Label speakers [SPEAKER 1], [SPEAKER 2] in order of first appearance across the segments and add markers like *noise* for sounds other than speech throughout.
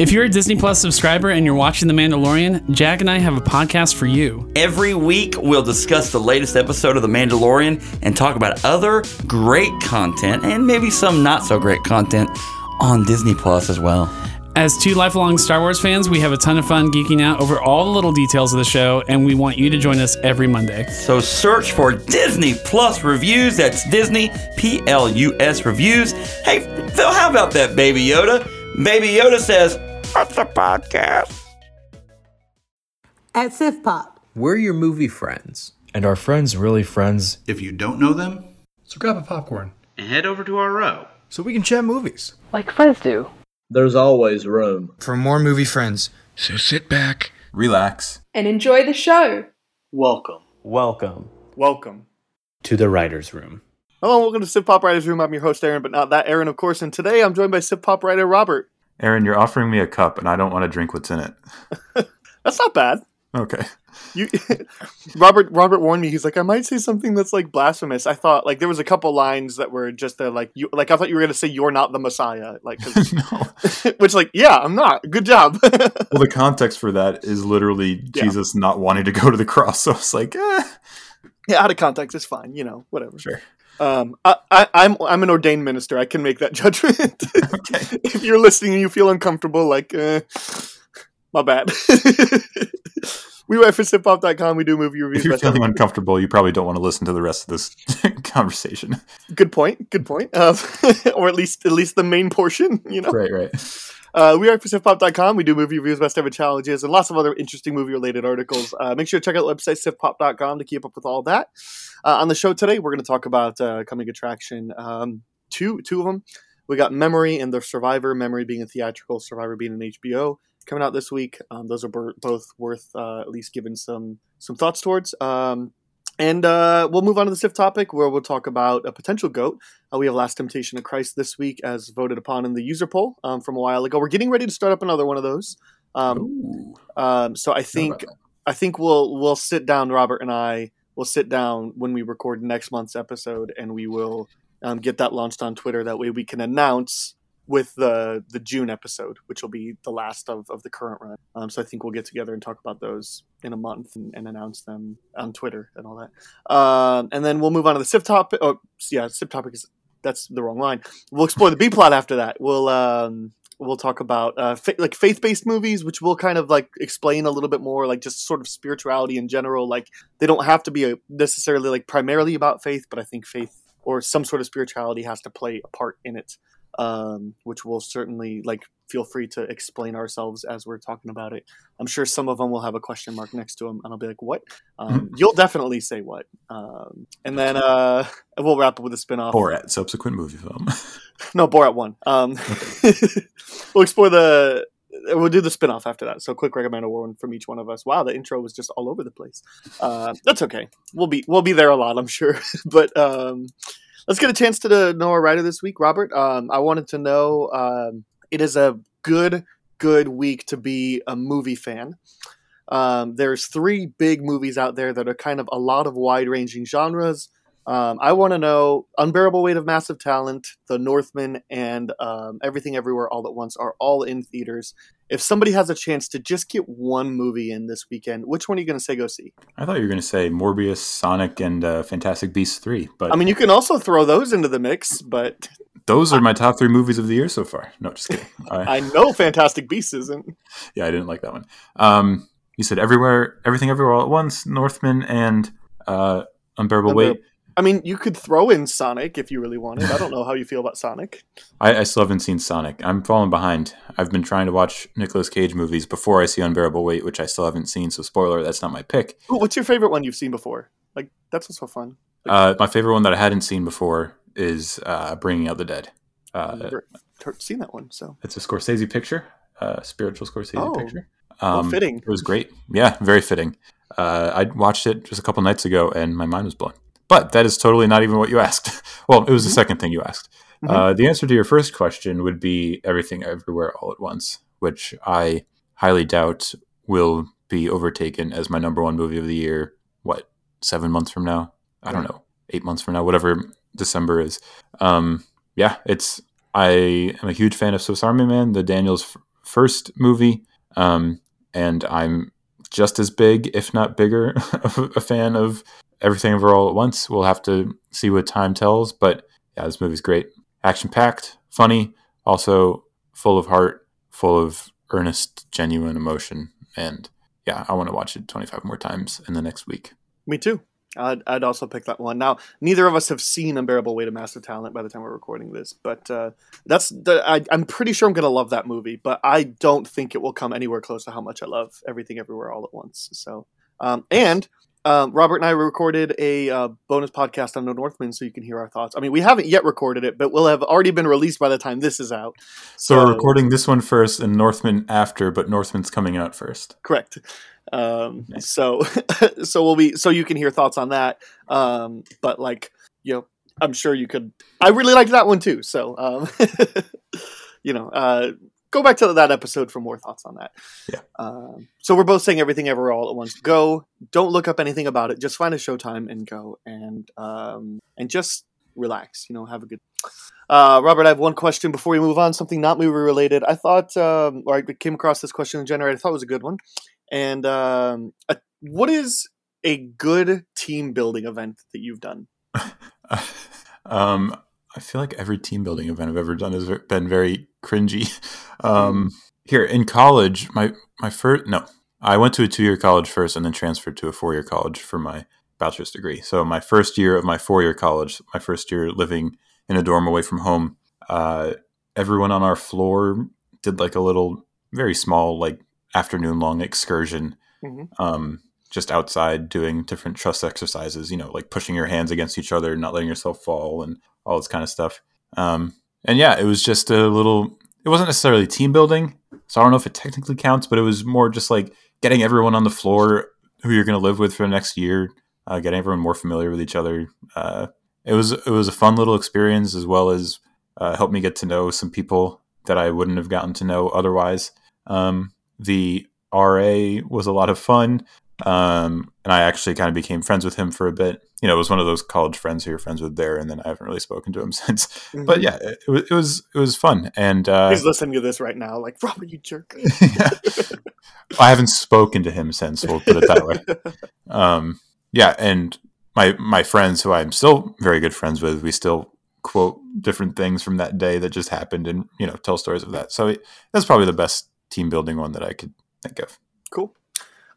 [SPEAKER 1] If you're a Disney Plus subscriber and you're watching The Mandalorian, Jack and I have a podcast for you.
[SPEAKER 2] Every week, we'll discuss the latest episode of The Mandalorian and talk about other great content and maybe some not so great content on Disney Plus as well.
[SPEAKER 1] As two lifelong Star Wars fans, we have a ton of fun geeking out over all the little details of the show, and we want you to join us every Monday.
[SPEAKER 2] So search for Disney Plus Reviews. That's Disney P L U S Reviews. Hey, Phil, how about that, Baby Yoda? Baby Yoda says, What's the podcast?
[SPEAKER 3] At Sif Pop.
[SPEAKER 4] We're your movie friends.
[SPEAKER 5] And our friends really friends.
[SPEAKER 6] If you don't know them,
[SPEAKER 7] so grab a popcorn
[SPEAKER 8] and head over to our row
[SPEAKER 7] so we can chat movies.
[SPEAKER 9] Like friends do.
[SPEAKER 10] There's always room
[SPEAKER 11] for more movie friends.
[SPEAKER 12] So sit back,
[SPEAKER 6] relax,
[SPEAKER 13] and enjoy the show.
[SPEAKER 14] Welcome.
[SPEAKER 15] Welcome.
[SPEAKER 14] Welcome.
[SPEAKER 15] To the Writer's Room.
[SPEAKER 14] Hello, welcome to Sif Pop Writer's Room. I'm your host, Aaron, but not that Aaron, of course. And today I'm joined by Sif Pop writer Robert.
[SPEAKER 6] Aaron, you're offering me a cup, and I don't want to drink what's in it. *laughs*
[SPEAKER 14] That's not bad.
[SPEAKER 6] Okay.
[SPEAKER 14] You, *laughs* Robert. Robert warned me. He's like, I might say something that's like blasphemous. I thought like there was a couple lines that were just there, like you, like I thought you were gonna say you're not the Messiah, like, *laughs* no. which like yeah, I'm not. Good job.
[SPEAKER 6] well, the context for that is literally yeah. Jesus not wanting to go to the cross. So it's like, eh.
[SPEAKER 14] yeah, out of context, it's fine. You know, whatever.
[SPEAKER 6] Sure.
[SPEAKER 14] Um, I, I, I'm I'm an ordained minister. I can make that *laughs* judgment. okay. if you're listening and you feel uncomfortable, like, eh, my bad. *laughs* we write for sifpop.com. We do movie reviews.
[SPEAKER 6] If you're feeling uncomfortable, you probably don't want to listen to the rest of this *laughs* conversation.
[SPEAKER 14] Good point. Good point. Uh, or at least at least the main portion. You know.
[SPEAKER 6] Right. Right.
[SPEAKER 14] Uh, we are sifpop.com. We do movie reviews, best ever challenges, and lots of other interesting movie related articles. Uh, make sure to check out the website sifpop.com to keep up with all that. Uh, on the show today, we're going to talk about uh, coming attraction. Um, two two of them. We got Memory and The Survivor. Memory being a theatrical, Survivor being an HBO coming out this week. Um, those are both worth uh, at least giving some some thoughts towards. Um, and uh, we'll move on to the SIF topic where we'll talk about a potential GOAT. Uh, we have Last Temptation of Christ this week as voted upon in the user poll um, from a while ago. We're getting ready to start up another one of those. Um, um, so I think I think we'll we'll sit down, Robert and I will sit down when we record next month's episode, and we will um, get that launched on Twitter. That way, we can announce with the the June episode, which will be the last of, of the current run. Um, so I think we'll get together and talk about those in a month and, and announce them on Twitter and all that. Um, and then we'll move on to the SIP topic. Oh, yeah, SIP topic is that's the wrong line. We'll explore the B plot after that. We'll um, we'll talk about uh, fa- like faith based movies, which will kind of like explain a little bit more, like just sort of spirituality in general. Like they don't have to be a, necessarily like primarily about faith, but I think faith or some sort of spirituality has to play a part in it um, which we'll certainly like feel free to explain ourselves as we're talking about it. I'm sure some of them will have a question mark next to them, and I'll be like, "What?" Um, mm-hmm. You'll definitely say what, um, and then uh, *laughs* we'll wrap up with a spinoff.
[SPEAKER 6] Borat subsequent movie film. *laughs*
[SPEAKER 14] no, Borat one. Um, *laughs* we'll explore the. We'll do the spinoff after that. So, quick recommender one from each one of us. Wow, the intro was just all over the place. Uh, that's okay. We'll be we'll be there a lot, I'm sure. but um, let's get a chance to know our writer this week, Robert. Um, I wanted to know um, it is a good, good week to be a movie fan. Um, there's three big movies out there that are kind of a lot of wide ranging genres. Um, I want to know Unbearable Weight of Massive Talent, The Northman, and um, Everything Everywhere All at Once are all in theaters. If somebody has a chance to just get one movie in this weekend, which one are you going to say go see?
[SPEAKER 6] I thought you were going to say Morbius, Sonic, and uh, Fantastic Beasts 3. But
[SPEAKER 14] I mean, you can also throw those into the mix, but.
[SPEAKER 6] Those are my top three movies of the year so far. No, just kidding.
[SPEAKER 14] I, *laughs* I know Fantastic Beasts isn't.
[SPEAKER 6] Yeah, I didn't like that one. Um, you said Everywhere, Everything Everywhere All at Once, Northman, and uh, Unbearable, Unbearable Weight.
[SPEAKER 14] I mean, you could throw in Sonic if you really wanted. I don't know how you feel about Sonic. *laughs*
[SPEAKER 6] I, I, still haven't seen Sonic. I'm falling behind. I've been trying to watch Nicolas Cage movies before I see Unbearable Weight, which I still haven't seen. So, spoiler, that's not my pick.
[SPEAKER 14] Ooh, what's your favorite one you've seen before? Like, that's also fun.
[SPEAKER 6] Like, uh, my favorite one that I hadn't seen before is uh, Bringing Out the Dead.
[SPEAKER 14] Uh, I've never seen that one. So
[SPEAKER 6] it's a Scorsese picture, a spiritual Scorsese
[SPEAKER 14] oh,
[SPEAKER 6] picture.
[SPEAKER 14] Um, well, fitting.
[SPEAKER 6] It was great. Yeah, very fitting. Uh, I watched it just a couple nights ago, and my mind was blown. But that is totally not even what you asked. *laughs* well, it was the mm-hmm. second thing you asked. Mm-hmm. Uh, the answer to your first question would be everything everywhere all at once, which I highly doubt will be overtaken as my number one movie of the year. What seven months from now? I don't know, eight months from now, whatever December is. Um, yeah, it's. I am a huge fan of Swiss Army Man, the Daniels f- first movie, um, and I'm just as big, if not bigger, *laughs* a fan of Everything Ever All at Once. We'll have to see what time tells, but yeah, this movie's great. Action packed, funny, also full of heart, full of earnest, genuine emotion, and yeah, I want to watch it 25 more times in the next week.
[SPEAKER 14] Me too. I'd, I'd also pick that one. Now, neither of us have seen Unbearable Weight of Massive Talent by the time we're recording this, but uh, that's the, I, I'm pretty sure I'm going to love that movie, but I don't think it will come anywhere close to how much I love Everything Everywhere All at Once. So, um, and um, Robert and I recorded a uh, bonus podcast on The Northman, so you can hear our thoughts. I mean, we haven't yet recorded it, but we'll have already been released by the time this is out.
[SPEAKER 6] So, we're recording this one first and Northman after, but Northman's coming out first.
[SPEAKER 14] Correct. Um, so, *laughs* so we'll be so you can hear thoughts on that. Um, but like, you know, I'm sure you could. I really liked that one too. So, um, *laughs* you know, uh, go back to that episode for more thoughts on that.
[SPEAKER 6] Yeah.
[SPEAKER 14] Um, so we're both saying everything ever all at once. Go. Don't look up anything about it. Just find a showtime and go and um, and just relax. You know, have a good. Uh, Robert, I have one question before we move on. Something not movie related. I thought, um, or I came across this question in Generator. I thought it was a good one. And um, uh, what is a good team building event that you've done? *laughs*
[SPEAKER 6] um, I feel like every team building event I've ever done has been very cringy. *laughs* Um, here in college, my my first no, I went to a two year college first, and then transferred to a four year college for my bachelor's degree. So my first year of my four year college, my first year living in a dorm away from home, uh, everyone on our floor did like a little, very small, like afternoon long excursion.
[SPEAKER 14] Mm-hmm.
[SPEAKER 6] Um, just outside doing different trust exercises, you know, like pushing your hands against each other, not letting yourself fall, and all this kind of stuff. Um, and yeah, it was just a little. It wasn't necessarily team building, so I don't know if it technically counts, but it was more just like getting everyone on the floor who you're going to live with for the next year, uh, getting everyone more familiar with each other. Uh, it was it was a fun little experience, as well as uh, helped me get to know some people that I wouldn't have gotten to know otherwise. Um, the RA was a lot of fun. Um, and I actually kind of became friends with him for a bit. You know, it was one of those college friends who you're friends with there, and then I haven't really spoken to him *laughs* since. Mm-hmm. But yeah, it, it, was it was it was fun. And uh,
[SPEAKER 14] he's listening to this right now, like *laughs* Robert, you jerk. *laughs*
[SPEAKER 6] I haven't spoken to him since. We'll put it that way. Um, yeah, and my my friends who I'm still very good friends with, we still quote different things from that day that just happened, and you know, tell stories of that. So it, that's probably the best team building one that I could think of.
[SPEAKER 14] Cool.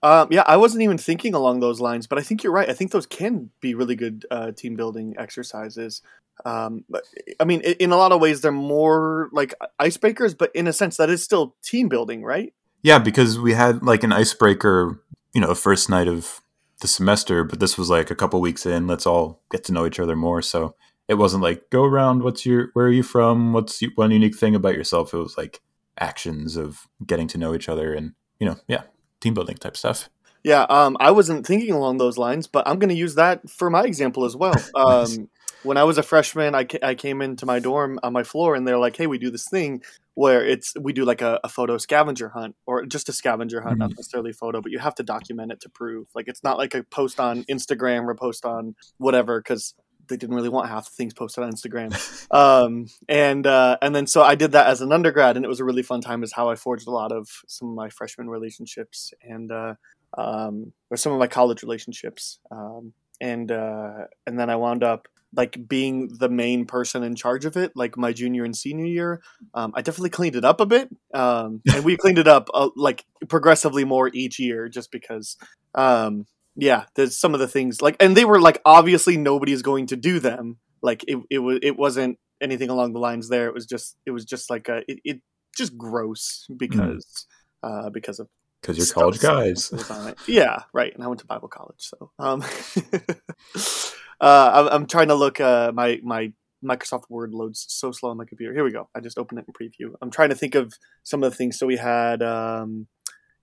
[SPEAKER 14] Um, yeah, I wasn't even thinking along those lines, but I think you're right. I think those can be really good uh, team building exercises. Um, but I mean, in a lot of ways, they're more like icebreakers, but in a sense, that is still team building, right?
[SPEAKER 6] Yeah, because we had like an icebreaker, you know, first night of the semester, but this was like a couple weeks in. Let's all get to know each other more. So it wasn't like go around. What's your? Where are you from? What's one unique thing about yourself? It was like actions of getting to know each other and you know, yeah, team building type stuff.
[SPEAKER 14] Yeah, um, I wasn't thinking along those lines, but I'm going to use that for my example as well. *laughs* Um. When I was a freshman, I, ca- I came into my dorm on my floor, and they're like, "Hey, we do this thing where it's we do like a, a photo scavenger hunt, or just a scavenger hunt, mm-hmm. not necessarily photo, but you have to document it to prove. Like, it's not like a post on Instagram or post on whatever, because they didn't really want half the things posted on Instagram. *laughs* um, and uh, and then so I did that as an undergrad, and it was a really fun time. Is how I forged a lot of some of my freshman relationships and uh, um, or some of my college relationships. Um, and uh, and then I wound up like being the main person in charge of it, like my junior and senior year. Um, I definitely cleaned it up a bit, um, and we cleaned it up uh, like progressively more each year, just because um, yeah, there's some of the things like, and they were like obviously nobody's going to do them. Like it, it was, it wasn't anything along the lines there. It was just, it was just like a, it, it just gross because, mm. uh, because of
[SPEAKER 6] because you're college guys. *laughs*
[SPEAKER 14] yeah, right. And I went to Bible college, so um, *laughs* uh, I'm, I'm, trying to look. Uh, my my Microsoft Word loads so slow on my computer. Here we go. I just opened it in preview. I'm trying to think of some of the things. So we had um,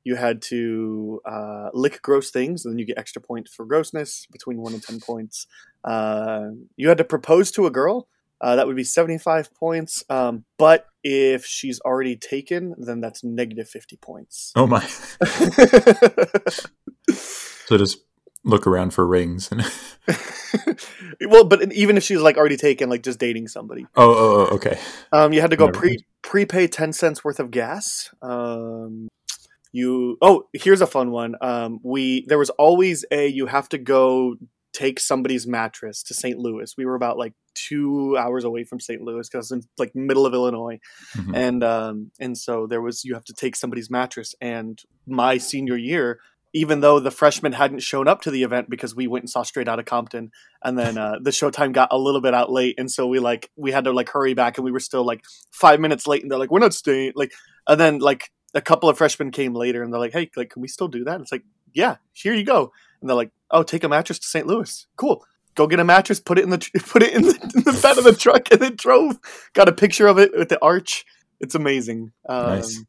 [SPEAKER 14] you had to uh, lick gross things, and then you get extra points for grossness between one and ten points. Uh, you had to propose to a girl. Uh, that would be 75 points. Um, but if she's already taken, then that's negative 50 points.
[SPEAKER 6] Oh my. *laughs* so just look around for rings. And *laughs*
[SPEAKER 14] well, but even if she's like already taken, like just dating somebody,
[SPEAKER 6] oh, oh, oh, okay.
[SPEAKER 14] um, you had to go
[SPEAKER 6] Never
[SPEAKER 14] pre prepay ten cents worth of gas. Um, you oh, here's a fun one. Um, we there was always a you have to go take somebody's mattress to St. Louis. We were about like two hours away from St. Louis because in like middle of Illinois,
[SPEAKER 6] Mhm.
[SPEAKER 14] and um, and so there was you have to take somebody's mattress. And my senior year, even though the freshmen hadn't shown up to the event because we went and saw Straight Outta Compton, and then uh, the showtime got a little bit out late, and so we like we had to like hurry back, and we were still like five minutes late, and they're like, "We're not staying." Like, and then like a couple of freshmen came later, and they're like, "Hey, like, can we still do that?" And it's like, "Yeah, here you go." And they're like, "Oh, take a mattress to St. Louis. Cool." Go get a mattress, put it in the tr- *laughs* put it in the, in the bed of the truck, and then drove. Got a picture of it with the arch. It's amazing. Um,
[SPEAKER 6] Nice.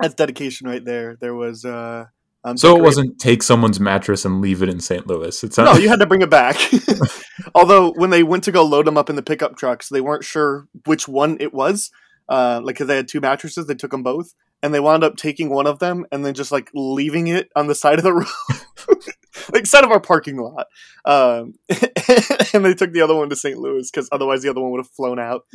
[SPEAKER 14] That's dedication right there. There was uh, um,
[SPEAKER 6] So it wasn't take someone's mattress and leave it in St. Louis. It's
[SPEAKER 14] no, you had to bring it back. *laughs* *laughs* Although when they went to go load them up in the pickup trucks, they weren't sure which one it was. Uh, like, because they had two mattresses, they took them both, and they wound up taking one of them and then just like leaving it on the side of the *laughs* road, like side of our parking lot. Um, *laughs* and they took the other one to St. Louis because otherwise the other one would have flown out. *laughs*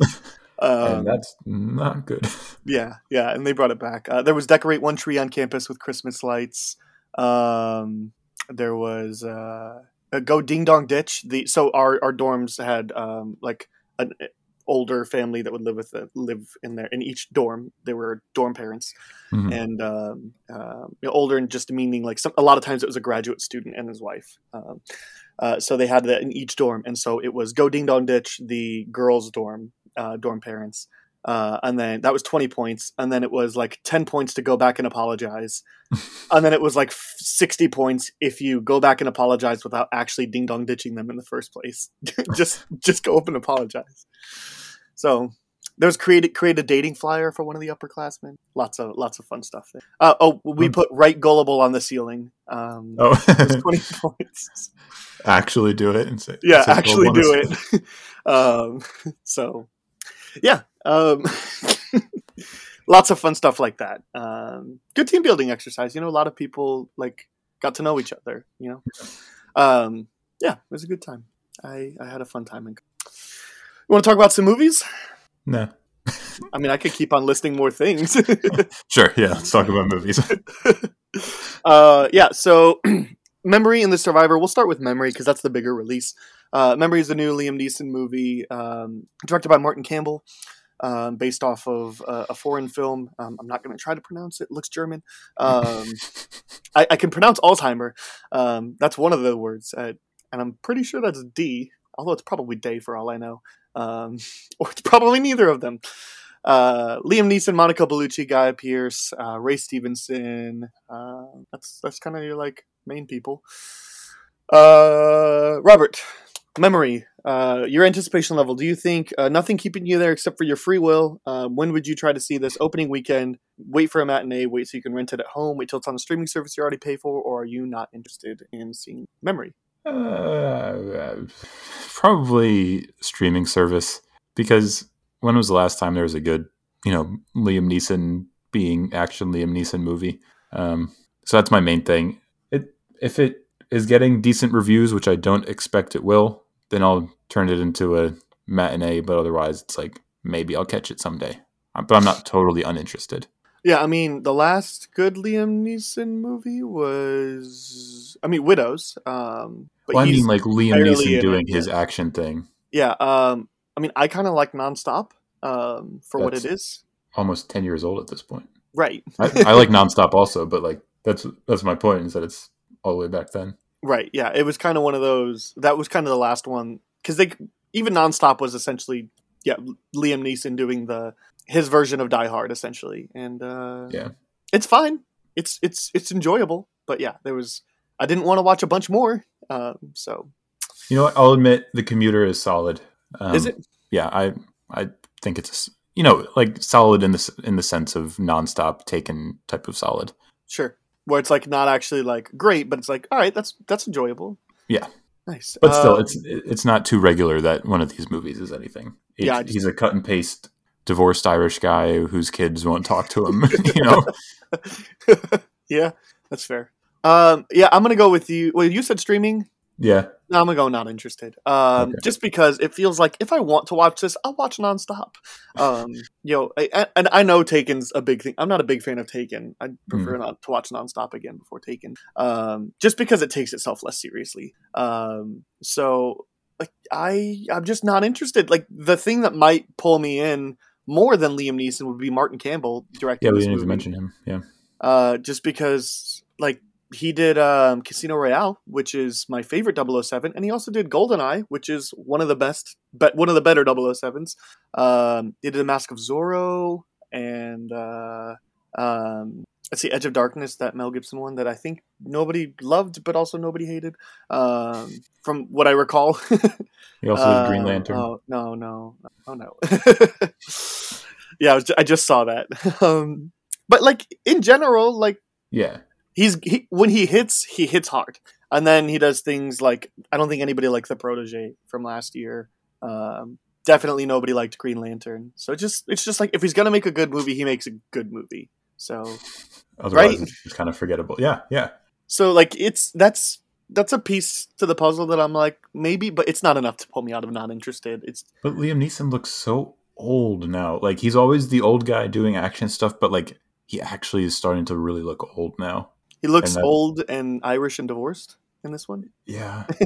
[SPEAKER 14] Um,
[SPEAKER 6] and that's not good.
[SPEAKER 14] yeah, yeah, and they brought it back. Uh, there was decorate one tree on campus with Christmas lights. Um, there was uh, a go ding dong ditch. The so our our dorms had um, like an older family that would live with the, live in there in each dorm. They were dorm parents,
[SPEAKER 6] Mhm.
[SPEAKER 14] and um, um, you know, older and just meaning like some, a lot of times it was a graduate student and his wife. Um, uh, so they had that in each dorm, and so it was go ding dong ditch the girls' dorm, uh, dorm parents, uh, and then that was twenty points, and then it was like ten points to go back and apologize, *laughs* and then it was like f- sixty points if you go back and apologize without actually ding dong ditching them in the first place. *laughs* just just go up and apologize. So there was created create a dating flyer for one of the upperclassmen. Lots of lots of fun stuff there. Uh, oh, we
[SPEAKER 6] Hmm.
[SPEAKER 14] put right gullible on the ceiling. Um,
[SPEAKER 6] Oh, *laughs*
[SPEAKER 14] twenty points.
[SPEAKER 6] actually do it and say
[SPEAKER 14] Yeah,
[SPEAKER 6] say,
[SPEAKER 14] actually do it. *laughs* um, so, yeah, um, *laughs* lots of fun stuff like that. Um, good team building exercise. You know, a lot of people like got to know each other. You know, um, yeah, it was a good time. I I had a fun time. In- you want to talk about some movies?
[SPEAKER 6] No,
[SPEAKER 14] I mean, I could keep on listing more things. *laughs*
[SPEAKER 6] sure. Yeah, let's talk about movies. *laughs*
[SPEAKER 14] uh, yeah, so *clears throat* Memory and the Survivor. We'll start with Memory because that's the bigger release. Uh, Memory is a new Liam Neeson movie um, directed by Martin Campbell, um, based off of uh, a foreign film. Um, I'm not going to try to pronounce it. it looks German. Um, *laughs* I, I can pronounce Alzheimer. Um, that's one of the words, uh, and I'm pretty sure that's D. Although it's probably Day for all I know, um, *laughs* or probably neither of them. Uh, Liam Neeson, Monica Bellucci, Guy Pearce, uh, Ray Stevenson. Uh, that's that's kind of your like main people. Uh, Robert, memory. Uh, your anticipation level. Do you think uh, nothing keeping you there except for your free will? When would you try to see this opening weekend? Wait for a matinee. Wait so you can rent it at home. Wait till it's on a streaming service you already pay for, or are you not interested in seeing Memory?
[SPEAKER 6] Uh, probably streaming service because when was the last time there was a good, you know, Liam Neeson being action Liam Neeson movie? Um, so that's my main thing. It if it is getting decent reviews, which I don't expect it will, then I'll turn it into a matinee. But otherwise, it's like maybe I'll catch it someday. Uh, But I'm not totally uninterested.
[SPEAKER 14] Yeah, I mean, the last good Liam Neeson movie was, I mean, Widows. Um, but
[SPEAKER 6] well, I mean, like Liam Neeson doing his
[SPEAKER 14] yeah.
[SPEAKER 6] action thing.
[SPEAKER 14] yeah. Um, I mean, I kind of like Nonstop um, for what it is.
[SPEAKER 6] Almost ten years old at this point.
[SPEAKER 14] Right.
[SPEAKER 6] I, I like nonstop also, but like that's that's my point is that it's all the way back then.
[SPEAKER 14] Right. Yeah. It was kind of one of those. That was kind of the last one because they even nonstop was essentially yeah Liam Neeson doing the his version of Die Hard essentially, and uh,
[SPEAKER 6] Yeah.
[SPEAKER 14] it's fine. It's it's it's enjoyable, but yeah, there was I didn't want to watch a bunch more. Um, so
[SPEAKER 6] You know what? I'll admit the commuter is solid. Um,
[SPEAKER 14] is it?
[SPEAKER 6] Yeah, I I think it's you know like solid in the in the sense of nonstop taken type of solid.
[SPEAKER 14] Sure. Where it's like not actually like great, but it's like all right, that's that's enjoyable.
[SPEAKER 6] Yeah.
[SPEAKER 14] Nice.
[SPEAKER 6] But still,
[SPEAKER 14] Um,
[SPEAKER 6] it's it's not too regular that one of these movies is anything.
[SPEAKER 14] Yeah, just-
[SPEAKER 6] he's a cut and paste divorced Irish guy whose kids won't talk to him. *laughs* you know, *laughs*
[SPEAKER 14] yeah, that's fair. Um, yeah, I'm gonna go with you. Well, you said streaming.
[SPEAKER 6] Yeah.
[SPEAKER 14] No, I'm gonna go not interested. Um,
[SPEAKER 6] Okay.
[SPEAKER 14] just because it feels like if I want to watch this, I'll watch nonstop. Um, you know, I, I- and I know Taken's a big thing. I'm not a big fan of Taken. I prefer
[SPEAKER 6] Hmm.
[SPEAKER 14] not to watch nonstop again before Taken. Um, just because it takes itself less seriously. Um, so like I, I'm just not interested. Like the thing that might pull me in more than Liam Neeson would be Martin Campbell directing.
[SPEAKER 6] Yeah, we didn't even mention him. Yeah.
[SPEAKER 14] uh, just because like he did um, Casino Royale, which is my favorite 007, and he also did GoldenEye, which is one of the best, but one of the better 007s. Um, he did The Mask of Zorro and uh, um, let's see, Edge of Darkness, that Mel Gibson one that I think nobody loved, but also nobody hated, um, from what I recall. *laughs*
[SPEAKER 6] He also did Green
[SPEAKER 14] Uh,
[SPEAKER 6] Lantern.
[SPEAKER 14] Oh no, no, oh no. *laughs* yeah, I, was I just saw that. *laughs* um, but like in general, like
[SPEAKER 6] yeah.
[SPEAKER 14] he's he, when he hits, he hits hard, and then he does things like I don't think anybody liked the protege from last year. Um, definitely nobody liked Green Lantern. So it just it's just like if he's gonna make a good movie, he makes a good movie. So
[SPEAKER 6] Otherwise,
[SPEAKER 14] Right.
[SPEAKER 6] it's kind of forgettable. Yeah. Yeah.
[SPEAKER 14] so like it's that's that's a piece to the puzzle that I'm like maybe, but it's not enough to pull me out of not interested. It's
[SPEAKER 6] But Liam Neeson looks so old now. Like he's always the old guy doing action stuff, but like he actually is starting to really look old now.
[SPEAKER 14] he looks
[SPEAKER 6] And
[SPEAKER 14] old and Irish and divorced in this one.
[SPEAKER 6] Yeah. *laughs*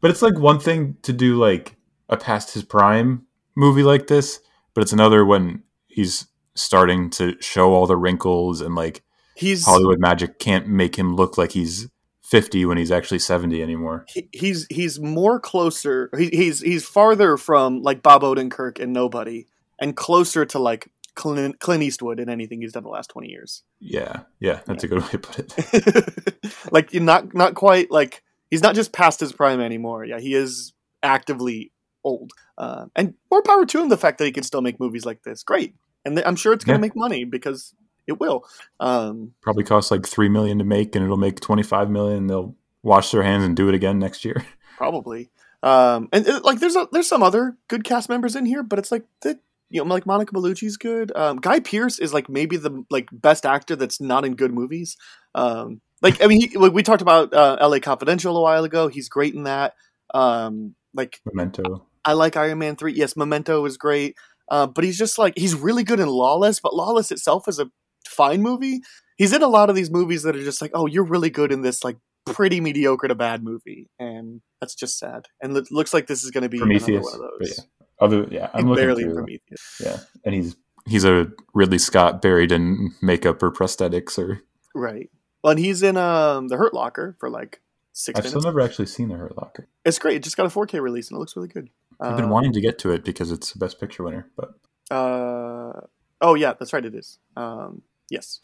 [SPEAKER 6] But it's like one thing to do like a past his prime movie like this, but it's another when he's starting to show all the wrinkles and like
[SPEAKER 14] he's
[SPEAKER 6] Hollywood magic can't make him look like he's 50 when he's actually 70 anymore.
[SPEAKER 14] he, he's he's more closer. He, he's he's farther from like Bob Odenkirk and Nobody, and closer to like Clint, Clint Eastwood in anything he's done the last twenty years.
[SPEAKER 6] Yeah. Yeah, that's a good way to put it. *laughs*
[SPEAKER 14] like you're not not quite like he's not just past his prime anymore. Yeah, he is actively old. Uh, and more power to him. The fact that he can still make movies like this, great. And I'm sure it's going to
[SPEAKER 6] Yeah.
[SPEAKER 14] make money because it will. Um,
[SPEAKER 6] Probably cost like 3 million to make and it'll make 25 million and they'll wash their hands and do it again next year. *laughs*
[SPEAKER 14] probably. Um, and uh, like there's a, there's some other good cast members in here, but it's like the you know like Monica Bellucci's good. Um, Guy Pearce is like maybe the like best actor that's not in good movies. Um, like I mean, he, like, we talked about uh, L.A. Confidential a while ago. He's great in that. Um, like
[SPEAKER 6] Memento.
[SPEAKER 14] I like Iron Man three. Yes, Memento is great. Uh, but he's just like he's really good in Lawless. But Lawless itself is a fine movie. He's in a lot of these movies that are just like, oh, you're really good in this like pretty mediocre to bad movie, and that's just sad. And it looks like this is going to be another
[SPEAKER 6] Prometheus.
[SPEAKER 14] one of those.
[SPEAKER 6] yeah. Other yeah, I'm looking
[SPEAKER 14] barely
[SPEAKER 6] through.
[SPEAKER 14] Prometheus,
[SPEAKER 6] Yeah. And he's he's a Ridley Scott buried in makeup or prosthetics or
[SPEAKER 14] right? Well, and he's in um the Hurt Locker for like 6
[SPEAKER 6] I've
[SPEAKER 14] minutes.
[SPEAKER 6] still never actually seen The Hurt Locker.
[SPEAKER 14] It's great. It just got a 4K release and it looks really good.
[SPEAKER 6] I've been
[SPEAKER 14] Um,
[SPEAKER 6] wanting to get to it because it's the best picture winner, but
[SPEAKER 14] Uh, oh yeah, that's right. It is. Um, yes.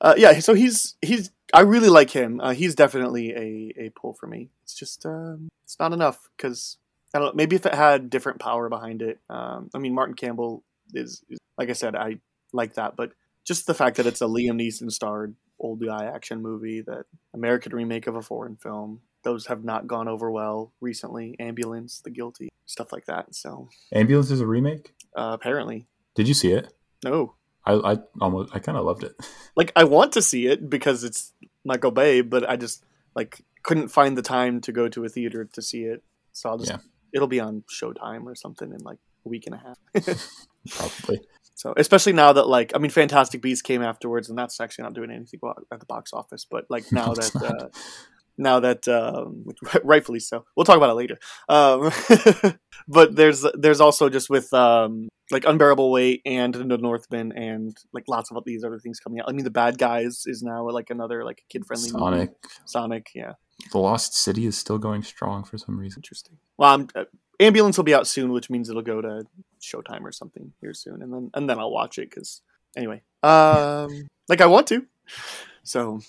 [SPEAKER 14] Uh, yeah. So he's he's. I really like him. Uh, he's definitely a a pull for me. It's just um, it's not enough because I don't. know, Maybe if it had different power behind it. Um, I mean, Martin Campbell is, is like I said. I like that, but just the fact that it's a Liam Neeson starred old guy action movie, that American remake of a foreign film. Those have not gone over well recently. Ambulance, The Guilty, stuff like that. So
[SPEAKER 6] Ambulance is a remake.
[SPEAKER 14] uh, apparently,
[SPEAKER 6] Did you see it?
[SPEAKER 14] no.
[SPEAKER 6] I, I almost I kind of loved it. *laughs*
[SPEAKER 14] like I want to see it because it's Michael Bay, but I just like couldn't find the time to go to a theater to see it. So I'll just
[SPEAKER 6] Yeah.
[SPEAKER 14] it'll be on Showtime or something in like a week and a half. *laughs* *laughs*
[SPEAKER 6] Probably.
[SPEAKER 14] So especially now that like I mean Fantastic Beasts came afterwards and that's actually not doing anything at the box office, but like now that uh, now that um, *laughs* rightfully so, we'll talk about it later. Um, *laughs* but there's there's also just with um, like unbearable weight and the Northman and like lots of these other things coming out. I mean, the bad guys is now like another like kid friendly
[SPEAKER 6] Sonic.
[SPEAKER 14] Sonic, yeah,
[SPEAKER 6] The Lost City is still going strong for some reason.
[SPEAKER 14] interesting. Well, I'm, uh, ambulance will be out soon, which means it'll go to Showtime or something here soon, and then and then I'll watch it because anyway, um, like I want to. So,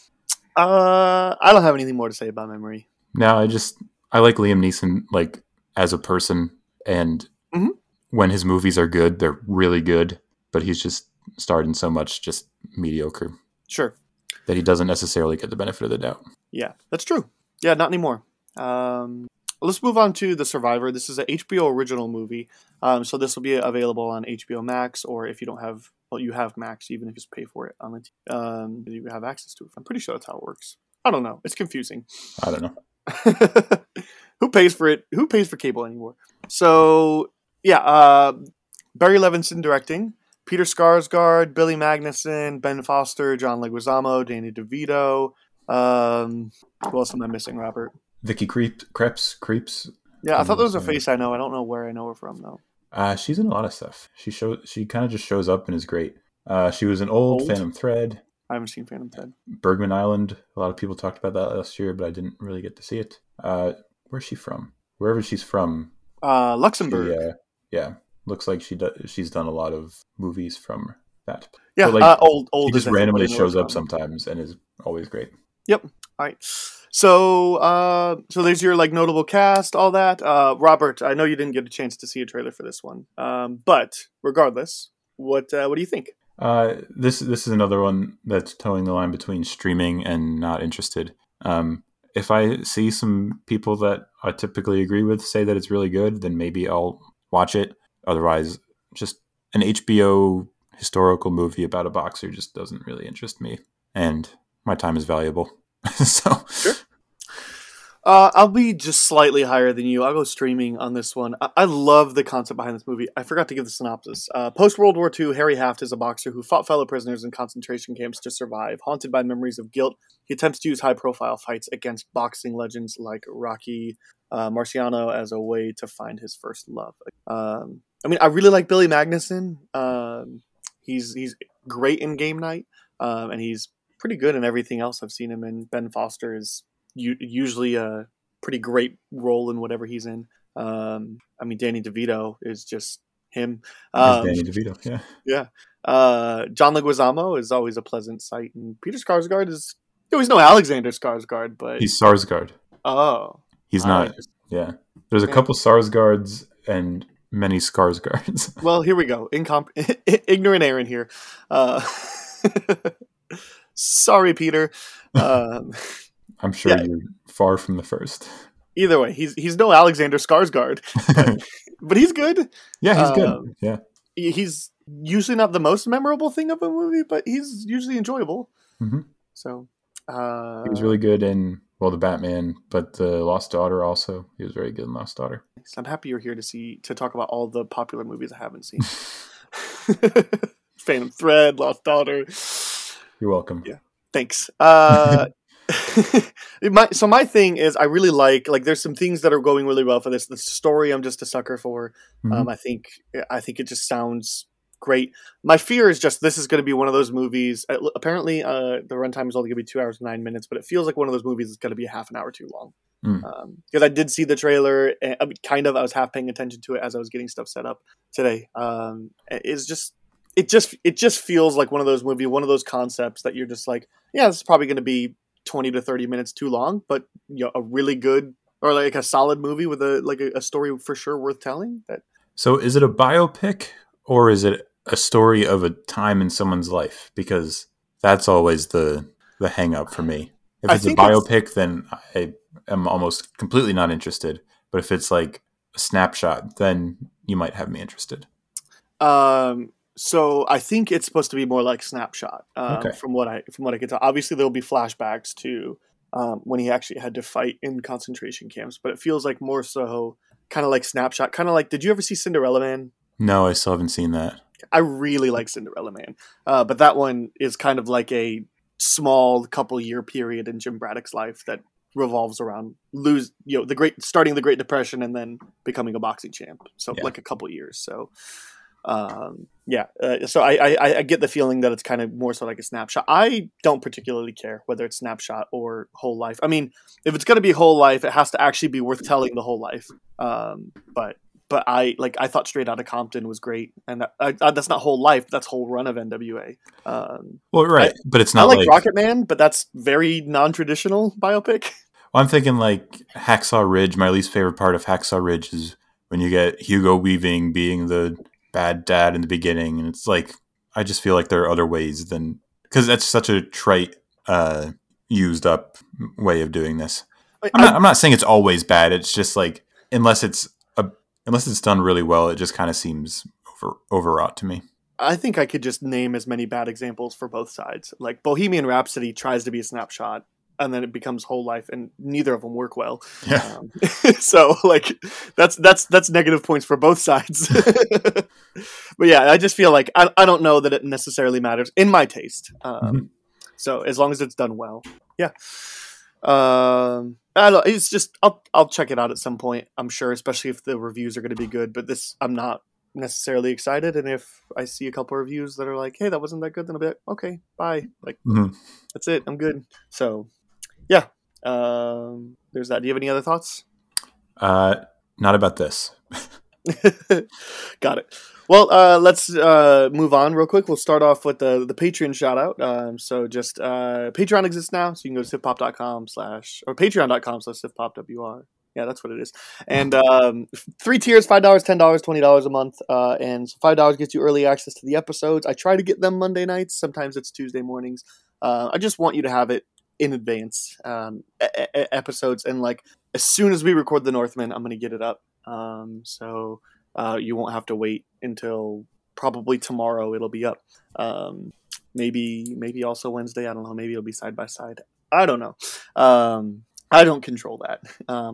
[SPEAKER 14] uh, I don't have anything more to say about memory.
[SPEAKER 6] No, I just I like Liam Neeson like as a person, and
[SPEAKER 14] Mhm.
[SPEAKER 6] when his movies are good, they're really good. But he's just starred in so much just mediocre
[SPEAKER 14] Sure.
[SPEAKER 6] that he doesn't necessarily get the benefit of the doubt.
[SPEAKER 14] Yeah, that's true. Yeah, not anymore. Um, let's move on to The Survivor. This is a HBO original movie. Um, so this will be available on HBO Max, or if you don't have well, you have Max, even if you just pay for it on the t- um, you have access to it. I'm pretty sure that's how it works. I don't know. It's confusing.
[SPEAKER 6] I don't know. *laughs*
[SPEAKER 14] Who pays for it? Who pays for cable anymore? So yeah, uh, Barry Levinson directing. Peter Skarsgård, Billy Magnussen, Ben Foster, John Leguizamo, Danny DeVito. Um, who else am I missing, Robert?
[SPEAKER 6] Vicky Creep, Krieps, Krieps.
[SPEAKER 14] Yeah, I thought there was a face I know. I don't know where I know her from though.
[SPEAKER 6] Uh, she's in a lot of stuff. She show she kind of just shows up and is great. Uh, she was in old,
[SPEAKER 14] Old?
[SPEAKER 6] Phantom Thread,
[SPEAKER 14] I haven't seen Phantom Thread.
[SPEAKER 6] Bergman Island. A lot of people talked about that last year, but I didn't really get to see it. Uh, where's she from? Wherever she's from,
[SPEAKER 14] Uh,
[SPEAKER 6] she,
[SPEAKER 14] Luxembourg.
[SPEAKER 6] uh, yeah, looks like she does. She's done a lot of movies from that.
[SPEAKER 14] yeah,
[SPEAKER 6] like,
[SPEAKER 14] uh, old, old.
[SPEAKER 6] He
[SPEAKER 14] is
[SPEAKER 6] just randomly
[SPEAKER 14] what I know
[SPEAKER 6] shows up sometimes and is always great.
[SPEAKER 14] Yep. All right. So, uh, so there's your like notable cast, all that. Uh, Robert, I know you didn't get a chance to see a trailer for this one, um, but regardless, what uh, what do you think?
[SPEAKER 6] Uh, this this is another one that's towing the line between streaming and not interested. Um, if I see some people that I typically agree with say that it's really good, then maybe I'll watch it. Otherwise, just an HBO historical movie about a boxer just doesn't really interest me, and my time is valuable. *laughs* so
[SPEAKER 14] Uh, I'll be just slightly higher than you. I'll go streaming on this one. I, I love the concept behind this movie. I forgot to give the synopsis. Uh, Post World War II, Harry Haft is a boxer who fought fellow prisoners in concentration camps to survive. Haunted by memories of guilt, he attempts to use high profile fights against boxing legends like Rocky uh, Marciano as a way to find his first love. Um, I mean, I really like Billy Magnussen. Um, he's he's great in Game Night, um, and he's pretty good in everything else I've seen him in. Ben Foster is u- usually a pretty great role in whatever he's in. Um, I mean, Danny DeVito is just him. Um,
[SPEAKER 6] Danny DeVito, yeah,
[SPEAKER 14] uh, John Leguizamo is always a pleasant sight, and Peter Skarsgård is. You always no Alexander Skarsgård, but
[SPEAKER 6] he's Sarsgaard.
[SPEAKER 14] oh,
[SPEAKER 6] He's not. Yeah, there's a
[SPEAKER 14] Yeah.
[SPEAKER 6] couple Sarsgaards and many Skarsgårds.
[SPEAKER 14] Well, here we go. Incom- *laughs* ignorant Aaron here. Uh, *laughs* sorry, Peter. *laughs* Um,
[SPEAKER 6] I'm sure
[SPEAKER 14] Yeah.
[SPEAKER 6] you're far from the first.
[SPEAKER 14] either way, he's he's no Alexander Skarsgård, but, *laughs* but he's good.
[SPEAKER 6] yeah, he's
[SPEAKER 14] Um,
[SPEAKER 6] good. Yeah,
[SPEAKER 14] He's usually not the most memorable thing of a movie, but he's usually enjoyable.
[SPEAKER 6] Mhm.
[SPEAKER 14] So, uh,
[SPEAKER 6] he was really good in well, the Batman, but the Lost Daughter also. He was very good in Lost Daughter.
[SPEAKER 14] I'm happy you're here to see to talk about all the popular movies I haven't seen. *laughs* Phantom Thread, Lost Daughter.
[SPEAKER 6] You're welcome.
[SPEAKER 14] Yeah. Thanks. Uh, *laughs* my, so my thing is, I really like like. There's some things that are going really well for this. The story, I'm just a sucker for.
[SPEAKER 6] Mhm.
[SPEAKER 14] Um, I think I think it just sounds great. My fear is just this is going to be one of those movies. uh, Apparently, uh, the runtime is only going to be two hours and nine minutes, but it feels like one of those movies is going to be a half an hour too long.
[SPEAKER 6] Mm.
[SPEAKER 14] Because I did see the trailer, and, I mean, kind of. I was half paying attention to it as I was getting stuff set up today. Um, it's just it just it just feels like one of those movie, one of those concepts that you're just like, yeah, this is probably going to be twenty to thirty minutes too long, but you know, a really good or like a solid movie with a like a, a story for sure worth telling. That
[SPEAKER 6] So, is it a biopic or is it a story of a time in someone's life? Because that's always the the hang up for me. If it's a
[SPEAKER 14] think it's-
[SPEAKER 6] biopic, then I am almost completely not interested. But if it's like a snapshot, then you might have me interested.
[SPEAKER 14] um. So I think it's supposed to be more like snapshot. Um,
[SPEAKER 6] Okay.
[SPEAKER 14] From what I from what I can tell, obviously there'll be flashbacks to um, when he actually had to fight in concentration camps, but it feels like more so kind of like snapshot, kind of like. Did you ever see Cinderella Man?
[SPEAKER 6] No, I still haven't seen that.
[SPEAKER 14] I really like Cinderella Man, uh, but that one is kind of like a small couple year period in Jim Braddock's life that revolves around lose you know the great starting the Great Depression and then becoming a boxing champ. So
[SPEAKER 6] Yeah.
[SPEAKER 14] like a couple years. So um, yeah, uh, so I, I I get the feeling that it's kind of more so like a snapshot. I don't particularly care whether it's snapshot or whole life. I mean, if it's going to be whole life, it has to actually be worth telling the whole life. Um, but but I like I thought Straight Outta Compton was great, and that, I, I, that's not whole life. That's whole run of NWA. Um,
[SPEAKER 6] Well, right, but it's
[SPEAKER 14] I
[SPEAKER 6] not
[SPEAKER 14] like,
[SPEAKER 6] like,
[SPEAKER 14] Rocket Man, but that's very non-traditional biopic. *laughs*
[SPEAKER 6] Well, I'm thinking like Hacksaw Ridge. My least favorite part of Hacksaw Ridge is when you get Hugo Weaving being the bad dad in the beginning, and it's like I just feel like there are other ways than because that's such a trite, uh, used up way of doing this. I'm not, I'm not saying it's always bad. It's just like unless it's a unless it's done really well, it just kind of seems over overwrought to me.
[SPEAKER 14] I think I could just name as many bad examples for both sides. Like Bohemian Rhapsody tries to be a snapshot, and then it becomes whole life, and neither of them work well.
[SPEAKER 6] Yeah.
[SPEAKER 14] Um, *laughs* so like that's that's that's negative points for both sides. *laughs* but yeah, I just feel like I, I don't know that it necessarily matters in my taste. Um,
[SPEAKER 6] Mhm.
[SPEAKER 14] So as long as it's done well, yeah. Um, I don't. It's just I'll I'll check it out at some point. I'm sure, especially if the reviews are going to be good. But this, I'm not necessarily excited. And if I see a couple reviews that are like, "Hey, that wasn't that good," then I'll be like, "Okay, bye." Like
[SPEAKER 6] Mhm.
[SPEAKER 14] that's it. I'm good. So, yeah. Um, there's that. Do you have any other thoughts?
[SPEAKER 6] Uh, not about this. *laughs*
[SPEAKER 14] Got it. Well, uh, let's uh, move on real quick. We'll start off with the the Patreon shout out. Um, so just uh, Patreon exists now, so you can go to sifpop.com slash or patreon.com slash sifpopwr. Yeah, that's what it is. And um, three tiers: five dollars, ten dollars, twenty dollars a month. Uh, and so five dollars gets you early access to the episodes. I try to get them Monday nights. Sometimes it's Tuesday mornings. Uh, I just want you to have it in advance um, e- e- episodes, and like as soon as we record the Northman, I'm gonna get it up. Um, so uh, you won't have to wait until probably tomorrow. It'll be up. Um, maybe maybe also Wednesday. I don't know. Maybe it'll be side by side. I don't know. Um, I don't control that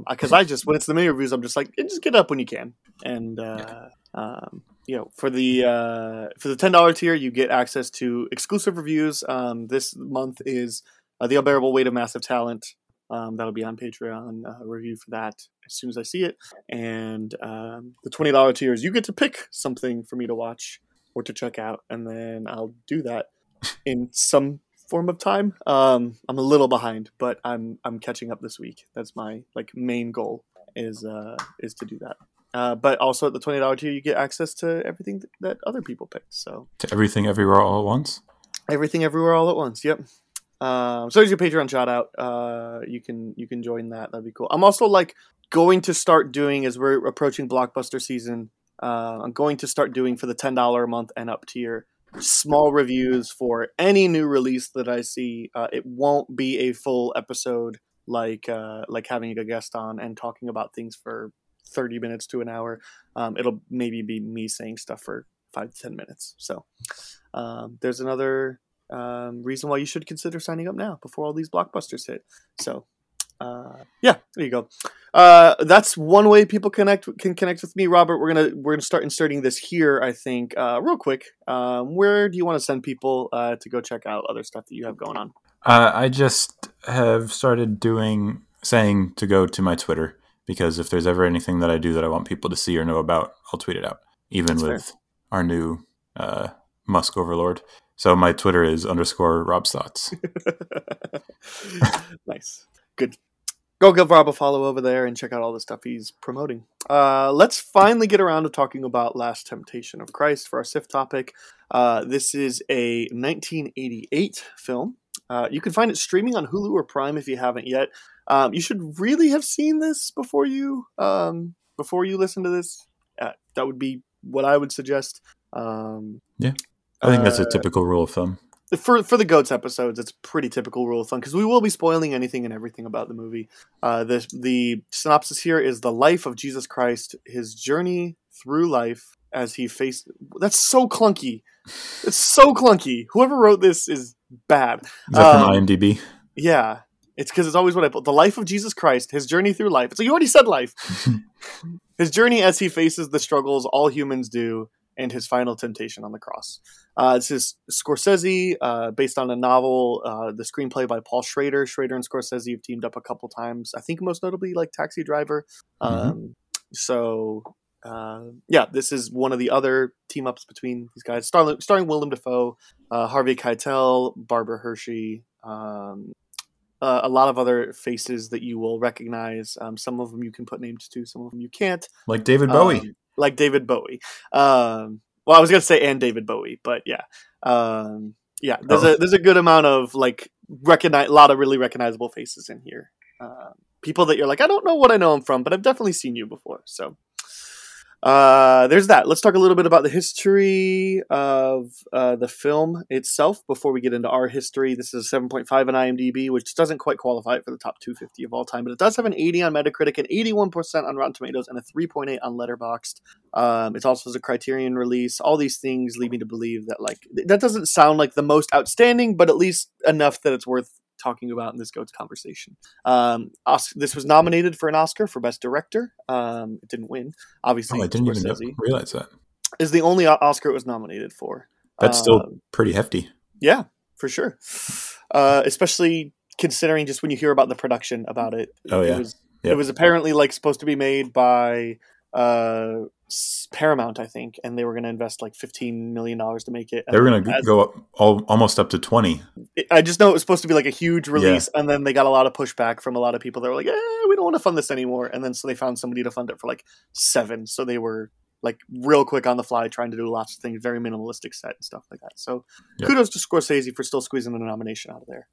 [SPEAKER 14] because I just when it's the mini reviews, I'm just like "Eh, just get up when you can. And uh, um, you know, for the uh, for the ten dollar tier, you get access to exclusive reviews. Um, this month is uh, the unbearable weight of massive talent. Um, that'll be on Patreon. Uh, review for that as soon as I see it. And um, the twenty dollar tiers, you get to pick something for me to watch or to check out, and then I'll do that in some form of time. Um, I'm a little behind, but I'm I'm catching up this week. That's my like main goal is uh, is to do that. Uh, but also at the twenty dollar tier, you get access to everything th- that other people picked. So
[SPEAKER 6] To everything, everywhere, all at once.
[SPEAKER 14] everything everywhere all at once. Yep. Um, so there's your Patreon shout out. Uh, you can you can join that. That'd be cool. I'm also like going to start doing as we're approaching blockbuster season. Uh, I'm going to start doing for the ten dollar a month and up tier small reviews for any new release that I see. Uh, it won't be a full episode like uh, like having a guest on and talking about things for 30 minutes to an hour. Um, it'll maybe be me saying stuff for five to 10 minutes. So um, there's another um, reason why you should consider signing up now before all these blockbusters hit. So uh, yeah, there you go. Uh, that's one way people connect can connect with me, Robert. We're gonna we're gonna start inserting this here. I think uh, real quick. Um, where do you want to send people uh, to go check out other stuff that you have going on?
[SPEAKER 6] Uh, I just have started doing saying to go to my Twitter because if there's ever anything that I do that I want people to see or know about, I'll tweet it out. Even
[SPEAKER 14] That's fair.
[SPEAKER 6] with our new uh, Musk overlord. So my Twitter is underscore Rob's thoughts.
[SPEAKER 14] nice, good. Go give Rob a follow over there and check out all the stuff he's promoting. Uh, let's finally get around to talking about Last Temptation of Christ for our SIF topic. Uh, this is a 1988 film. Uh, you can find it streaming on Hulu or Prime if you haven't yet. Um, you should really have seen this before you um, before you listen to this. Uh, that would be what I would suggest. Um,
[SPEAKER 6] I think that's a
[SPEAKER 14] Uh,
[SPEAKER 6] typical rule of thumb.
[SPEAKER 14] for for the goats episodes, it's pretty typical rule of thumb because we will be spoiling anything and everything about the movie. Uh, the the synopsis here is the life of Jesus Christ, his journey through life as he faced. That's so clunky. It's so clunky. Whoever wrote this is bad.
[SPEAKER 6] Is that from
[SPEAKER 14] um,
[SPEAKER 6] IMDb?
[SPEAKER 14] Yeah, it's because it's always what I put. The life of Jesus Christ, his journey through life. So like you already said life. *laughs* his journey as he faces the struggles all humans do, and his final temptation on the cross. Uh, this is Scorsese, uh, based on a novel, uh, the screenplay by Paul Schrader. Schrader and Scorsese have teamed up a couple times. I think most notably like Taxi Driver. Um, So uh, yeah, this is one of the other team ups between these guys, starring, starring Willem Dafoe, uh, Harvey Keitel, Barbara Hershey, um, uh, a lot of other faces that you will recognize. Um, some of them you can put names to, some of them you can't.
[SPEAKER 6] Like David Bowie.
[SPEAKER 14] Like David Bowie. Um, well, I was gonna say and David Bowie, but yeah, um, yeah. There's
[SPEAKER 6] Oh.
[SPEAKER 14] a there's a good amount of like recognize a lot of really recognizable faces in here. Uh, people that you're like, I don't know what I know him from, but I've definitely seen you before. So, Uh, there's that. Let's talk a little bit about the history of uh, the film itself before we get into our history. This is a 7.5 on IMDb, which doesn't quite qualify it for the top 250 of all time, but it does have an 80 on Metacritic, an 81% on Rotten Tomatoes, and a 3.8 on Letterboxd. Um, it also a Criterion release. All these things lead me to believe that like that doesn't sound like the most outstanding, but at least enough that it's worth talking about in this goats conversation. Um, Os- this was nominated for an Oscar for Best Director. Um, it didn't win, obviously.
[SPEAKER 6] Oh, I didn't even realize that.
[SPEAKER 14] is the only Oscar it was nominated for.
[SPEAKER 6] That's still
[SPEAKER 14] Um,
[SPEAKER 6] pretty hefty.
[SPEAKER 14] yeah, for sure. Uh, especially considering just when you hear about the production about it.
[SPEAKER 6] Oh,
[SPEAKER 14] it
[SPEAKER 6] yeah.
[SPEAKER 14] was
[SPEAKER 6] Yep.
[SPEAKER 14] it was apparently like supposed to be made by uh, Paramount, I think, and they were going to invest like fifteen million dollars to make it.
[SPEAKER 6] They were going to go up all, almost up to 20.
[SPEAKER 14] I just know it was supposed to be like a huge release, and then they got a lot of pushback from a lot of people that were like, "Eh, we don't want to fund this anymore." And then so they found somebody to fund it for like seven. So they were like real quick on the fly, trying to do lots of things, very minimalistic set and stuff like that. So
[SPEAKER 6] Yeah.
[SPEAKER 14] kudos to Scorsese for still squeezing a nomination out of there.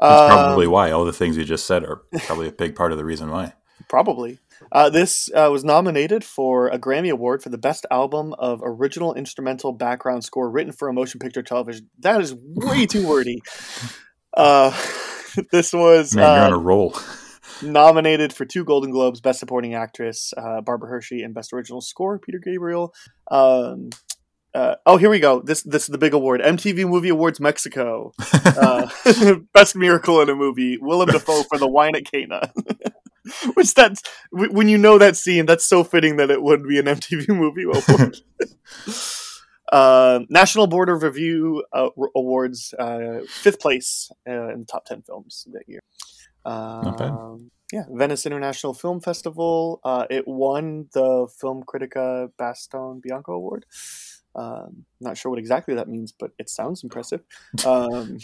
[SPEAKER 6] That's
[SPEAKER 14] Um,
[SPEAKER 6] probably why all the things you just said are probably a big part of the reason why.
[SPEAKER 14] Probably. Uh, this uh, was nominated for a Grammy Award for the Best Album of Original Instrumental Background Score written for a motion picture television. That is way too wordy. *laughs* Uh, *laughs* this was
[SPEAKER 6] Man, you're on
[SPEAKER 14] uh,
[SPEAKER 6] a roll.
[SPEAKER 14] nominated for two Golden Globes Best Supporting Actress, uh, Barbara Hershey, and Best Original Score, Peter Gabriel. Um, uh, oh, here we go. This this is the big award. MTV Movie Awards Mexico. *laughs* Uh, best miracle in a movie. Willem Dafoe for The Wine at Cana. *laughs* Which that's when you know that scene, that's so fitting that it would be an *laughs* MTV Movie Award. *laughs* uh, National Board of Review uh, Awards, uh, fifth place uh, in the top ten films that year.
[SPEAKER 6] Not bad.
[SPEAKER 14] Um, Yeah, Venice International Film Festival. Uh, it won the Film Critica Baston Bianco Award. Um, not sure what exactly that means, but it sounds impressive. Um,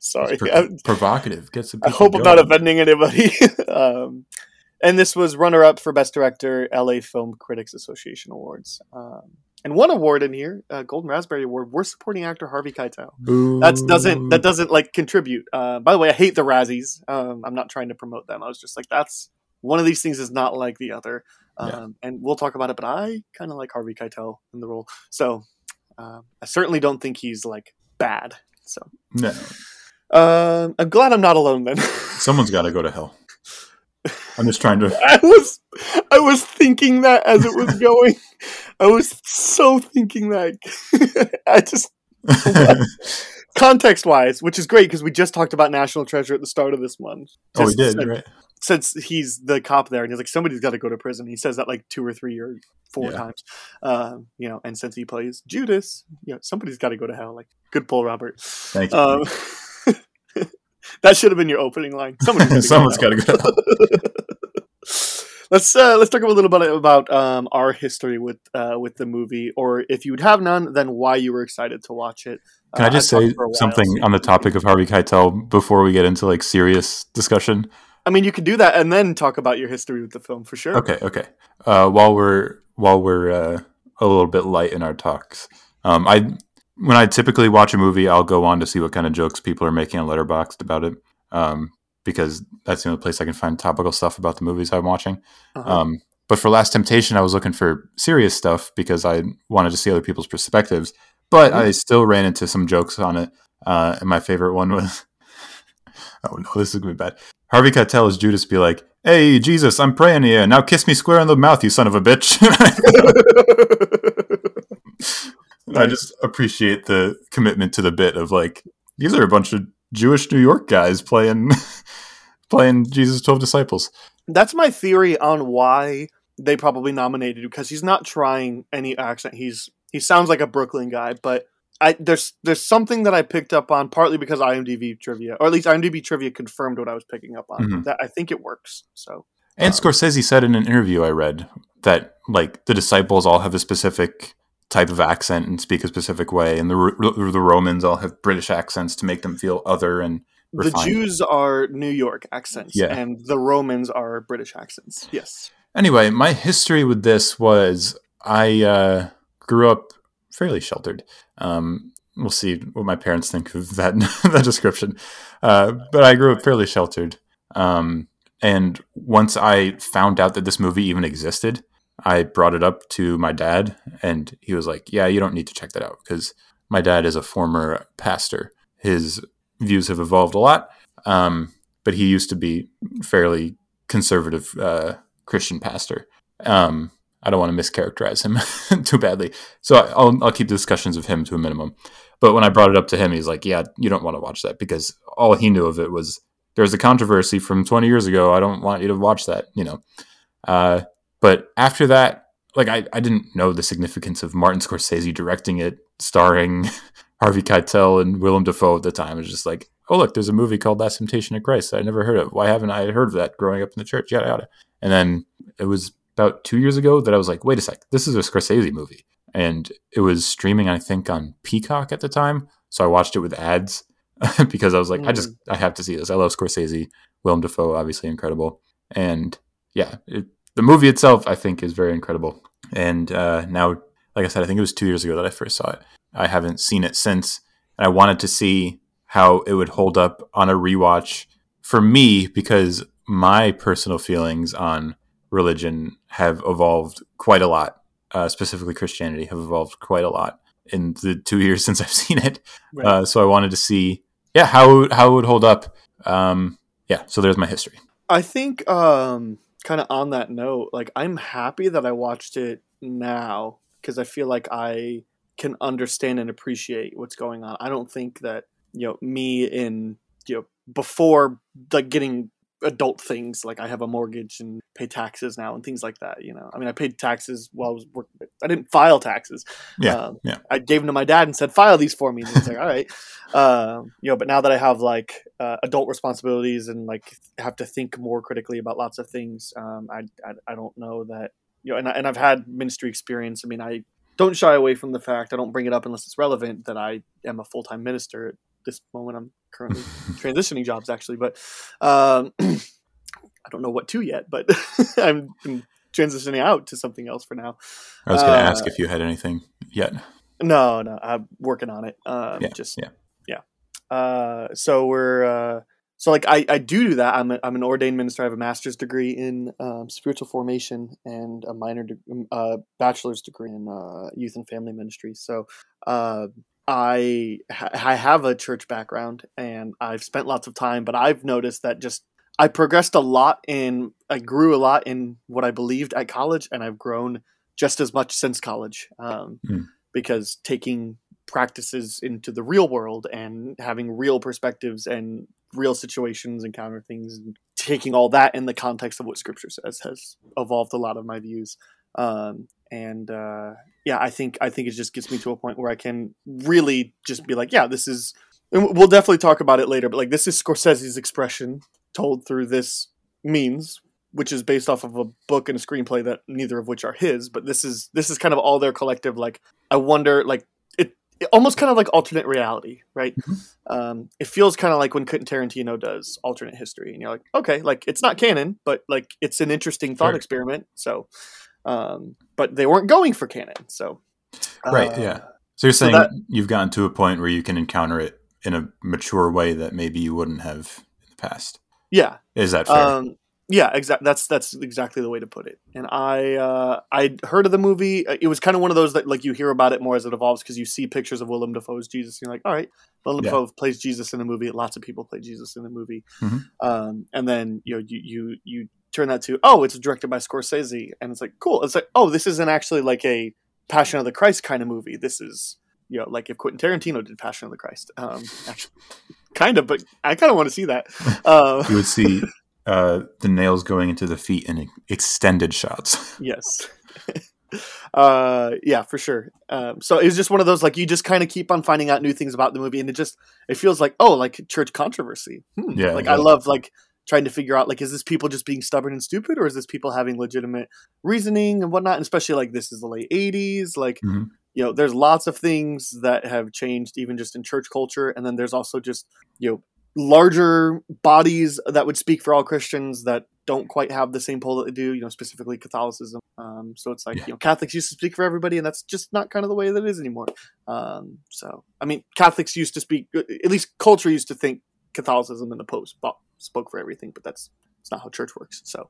[SPEAKER 14] sorry,
[SPEAKER 6] pro- *laughs* provocative. Gets
[SPEAKER 14] I hope I'm not offending anybody. *laughs* um, and this was runner-up for Best Director, LA Film Critics Association Awards. Um, and one award in here, uh, Golden Raspberry Award, Worst Supporting Actor Harvey Keitel. That doesn't that doesn't like contribute. Uh, by the way, I hate the Razzies. Um, I'm not trying to promote them. I was just like, that's one of these things is not like the other. Um,
[SPEAKER 6] Yeah.
[SPEAKER 14] And we'll talk about it. But I kind of like Harvey Keitel in the role. So um, I certainly don't think he's like bad. So
[SPEAKER 6] No,
[SPEAKER 14] um, I'm glad I'm not alone then. *laughs*
[SPEAKER 6] someone's got to go to hell. I'm just trying to.
[SPEAKER 14] I was I was thinking that as it was going. I was so thinking that. *laughs* I just *laughs* context wise, which is great because we just talked about National Treasure at the start of this month.
[SPEAKER 6] oh, we did, right?
[SPEAKER 14] Since he's the cop there, and he's like, somebody's got to go to prison. He says that like two or three or four
[SPEAKER 6] Yeah.
[SPEAKER 14] times, um, you know. And since he plays Judas, you know, somebody's got to go to hell. Like, good pull, Robert.
[SPEAKER 6] Thank you.
[SPEAKER 14] Um, *laughs* that should have been your opening line. Somebody's gotta go to hell.
[SPEAKER 6] got to go to hell. *laughs*
[SPEAKER 14] let's uh, let's talk a little bit about um, our history with uh, with the movie, or if you would have none, then why you were excited to watch it.
[SPEAKER 6] Can I
[SPEAKER 14] Uh,
[SPEAKER 6] just
[SPEAKER 14] I've
[SPEAKER 6] say
[SPEAKER 14] talked for a while,
[SPEAKER 6] something on the topic of Harvey Keitel before we get into like serious discussion?
[SPEAKER 14] I mean, you could do that and then talk about your history with the film for sure.
[SPEAKER 6] Okay, okay. Uh, while we're while we're uh, a little bit light in our talks, um, I when I typically watch a movie, I'll go on to see what kind of jokes people are making on Letterboxd about it, um, because that's the only place I can find topical stuff about the movies I'm watching.
[SPEAKER 14] Uh-huh.
[SPEAKER 6] Um, but for Last Temptation, I was looking for serious stuff because I wanted to see other people's perspectives. But
[SPEAKER 14] Mhm.
[SPEAKER 6] I still ran into some jokes on it, uh, and my favorite one was, *laughs* "Oh no, this is gonna be bad." Harvey Keitel as Judas be like, "Hey Jesus, I'm praying you. Now kiss me square in the mouth, you son of a bitch." *laughs* I just appreciate the commitment to the bit of like these are a bunch of Jewish New York guys playing *laughs* playing Jesus' twelve disciples.
[SPEAKER 14] That's my theory on why they probably nominated because he's not trying any accent. He's he sounds like a Brooklyn guy, but I there's there's something that I picked up on partly because IMDb trivia, or at least IMDb trivia confirmed what I was picking up on.
[SPEAKER 6] Mhm.
[SPEAKER 14] That I think it works. So
[SPEAKER 6] And
[SPEAKER 14] Um,
[SPEAKER 6] Scorsese said in an interview I read that like the disciples all have a specific type of accent and speak a specific way, and the the Romans all have British accents to make them feel other and
[SPEAKER 14] the. Jews are New York accents,
[SPEAKER 6] Yeah.
[SPEAKER 14] and the Romans are British accents. Yes.
[SPEAKER 6] Anyway, my history with this was I uh, grew up fairly sheltered. Um, we'll see what my parents think of that *laughs* that description. Uh, but I grew up fairly sheltered. Um, and once I found out that this movie even existed, I brought it up to my dad, and he was like, "Yeah, you don't need to check that out because my dad is a former pastor. His views have evolved a lot, um, but he used to be fairly conservative uh, Christian pastor. Um, I don't want to mischaracterize him *laughs* too badly, so I'll I'll keep the discussions of him to a minimum. But when I brought it up to him, he's like, "Yeah, you don't want to watch that because all he knew of it was there's a controversy from 20 years ago. I don't want you to watch that, you know." Uh, but after that, like I, I didn't know the significance of Martin Scorsese directing it, starring *laughs* Harvey Keitel and Willem Dafoe at the time. It was just like, oh look, there's a movie called Last Temptation of Christ that I never heard of. Why haven't I heard of that growing up in the church? Yada yada. And then it was about two years ago that I was like, wait a sec, this is a Scorsese movie. And it was streaming, I think, on Peacock at the time. So I watched it with ads *laughs* because I was like, I just I have to see this. I love Scorsese. Willem Dafoe, obviously incredible. And yeah, it, the movie itself, I think, is very incredible. And uh, now, like I said, I think it was two years ago that I first saw it. I haven't seen it since, and I wanted to see how it would hold up on a rewatch for me because my personal feelings on religion have evolved quite a lot. Uh, specifically, Christianity have evolved quite a lot in the two *laughs* years since I've seen it.
[SPEAKER 14] Right.
[SPEAKER 6] Uh, so I wanted to see, yeah, how how it would hold up. Um, yeah, so there's my history.
[SPEAKER 14] I think um kind of on that note, like I'm happy that I watched it now because I feel like I can understand and appreciate what's going on. I don't think that, you know, me in, you know, before like getting adult things like I have a mortgage and pay taxes now and things like that, you know. I mean, I paid taxes while I was working. I didn't file taxes.
[SPEAKER 6] Yeah,
[SPEAKER 14] Um,
[SPEAKER 6] yeah.
[SPEAKER 14] I gave them to my dad and said, "File these for me." And he's like, *laughs* "All right," um, you know. But now that I have like uh, adult responsibilities and like have to think more critically about lots of things, um, I, I I don't know that you know. And I, and I've had ministry experience. I mean, I don't shy away from the fact. I don't bring it up unless it's relevant that I am a full time minister this moment. I'm currently *laughs* transitioning jobs actually, but um, *clears throat* I don't know what to yet. But *laughs* I'm, I'm transitioning out to something else for now.
[SPEAKER 6] I was going to
[SPEAKER 14] Uh,
[SPEAKER 6] ask if you had anything yet.
[SPEAKER 14] No, no, I'm working on it. Um,
[SPEAKER 6] Yeah,
[SPEAKER 14] just
[SPEAKER 6] yeah.
[SPEAKER 14] yeah. Uh, so we're uh, so like I, I do do that. I'm a, I'm an ordained minister. I have a master's degree in um, spiritual formation and a minor de- uh, bachelor's degree in uh, youth and family ministry. So uh, I ha- I have a church background and I've spent lots of time, but I've noticed that just I progressed a lot in I grew a lot in what I believed at college, and I've grown just as much since college. Um, because taking practices into the real world and having real perspectives and real situations encounter things and taking all that in the context of what scripture says has evolved a lot of my views um, and uh, yeah i think i think it just gets me to a point where i can really just be like yeah this is and we'll definitely talk about it later but like this is scorsese's expression told through this means which is based off of a book and a screenplay that neither of which are his but this is this is kind of all their collective like i wonder like it, it almost kind of like alternate reality right um it feels kind of like when quentin tarantino does alternate history and you're like okay like it's not canon but like it's an interesting thought
[SPEAKER 6] Sure.
[SPEAKER 14] experiment so um but they weren't going for canon so
[SPEAKER 6] Right,
[SPEAKER 14] uh,
[SPEAKER 6] yeah. So you're saying
[SPEAKER 14] that-
[SPEAKER 6] you've gotten to a point where you can encounter it in a mature way that maybe you wouldn't have in the past.
[SPEAKER 14] yeah
[SPEAKER 6] Is that fair?
[SPEAKER 14] Um, yeah, exactly. That's that's exactly the way to put it. And I uh, I heard of the movie. Uh, It was kind of one of those that like you hear about it more as it evolves because you see pictures of Willem Dafoe's Jesus. And you're like, all right, Willem
[SPEAKER 6] Yeah.
[SPEAKER 14] Dafoe plays Jesus in the movie. Lots of people play Jesus in the movie.
[SPEAKER 6] Mhm.
[SPEAKER 14] Um, and then you know you you you turn that to oh, it's directed by Scorsese, and it's like cool. It's like oh, this isn't actually like a Passion of the Christ kind of movie. This is you know like if Quentin Tarantino did Passion of the Christ. Um, actually, kind of, but I kind of want to see that. *laughs* Uh,
[SPEAKER 6] you would see *laughs* uh, the nails going into the feet in extended shots. *laughs*
[SPEAKER 14] yes uh yeah for sure um so it was just one of those like you just kind of keep on finding out new things about the movie and it just it feels like oh like church controversy hmm.
[SPEAKER 6] Yeah,
[SPEAKER 14] like
[SPEAKER 6] yeah.
[SPEAKER 14] i love like trying to figure out like is this people just being stubborn and stupid or is this people having legitimate reasoning and whatnot and especially like this is the late 80s like
[SPEAKER 6] Mhm.
[SPEAKER 14] you know there's lots of things that have changed even just in church culture and then there's also just you know larger bodies that would speak for all christians that don't quite have the same pull that they do you know specifically catholicism um, so it's like
[SPEAKER 6] Yeah.
[SPEAKER 14] you know catholics used to speak for everybody and that's just not kind of the way that it is anymore um, so i mean catholics used to speak at least culture used to think catholicism and the spo- spoke for everything but that's it's not how church works so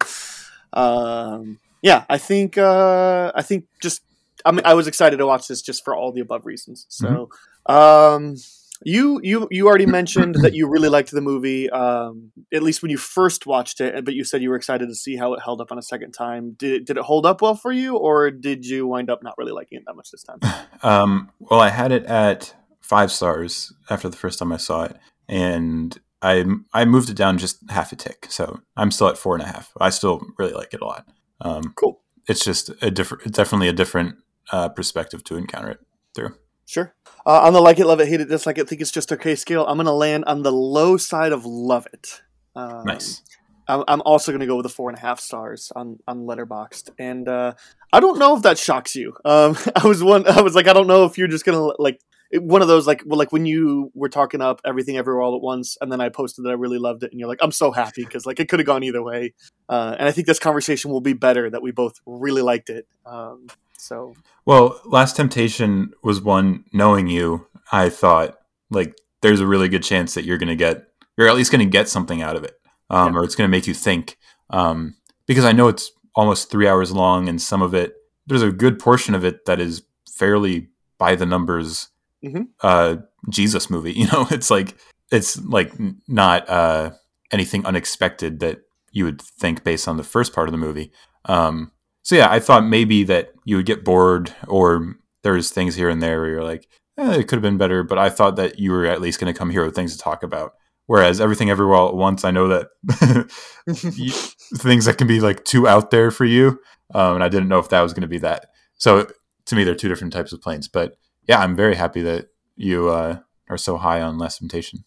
[SPEAKER 14] um, yeah, I think uh, I think just I mean I was excited to watch this just for all the above reasons. So, um, you you you already mentioned that you really liked the movie, um, at least when you first watched it. But you said you were excited to see how it held up on a second time. Did it, did it hold up well for you, or did you wind up not really liking it that much this time? *sighs*
[SPEAKER 6] Um, well, I had it at five stars after the first time I saw it, and I I moved it down just half a tick, so I'm still at four and a half. I still really like it a lot. Um,
[SPEAKER 14] Cool.
[SPEAKER 6] It's just a different, definitely a different uh, perspective to encounter it through.
[SPEAKER 14] Sure. Uh, on the like it, love it, hate it, dislike it, think it's just okay scale, I'm going to land on the low side of love it. Um,
[SPEAKER 6] Nice.
[SPEAKER 14] I'm, I'm also going to go with a four and a half stars on on Letterboxd, and uh, I don't know if that shocks you. Um, *laughs* I was one. I was like, I don't know if you're just gonna like it- one of those like well, like when you were talking up everything everywhere all at once, and then I posted that I really loved it, and you're like, I'm so happy because like it could have gone either way. Uh, and I think this conversation will be better that we both really liked it. Um, so
[SPEAKER 6] Well, Last Temptation was one. Knowing you, I thought like there's a really good chance that you're going to get, you're at least going to get something out of it, um,
[SPEAKER 14] Yeah.
[SPEAKER 6] or it's going to make you think. Um, because I know it's almost three hours long, and some of it, there's a good portion of it that is fairly by the numbers.
[SPEAKER 14] Mhm.
[SPEAKER 6] Uh, Jesus movie, *laughs* you know, it's like it's like not uh, anything unexpected that you would think based on the first part of the movie. Um, so yeah, I thought maybe that you would get bored or there's things here and there where you're like, eh, it could have been better, but I thought that you were at least going to come here with things to talk about. Whereas everything everywhere all at once, I know that *laughs* *laughs* you, things that can be like too out there for you, um, and I didn't know if that was going to be that. So to me, they're two different types of planes. But yeah, I'm very happy that you uh, are so high on Last Temptation.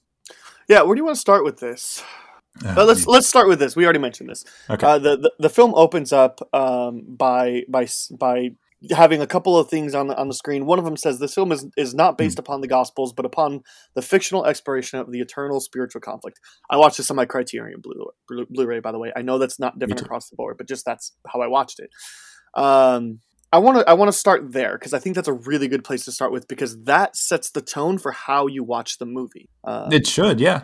[SPEAKER 14] yeah, where do you want to start with this?
[SPEAKER 6] Uh,
[SPEAKER 14] let's let's start with this. We already mentioned this.
[SPEAKER 6] Okay.
[SPEAKER 14] Uh, the, the the film opens up um, by by by having a couple of things on the on the screen. One of them says this film is is not based upon the Gospels, but upon the fictional exploration of the eternal spiritual conflict. I watched this on my Criterion Blu Blu- Blu-ray, by the way. I know that's not different across the board, but just that's how I watched it. Um, I want to I want to start there because I think that's a really good place to start with because that sets the tone for how you watch the movie. Uh,
[SPEAKER 6] it should, yeah.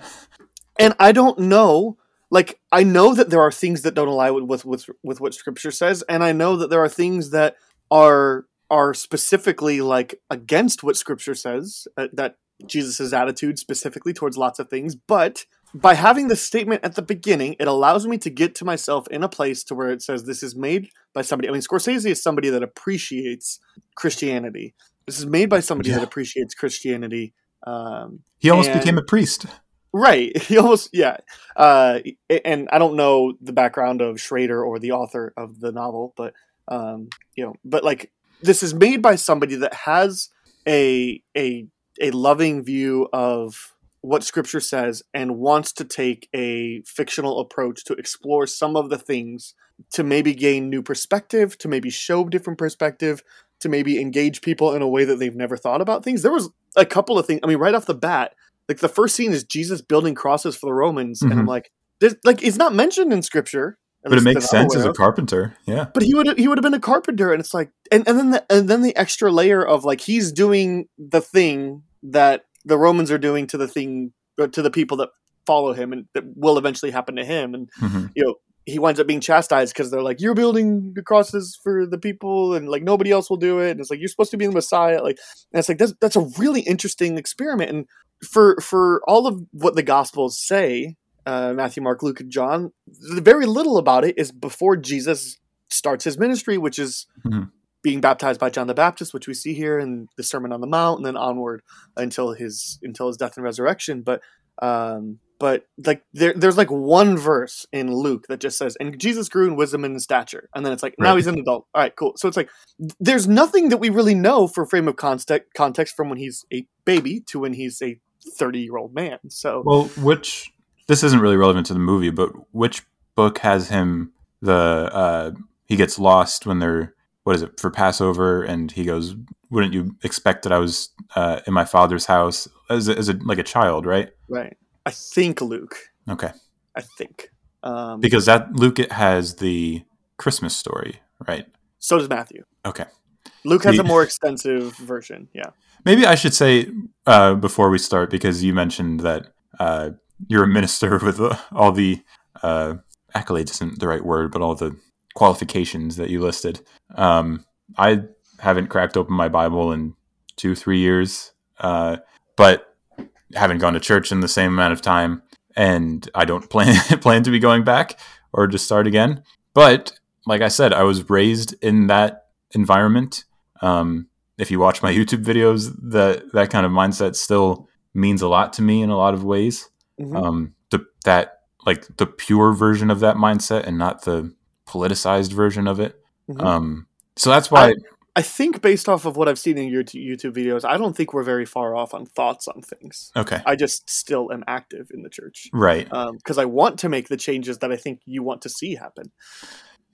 [SPEAKER 14] and I don't know. Like I know that there are things that don't align with, with with with what Scripture says, and I know that there are things that are are specifically like against what Scripture says. Uh, that Jesus' attitude specifically towards lots of things, but by having the statement at the beginning, it allows me to get to myself in a place to where it says this is made by somebody. I mean, Scorsese is somebody that appreciates Christianity. This is made by somebody
[SPEAKER 6] Yeah.
[SPEAKER 14] that appreciates Christianity. Um,
[SPEAKER 6] He almost
[SPEAKER 14] And-
[SPEAKER 6] became a priest.
[SPEAKER 14] Right. *laughs* He almost yeah. Uh, and I don't know the background of Schrader or the author of the novel, but um, you know, but like this is made by somebody that has a a a loving view of what scripture says and wants to take a fictional approach to explore some of the things to maybe gain new perspective, to maybe show different perspective, to maybe engage people in a way that they've never thought about things. There was a couple of things. I mean, right off the bat, like the first scene is Jesus building crosses for the Romans, and I'm
[SPEAKER 6] Mhm.
[SPEAKER 14] like, this, like it's not mentioned in scripture,
[SPEAKER 6] But it makes sense as a carpenter. Yeah.
[SPEAKER 14] But he would he would have been a carpenter, and it's like, and, and then the, and then the extra layer of like he's doing the thing that the Romans are doing to the thing uh, to the people that follow him, and that will eventually happen to him, and
[SPEAKER 6] Mhm.
[SPEAKER 14] you know he winds up being chastised because they're like, "You're building the crosses for the people, and like nobody else will do it." And it's like you're supposed to be the Messiah, like, and it's like that's that's a really interesting experiment. And for for all of what the Gospels say, uh, Matthew, Mark, Luke, and John, the very little about it is before Jesus starts his ministry, which is
[SPEAKER 6] Mhm.
[SPEAKER 14] Being baptized by John the Baptist, which we see here in the Sermon on the Mount, and then onward until his until his death and resurrection. But um, but like there, there's like one verse in Luke that just says, "And Jesus grew in wisdom and in stature," and then it's like, now he's an adult. All right, cool. So it's like there's nothing that we really know for frame of context context from when he's a baby to when he's a 30 year old man. So
[SPEAKER 6] Well, which this isn't really relevant to the movie, but which book has him the uh he gets lost when they're what is it for Passover and he goes, "Wouldn't you expect that I was uh, in my father's house as a, as a like a child, right?"
[SPEAKER 14] right, I think Luke.
[SPEAKER 6] Okay,
[SPEAKER 14] I think. Um,
[SPEAKER 6] because that Luke has the Christmas story, right?
[SPEAKER 14] so does Matthew.
[SPEAKER 6] Okay.
[SPEAKER 14] Luke has a more extensive version. Yeah.
[SPEAKER 6] Maybe I should say uh, before we start because you mentioned that uh, you're a minister *laughs* with all the uh, accolades isn't the right word, but all the qualifications that you listed. Um, I haven't cracked open my Bible in two, three years, uh, but haven't gone to church in the same amount of time, and I don't *laughs* plan plan to be going back or to start again. But like I said, I was raised in that environment. Um, if you watch my *laughs* YouTube videos, that that kind of mindset still means a lot to me in a lot of ways.
[SPEAKER 14] Mhm.
[SPEAKER 6] Um, the that like the pure version of that mindset and not the politicized version of it.
[SPEAKER 14] Mhm.
[SPEAKER 6] Um, so that's why.
[SPEAKER 14] I think based off of what I've seen in your YouTube videos, I don't think we're very far off on thoughts on things.
[SPEAKER 6] okay,
[SPEAKER 14] I just still am active in the church
[SPEAKER 6] right?
[SPEAKER 14] because I want to make the changes that I think you want to see happen.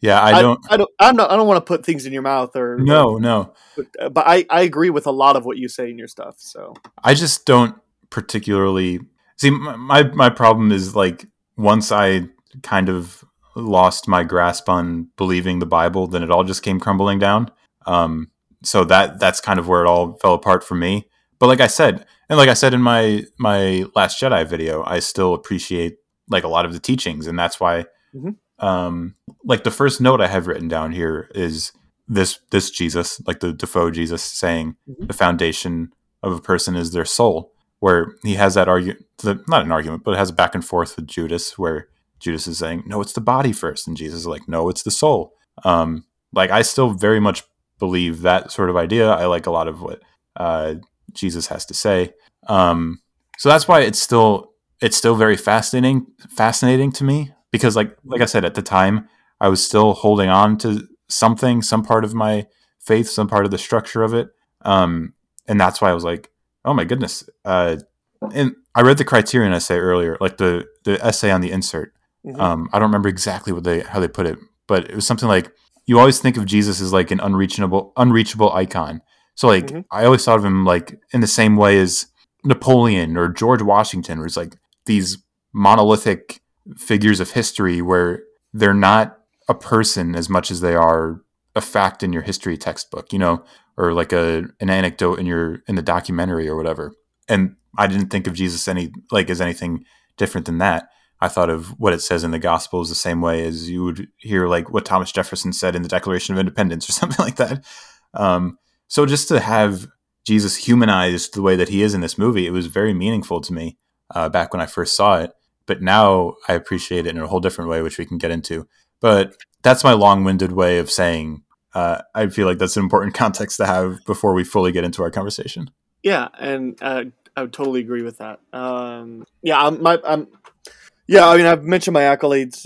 [SPEAKER 6] yeah, I don't.
[SPEAKER 14] I, don't. I'm not. I don't want to put things in your mouth or
[SPEAKER 6] no, no.
[SPEAKER 14] But, uh, but I, I agree with a lot of what you say in your stuff. So
[SPEAKER 6] I just don't particularly see my my problem is like once I kind of lost my grasp on believing the Bible, then it all just came crumbling down. Um, so that that's kind of where it all fell apart for me. But like I said, and like I said in my my last Jedi video, I still appreciate like a lot of the teachings, and that's why.
[SPEAKER 14] Mhm.
[SPEAKER 6] Um, like the first note I have written down here is this this Jesus, like the Dafoe Jesus, saying
[SPEAKER 14] Mhm.
[SPEAKER 6] the foundation of a person is their soul. Where he has that argument, not an argument, but it has a back and forth with Judas, where Judas is saying, "No, it's the body first. and Jesus is like, "No, it's the soul." Um, like I still very much believe that sort of idea. I like a lot of what uh, Jesus has to say. Um, so that's why it's still it's still very fascinating fascinating to me because like like I said at the time I was still holding on to something, some part of my faith, some part of the structure of it. Um, and that's why I was like, oh my goodness. Uh, and I read the criterion essay earlier, like the, the essay on the insert.
[SPEAKER 14] Mhm.
[SPEAKER 6] Um, I don't remember exactly what they, how they put it, but it was something like, you always think of Jesus as like an unreachable, unreachable icon. So like,
[SPEAKER 14] Mhm.
[SPEAKER 6] I always thought of him like in the same way as Napoleon or George Washington, where it's like these monolithic figures of history where they're not a person as much as they are a fact in your history textbook, you know, or like a an anecdote in your in the documentary or whatever. And I didn't think of Jesus any like as anything different than that. I thought of what it says in the Gospels the same way as you would hear like what Thomas Jefferson said in the Declaration of Independence or *laughs* something like that. Um, so just to have Jesus humanized the way that he is in this movie, it was very meaningful to me uh, back when I first saw it. But now I appreciate it in a whole different way, which we can get into. But that's my long-winded way of saying uh, I feel like that's an important *laughs* context to have before we fully get into our conversation.
[SPEAKER 14] yeah, and uh, I would totally agree with that. Um, yeah, I'm, my, I'm, yeah. I mean, I've mentioned my accolades.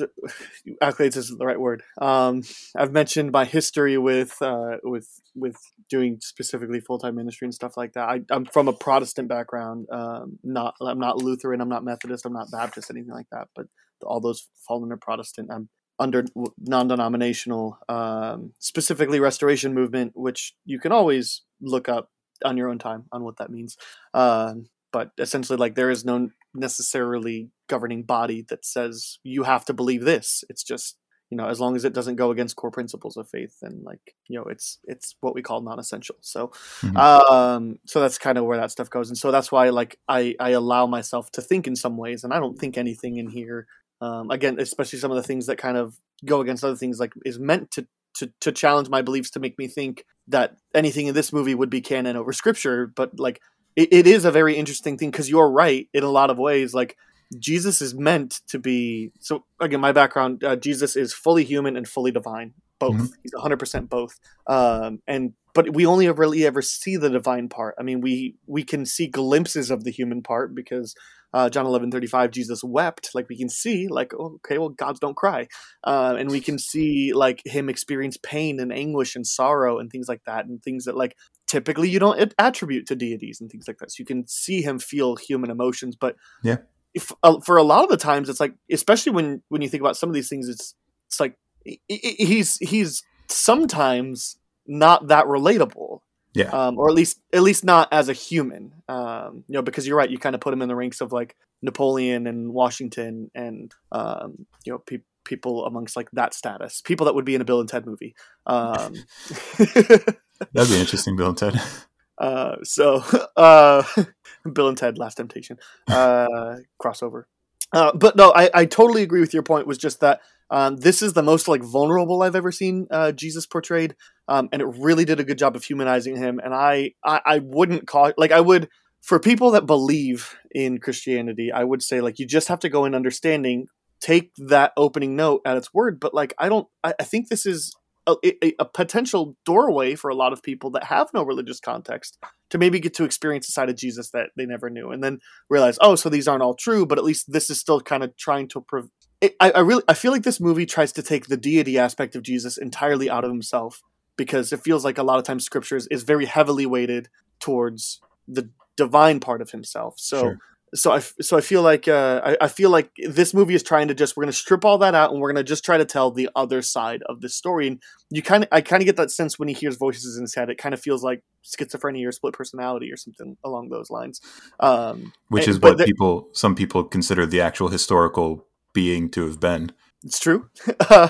[SPEAKER 14] Accolades isn't the right word. Um, I've mentioned my history with uh, with with doing specifically full time ministry and stuff like that. I, I'm from a Protestant background. Um, not I'm not Lutheran. I'm not Methodist. I'm not Baptist. Anything like that. But all those fall under Protestant. I'm under non-denominational, um, specifically Restoration Movement, which you can always look up on your own time on what that means. Um, but essentially, like there is no necessarily governing body that says you have to believe this. It's just you know as long as it doesn't go against core principles of faith, then like you know it's it's what we call non-essential. So,
[SPEAKER 6] Mhm.
[SPEAKER 14] um, so that's kind of where that stuff goes, and so that's why like I I allow myself to think in some ways, and I don't think anything in here. Um, again, especially some of the things that kind of go against other things, like is meant to to to challenge my beliefs to make me think that anything in this movie would be canon over scripture. But like it, it is a very interesting thing because you're right in a lot of ways. Like Jesus is meant to be. So again, my background: uh, Jesus is fully human and fully divine. Both.
[SPEAKER 6] Mhm.
[SPEAKER 14] He's 100 percent both. Um, and but we only really ever see the divine part. I mean, we we can see glimpses of the human part because uh, John 11 35, Jesus wept. Like we can see, like, oh, okay, well, gods don't cry. Uh, and we can see like him experience pain and anguish and sorrow and things like that, and things that like typically you don't attribute to deities and things like that. So you can see him feel human emotions, but
[SPEAKER 6] Yeah.
[SPEAKER 14] if, uh, for a lot of the times, it's like, especially when when you think about some of these things, it's it's like he- he- he's he's sometimes not that relatable
[SPEAKER 6] Yeah.
[SPEAKER 14] um, or at least at least not as a human. Um, you know, because you're right, you kind of put him in the ranks of like Napoleon and Washington and um, you know pe- people amongst like that status, people that would be in a Bill and Ted movie. *laughs* *laughs*
[SPEAKER 6] That'd be interesting, Bill and Ted. *laughs*
[SPEAKER 14] uh, so *laughs* uh, *laughs* Bill and Ted: Last Temptation uh, crossover. Uh, but no, I, I totally agree with your point. Was just that um, this is the most like vulnerable I've ever seen uh, Jesus portrayed, um, and it really did a good job of humanizing him. And I, I I wouldn't call like I would for people that believe in Christianity, I would say like you just have to go in understanding, take that opening note at its word. But like I don't, I, I think this is a, a, a potential doorway for a lot of people that have no religious context to maybe get to experience a side of Jesus that they never knew, and then realize, oh, so these aren't all true, but at least this is still kind of trying to. Pre- it, I, I really, I feel like this movie tries to take the deity aspect of Jesus entirely out of himself because it feels like a lot of times scriptures is very heavily weighted towards the divine part of himself. So.
[SPEAKER 6] Sure.
[SPEAKER 14] So I, so I feel like uh, I, I feel like this movie is trying to just we're going to strip all that out and we're going to just try to tell the other side of the story and you kind of I kind of get that sense when he hears voices in his head it kind of feels like schizophrenia or split personality or something along those lines um,
[SPEAKER 6] Which is
[SPEAKER 14] but
[SPEAKER 6] what people, some people consider the actual historical being to have been.
[SPEAKER 14] It's true.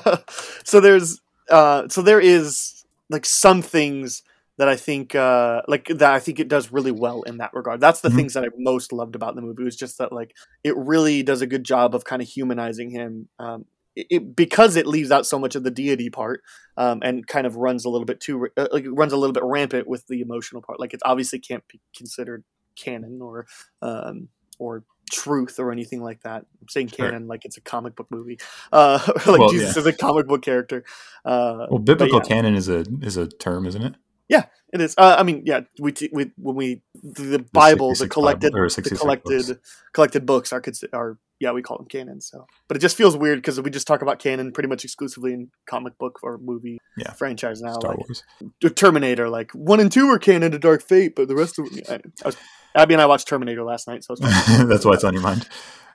[SPEAKER 14] *laughs* so there's uh so there is like some things that I think uh like that I think it does really well in that regard. That's the
[SPEAKER 6] Mhm.
[SPEAKER 14] things that I most loved about the movie was just that like it really does a good job of kind of humanizing him um it, it, because it leaves out so much of the deity part um, and kind of runs a little bit too uh, like runs a little bit rampant with the emotional part like it obviously can't be considered canon or um, or truth or anything like that i'm saying
[SPEAKER 6] Sure.
[SPEAKER 14] canon like it's a comic book movie uh *laughs* like
[SPEAKER 6] Well,
[SPEAKER 14] jesus
[SPEAKER 6] yeah.
[SPEAKER 14] is a comic book character uh
[SPEAKER 6] Well, biblical
[SPEAKER 14] yeah.
[SPEAKER 6] canon is a is a term, isn't it?
[SPEAKER 14] Yeah, it is. Uh, I mean, yeah. We, t- we when we the Bible, the
[SPEAKER 6] 66
[SPEAKER 14] collected,
[SPEAKER 6] Bible-
[SPEAKER 14] the collected,
[SPEAKER 6] books.
[SPEAKER 14] collected books are are yeah we call them canon. So, but it just feels weird because we just talk about canon pretty much exclusively in comic book or movie
[SPEAKER 6] Yeah.
[SPEAKER 14] franchise now.
[SPEAKER 6] Star
[SPEAKER 14] like
[SPEAKER 6] Wars.
[SPEAKER 14] Terminator, like one and two are canon to Dark Fate, but the rest of I, I was, Abby and I watched Terminator last night, so *laughs* *laughs*
[SPEAKER 6] That's why it's on your mind.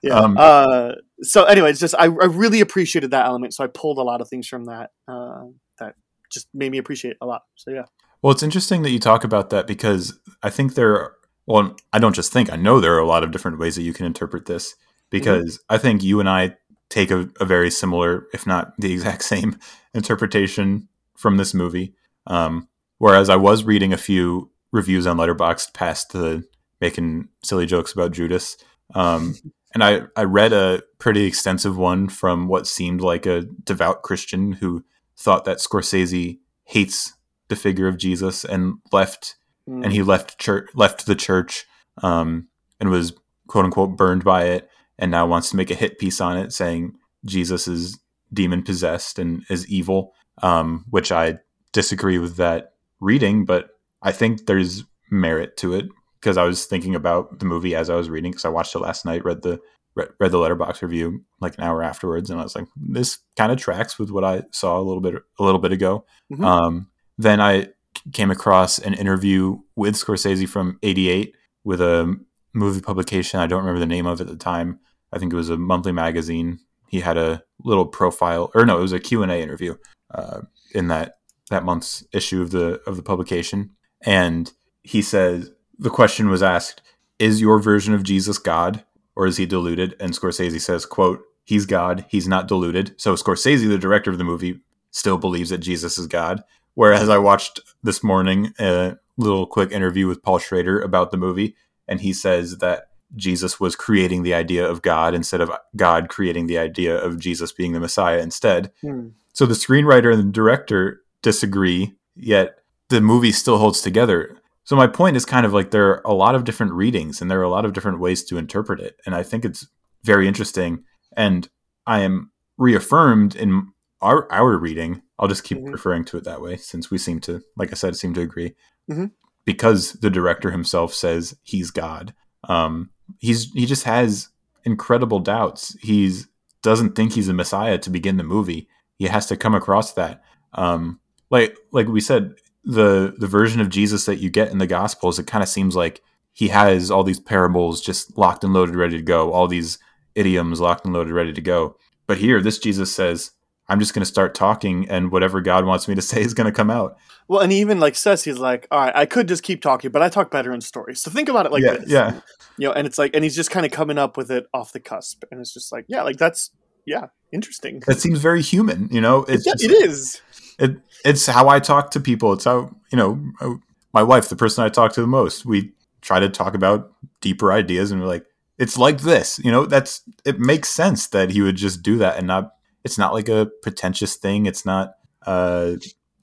[SPEAKER 14] yeah.
[SPEAKER 6] Um,
[SPEAKER 14] uh, so anyway, it's just I, I really appreciated that element, so I pulled a lot of things from that uh, that just made me appreciate a lot. So yeah.
[SPEAKER 6] Well, it's interesting that you talk about that because I think there are, well, I don't just think, I know there are a lot of different ways that you can interpret this because I think you and I take a, a very similar, if not the exact *laughs* same interpretation from this movie. Um, whereas I was reading a few reviews on Letterboxd past the making silly jokes about Judas. Um, *laughs* and I, I read a pretty extensive one from what seemed like a devout Christian who thought that Scorsese hates the figure of Jesus and left
[SPEAKER 14] Mm.
[SPEAKER 6] and he left church left the church um, and was quote unquote burned by it and now wants to make a hit piece on it saying Jesus is demon possessed and is evil um, which I disagree with that reading but I think there's merit to it because I was thinking about the movie as I was reading because I watched it last night read the read, read the Letterboxd review like an hour afterwards and I was like this kind of tracks with what I saw a little bit a little bit ago
[SPEAKER 14] Mhm.
[SPEAKER 6] um, then I came across an interview with Scorsese from 88 with a movie publication. I don't remember the name of at the time. I think it was a monthly magazine. He had a little profile or no, it was a Q&A interview uh, in that that month's issue of the of the publication. And he says the question was asked, is your version of Jesus God or is he deluded? And Scorsese says, quote, he's God, he's not deluded. So Scorsese, the director of the movie, still believes that Jesus is God. Whereas I watched this morning a little quick interview with Paul Schrader about the movie, and he says that Jesus was creating the idea of God instead of God creating the idea of Jesus being the Messiah instead.
[SPEAKER 14] Hmm.
[SPEAKER 6] So the screenwriter and the director disagree, yet the movie still holds together. So my point is kind of like there are a lot of different readings and there are a lot of different ways to interpret it. And I think it's very interesting. And I am reaffirmed in our our reading. I'll just keep
[SPEAKER 14] Mhm.
[SPEAKER 6] referring to it that way since we seem to, like I said, seem to agree.
[SPEAKER 14] Mhm.
[SPEAKER 6] Because the director himself says he's God. Um, he's he just has incredible doubts. He's doesn't think he's a messiah to begin the movie. He has to come across that. Um, like like we said, the the version of Jesus that you get in the Gospels, it kind of seems like he has all these parables just locked and loaded, ready to go. All these idioms locked and loaded, ready to go. But here, this Jesus says, "I'm just going to start talking, and whatever God wants me to say is going to come out."
[SPEAKER 14] Well, and he even like says he's like, all right, I could just keep talking, but I talk better in stories. So think about it like
[SPEAKER 6] yeah,
[SPEAKER 14] this.
[SPEAKER 6] yeah.
[SPEAKER 14] You know, and it's like, and he's just kind of coming up with it off the cusp, and it's just like, yeah, like that's yeah, interesting.
[SPEAKER 6] That seems very human, you know. It's
[SPEAKER 14] yeah,
[SPEAKER 6] just-
[SPEAKER 14] it is.
[SPEAKER 6] it it's how I talk to people. It's how you know uh, my wife, the person I talk to the most. We try to talk about deeper ideas, and we're like, it's like this. You know, that's it makes sense that he would just do that and not. It's not like a pretentious thing. It's not. Uh,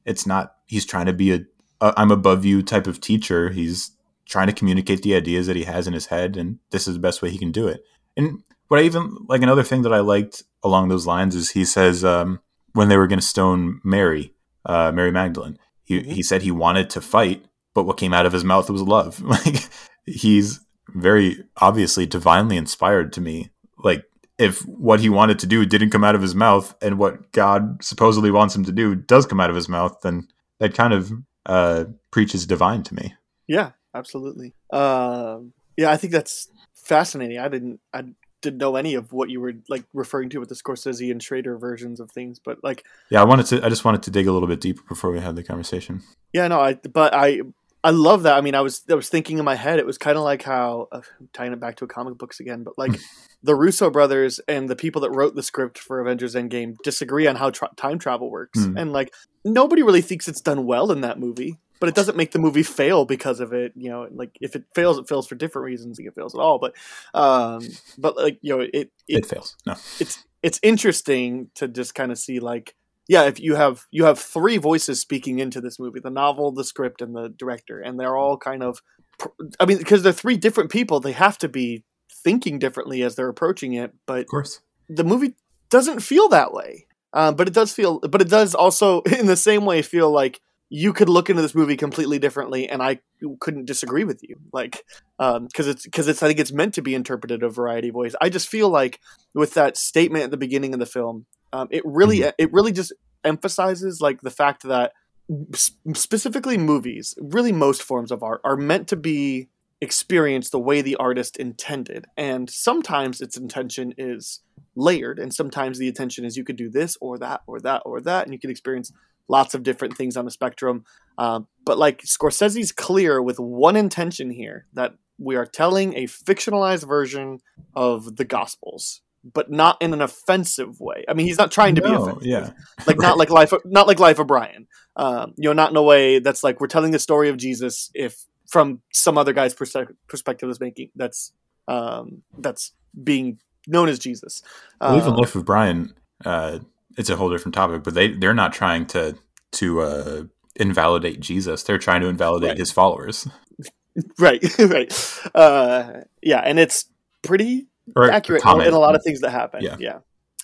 [SPEAKER 6] it's not. He's trying to be a, a I'm above you type of teacher. He's trying to communicate the ideas that he has in his head, and this is the best way he can do it. And what I even like another thing that I liked along those lines is he says um, when they were going to stone Mary, uh, Mary Magdalene, he he said he wanted to fight, but what came out of his mouth was love. *laughs* Like he's very obviously divinely inspired to me. Like if what he wanted to do didn't come out of his mouth and what God supposedly wants him to do does come out of his mouth, then that kind of uh, preaches divine to me.
[SPEAKER 14] Yeah, absolutely. Um, yeah, I think that's fascinating. I didn't, I didn't know any of what you were like referring to with the Scorsese and Schrader versions of things, but like,
[SPEAKER 6] Yeah, I wanted to. I just wanted to dig a little bit deeper before we had the conversation.
[SPEAKER 14] yeah, no, I, but I, I love that. I mean, I was, I was thinking in my head, it was kind of like how uh, tying it back to comic books again, but like *laughs* the Russo brothers and the people that wrote the script for Avengers Endgame disagree on how tra- time travel works,
[SPEAKER 6] Hmm.
[SPEAKER 14] and like nobody really thinks it's done well in that movie. But it doesn't make the movie fail because of it, you know. Like if it fails, it fails for different reasons. I it fails at all, but, um, but like you know, it, it
[SPEAKER 6] It, fails. No.
[SPEAKER 14] it's it's interesting to just kind of see like yeah if you have you have three voices speaking into this movie the novel the script and the director and they're all kind of i mean because they're three different people they have to be thinking differently as they're approaching it but
[SPEAKER 6] Of course.
[SPEAKER 14] the movie doesn't feel that way. Um, but it does feel but it does also *laughs* in the same way feel like you could look into this movie completely differently and i couldn't disagree with you. Like because it's because it's i think it's meant to be interpreted a variety of ways. I just feel like with that statement at the beginning of the film um, it really it really just emphasizes like the fact that specifically movies really most forms of art are meant to be experienced the way the artist intended. And sometimes its intention is layered and sometimes the intention is you could do this or that or that or that and you can experience lots of different things on the spectrum. Um, but like scorsese's clear with one intention here that we are telling a fictionalized version of the gospels but not in an offensive way i mean he's not trying to be offensive
[SPEAKER 6] yeah.
[SPEAKER 14] like not like life not like life of brian um, you know not in a way that's like we're telling the story of jesus if from some other guy's perse- perspective is making that's um, that's being known as jesus
[SPEAKER 6] Well, even
[SPEAKER 14] Uh,
[SPEAKER 6] Life of Brian, uh, it's a whole different topic, but they they're not trying to to uh, invalidate Jesus. They're trying to invalidate
[SPEAKER 14] Right.
[SPEAKER 6] his followers. *laughs*
[SPEAKER 14] right *laughs* right uh, yeah and it's pretty
[SPEAKER 6] Or
[SPEAKER 14] accurate in,
[SPEAKER 6] comment.
[SPEAKER 14] in a lot of things that happen.
[SPEAKER 6] Yeah.
[SPEAKER 14] Yeah.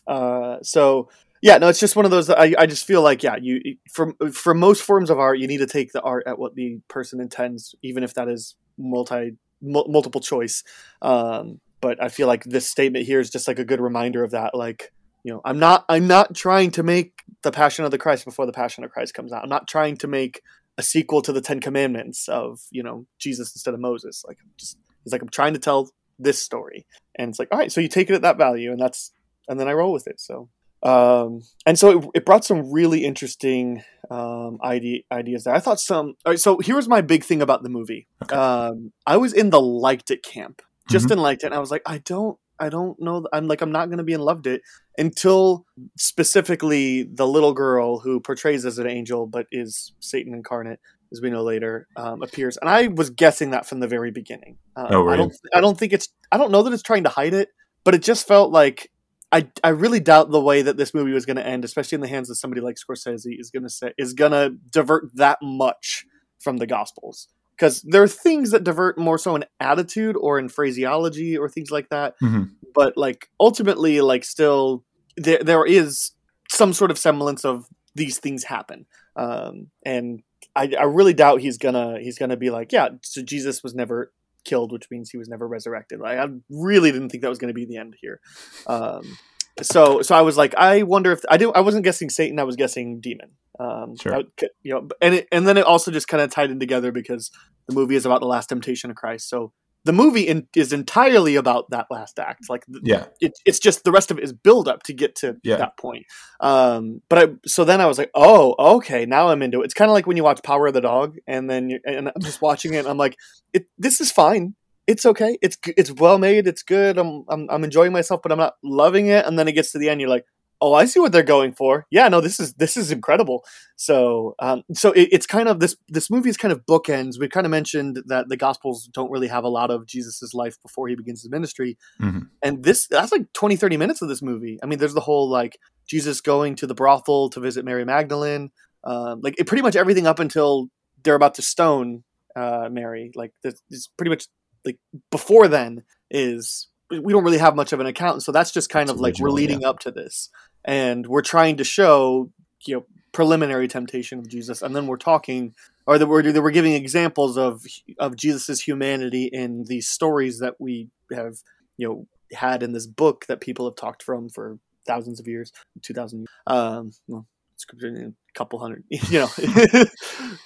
[SPEAKER 14] Uh, so yeah, no, it's just one of those. that I, I just feel like yeah, you for for most forms of art, you need to take the art at what the person intends, even if that is multi mul- multiple choice. Um, but I feel like this statement here is just like a good reminder of that. Like you know, I'm not I'm not trying to make the Passion of the Christ before the Passion of Christ comes out. I'm not trying to make a sequel to the Ten Commandments of you know Jesus instead of Moses. Like I'm just it's like I'm trying to tell this story. And it's like all right so you take it at that value and that's and then i roll with it. So um and so it, it brought some really interesting um idea, ideas there. I thought some all right so here was my big thing about the movie.
[SPEAKER 6] Okay.
[SPEAKER 14] um i was in the liked it camp just in liked it and i was like i don't i don't know i'm like i'm not going to be in loved it until specifically the little girl who portrays as an angel but is satan incarnate as we know later, um, appears, and I was guessing that from the very beginning. Um,
[SPEAKER 6] Oh, were
[SPEAKER 14] I don't, I don't think it's, I don't know that it's trying to hide it, but it just felt like I, I really doubt the way that this movie was going to end, especially in the hands of somebody like Scorsese, is going to say is going to divert that much from the Gospels because there are things that divert more so in attitude or in phraseology or things like that,
[SPEAKER 6] Mhm.
[SPEAKER 14] but like ultimately, like still there there is some sort of semblance of these things happen, um, and I, I really doubt he's gonna he's gonna be like, yeah, so Jesus was never killed, which means he was never resurrected. Like, I really didn't think that was gonna be the end here. Um, so so I was like, I wonder if I do. I wasn't guessing Satan. I was guessing demon. Um,
[SPEAKER 6] Sure.
[SPEAKER 14] I- you know, and it, and then it also just kind of tied in together because the movie is about the last temptation of Christ. So the movie in, is entirely about that last act. Like
[SPEAKER 6] Yeah.
[SPEAKER 14] it, it's just the rest of it is build up to get to
[SPEAKER 6] Yeah.
[SPEAKER 14] that point. Um, but I so then I was like, oh, okay, now I'm into it. It's kind of like when you watch Power of the Dog, and then you, and I'm just watching it, and I'm like, it, this is fine. It's okay. It's it's well made. It's good. I'm, I'm I'm enjoying myself, but I'm not loving it. And then it gets to the end, you're like, oh, I see what they're going for. Yeah, no, this is this is incredible. So, um, so it, it's kind of this this movie is kind of bookends. We kind of mentioned that the Gospels don't really have a lot of Jesus's life before he begins his ministry,
[SPEAKER 6] Mhm.
[SPEAKER 14] and this that's like 20, 30 minutes of this movie. I mean, there's the whole like Jesus going to the brothel to visit Mary Magdalene, um, like it, pretty much everything up until they're about to stone uh, Mary. Like this is pretty much like before then is we don't really have much of an account, so that's just kind
[SPEAKER 6] It's
[SPEAKER 14] of like we're leading up to this, and we're trying to show you know preliminary temptation of Jesus, and then we're talking or that we're that we're giving examples of of Jesus's humanity in these stories that we have you know had in this book that people have talked from for thousands of years, two thousand years. Um, well, a couple hundred, *laughs* you know, *laughs*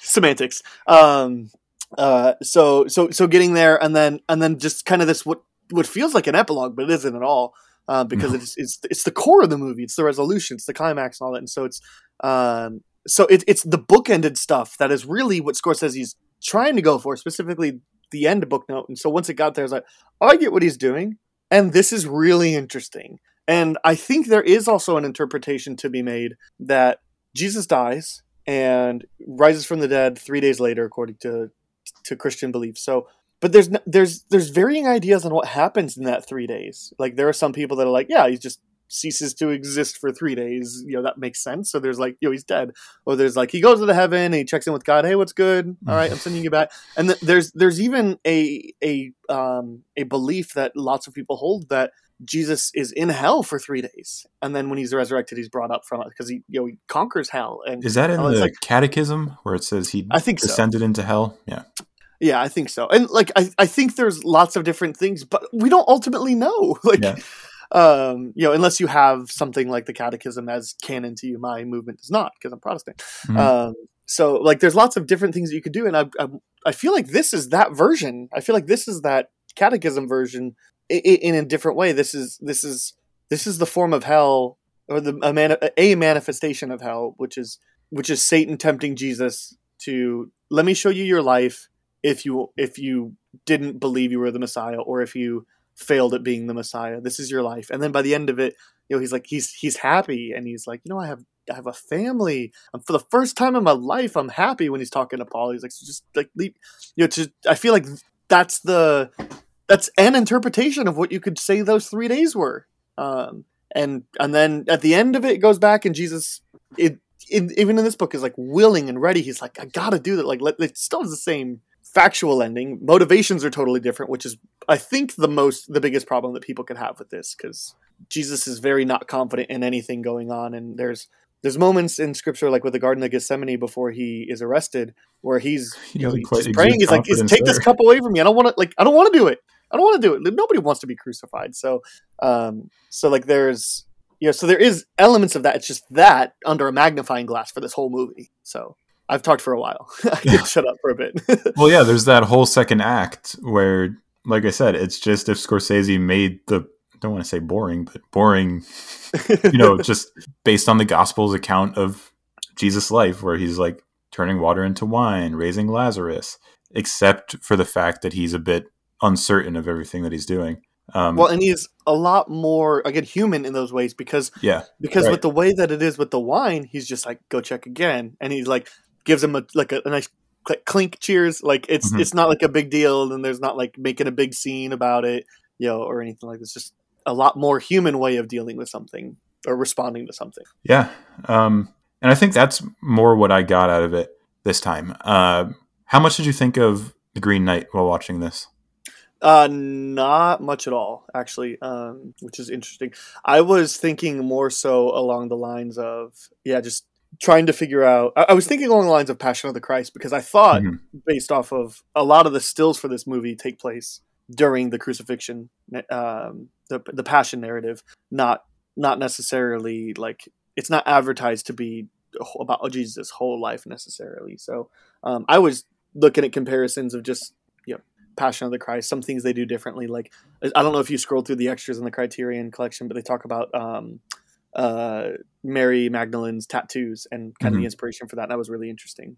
[SPEAKER 14] semantics. Um, uh, so so so getting there, and then and then just kind of this what what feels like an epilogue, but it isn't at all. Uh, because
[SPEAKER 6] No.
[SPEAKER 14] it's it's it's the core of the movie. It's the resolution. It's the climax and all that. And so it's um so it, it's the bookended stuff that is really what Scorsese's trying to go for, specifically the end book note. And so once it got there, I was like, oh, I get what he's doing, and this is really interesting. And I think there is also an interpretation to be made that Jesus dies and rises from the dead three days later, according to to Christian belief. So, but there's there's there's varying ideas on what happens in that three days. Like there are some people that are like, yeah, he just ceases to exist for three days. You know that makes sense. So there's like, you know, he's dead. Or there's like he goes to the heaven and he checks in with God. Hey, what's good? All right, I'm sending you back. And th- there's there's even a a um a belief that lots of people hold that Jesus is in hell for three days, and then when he's resurrected, he's brought up from it because he you know he conquers hell. And
[SPEAKER 6] Is that in the
[SPEAKER 14] like-
[SPEAKER 6] Catechism where it says he
[SPEAKER 14] I think so.
[SPEAKER 6] descended into hell? Yeah.
[SPEAKER 14] Yeah, I think so. And like I, I think there's lots of different things, but we don't ultimately know. *laughs* Like
[SPEAKER 6] Yeah.
[SPEAKER 14] um, you know, unless you have something like the catechism as canon to you, my movement does not because I'm Protestant.
[SPEAKER 6] Mhm.
[SPEAKER 14] Um, so like there's lots of different things that you could do, and I, I I feel like this is that version. I feel like this is that catechism version in, in a different way. This is this is this is the form of hell or the a, man, a manifestation of hell, which is which is Satan tempting Jesus to let me show you your life if you if you didn't believe you were the Messiah or if you failed at being the Messiah. This is your life. And then by the end of it, you know, he's like he's he's happy and he's like, you know, I have I have a family. And for the first time in my life, I'm happy when he's talking to Paul. He's like, so just like leave, you know, to, I feel like that's the that's an interpretation of what you could say those three days were. Um, and and then at the end of it, it goes back and Jesus, it, even in this book, is like willing and ready. He's like, I gotta do that. Like, let, it still has the same factual ending. Motivations are totally different, which is, I think, the most the biggest problem that people could have with this because Jesus is very not confident in anything going on, and there's there's moments in scripture like with the Garden of Gethsemane before he is arrested where he's
[SPEAKER 6] He
[SPEAKER 14] you know he's praying. He's like, "Just
[SPEAKER 6] confidence
[SPEAKER 14] take this cup away from me. I don't want to like I don't want to do it. I don't want to do it. Nobody wants to be crucified. So um so like there's yeah so there is elements of that. It's just that under a magnifying glass for this whole movie. So I've talked for a while. *laughs* I can shut up for a bit. *laughs*
[SPEAKER 6] Well, yeah, there's that whole second act where, like I said, it's just if Scorsese made the I don't want to say boring, but boring, *laughs* you know, just based on the Gospels account of Jesus' life, where he's like turning water into wine, raising Lazarus, except for the fact that he's a bit uncertain of everything that he's doing. Um,
[SPEAKER 14] well, and he's a lot more again human in those ways because
[SPEAKER 6] yeah,
[SPEAKER 14] because
[SPEAKER 6] Right.
[SPEAKER 14] with the way that it is with the wine, he's just like go check again, and he's like gives him a like a, a nice cl- clink, cheers. Like it's
[SPEAKER 6] Mhm.
[SPEAKER 14] it's not like a big deal, and there's not like making a big scene about it, you know, or anything like this. Just a lot more human way of dealing with something or responding to something.
[SPEAKER 6] Yeah. Um, and I think that's more what I got out of it this time. Uh, how much did you think of The Green Knight while watching this?
[SPEAKER 14] Uh, not much at all, actually, um, which is interesting. I was thinking more so along the lines of, yeah, just trying to figure out. I, I was thinking along the lines of Passion of the Christ because I thought,
[SPEAKER 6] Mhm.
[SPEAKER 14] based off of a lot of the stills for this movie, take place during the crucifixion, um, the the Passion narrative, not not necessarily like it's not advertised to be about Jesus' whole life necessarily. So um, I was looking at comparisons of just you know Passion of the Christ, some things they do differently. Like I don't know if you scrolled through the extras in the Criterion collection, but they talk about um, uh, Mary Magdalene's tattoos and kind of
[SPEAKER 6] Mhm.
[SPEAKER 14] the inspiration for that. That was really interesting.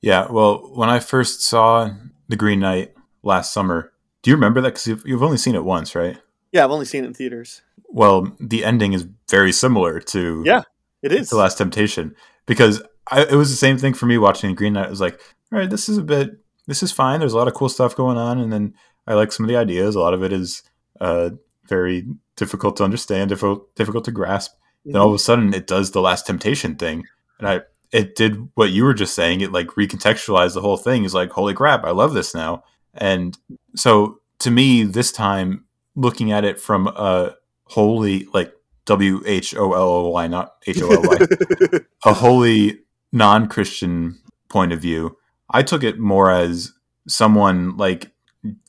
[SPEAKER 6] Yeah. Well, when I first saw The Green Knight last summer, do you remember that? Because you've, you've only seen it once, right?
[SPEAKER 14] Yeah, I've only seen it in theaters.
[SPEAKER 6] Well, the ending is very similar to
[SPEAKER 14] Yeah, it is.
[SPEAKER 6] The Last Temptation because I, it was the same thing for me watching the Green Knight. It was like, all right, this is a bit, this is fine. There's a lot of cool stuff going on, and then I like some of the ideas. A lot of it is uh, very difficult to understand, difficult, difficult to grasp.
[SPEAKER 14] Mm-hmm.
[SPEAKER 6] Then all of a sudden, it does the Last Temptation thing, and I, it did what you were just saying. It like recontextualized the whole thing. Is like, holy crap, I love this now. And so to me, this time, looking at it from a wholly like W H O L O Y, not H O L Y, *laughs* a wholly non Christian point of view, I took it more as someone like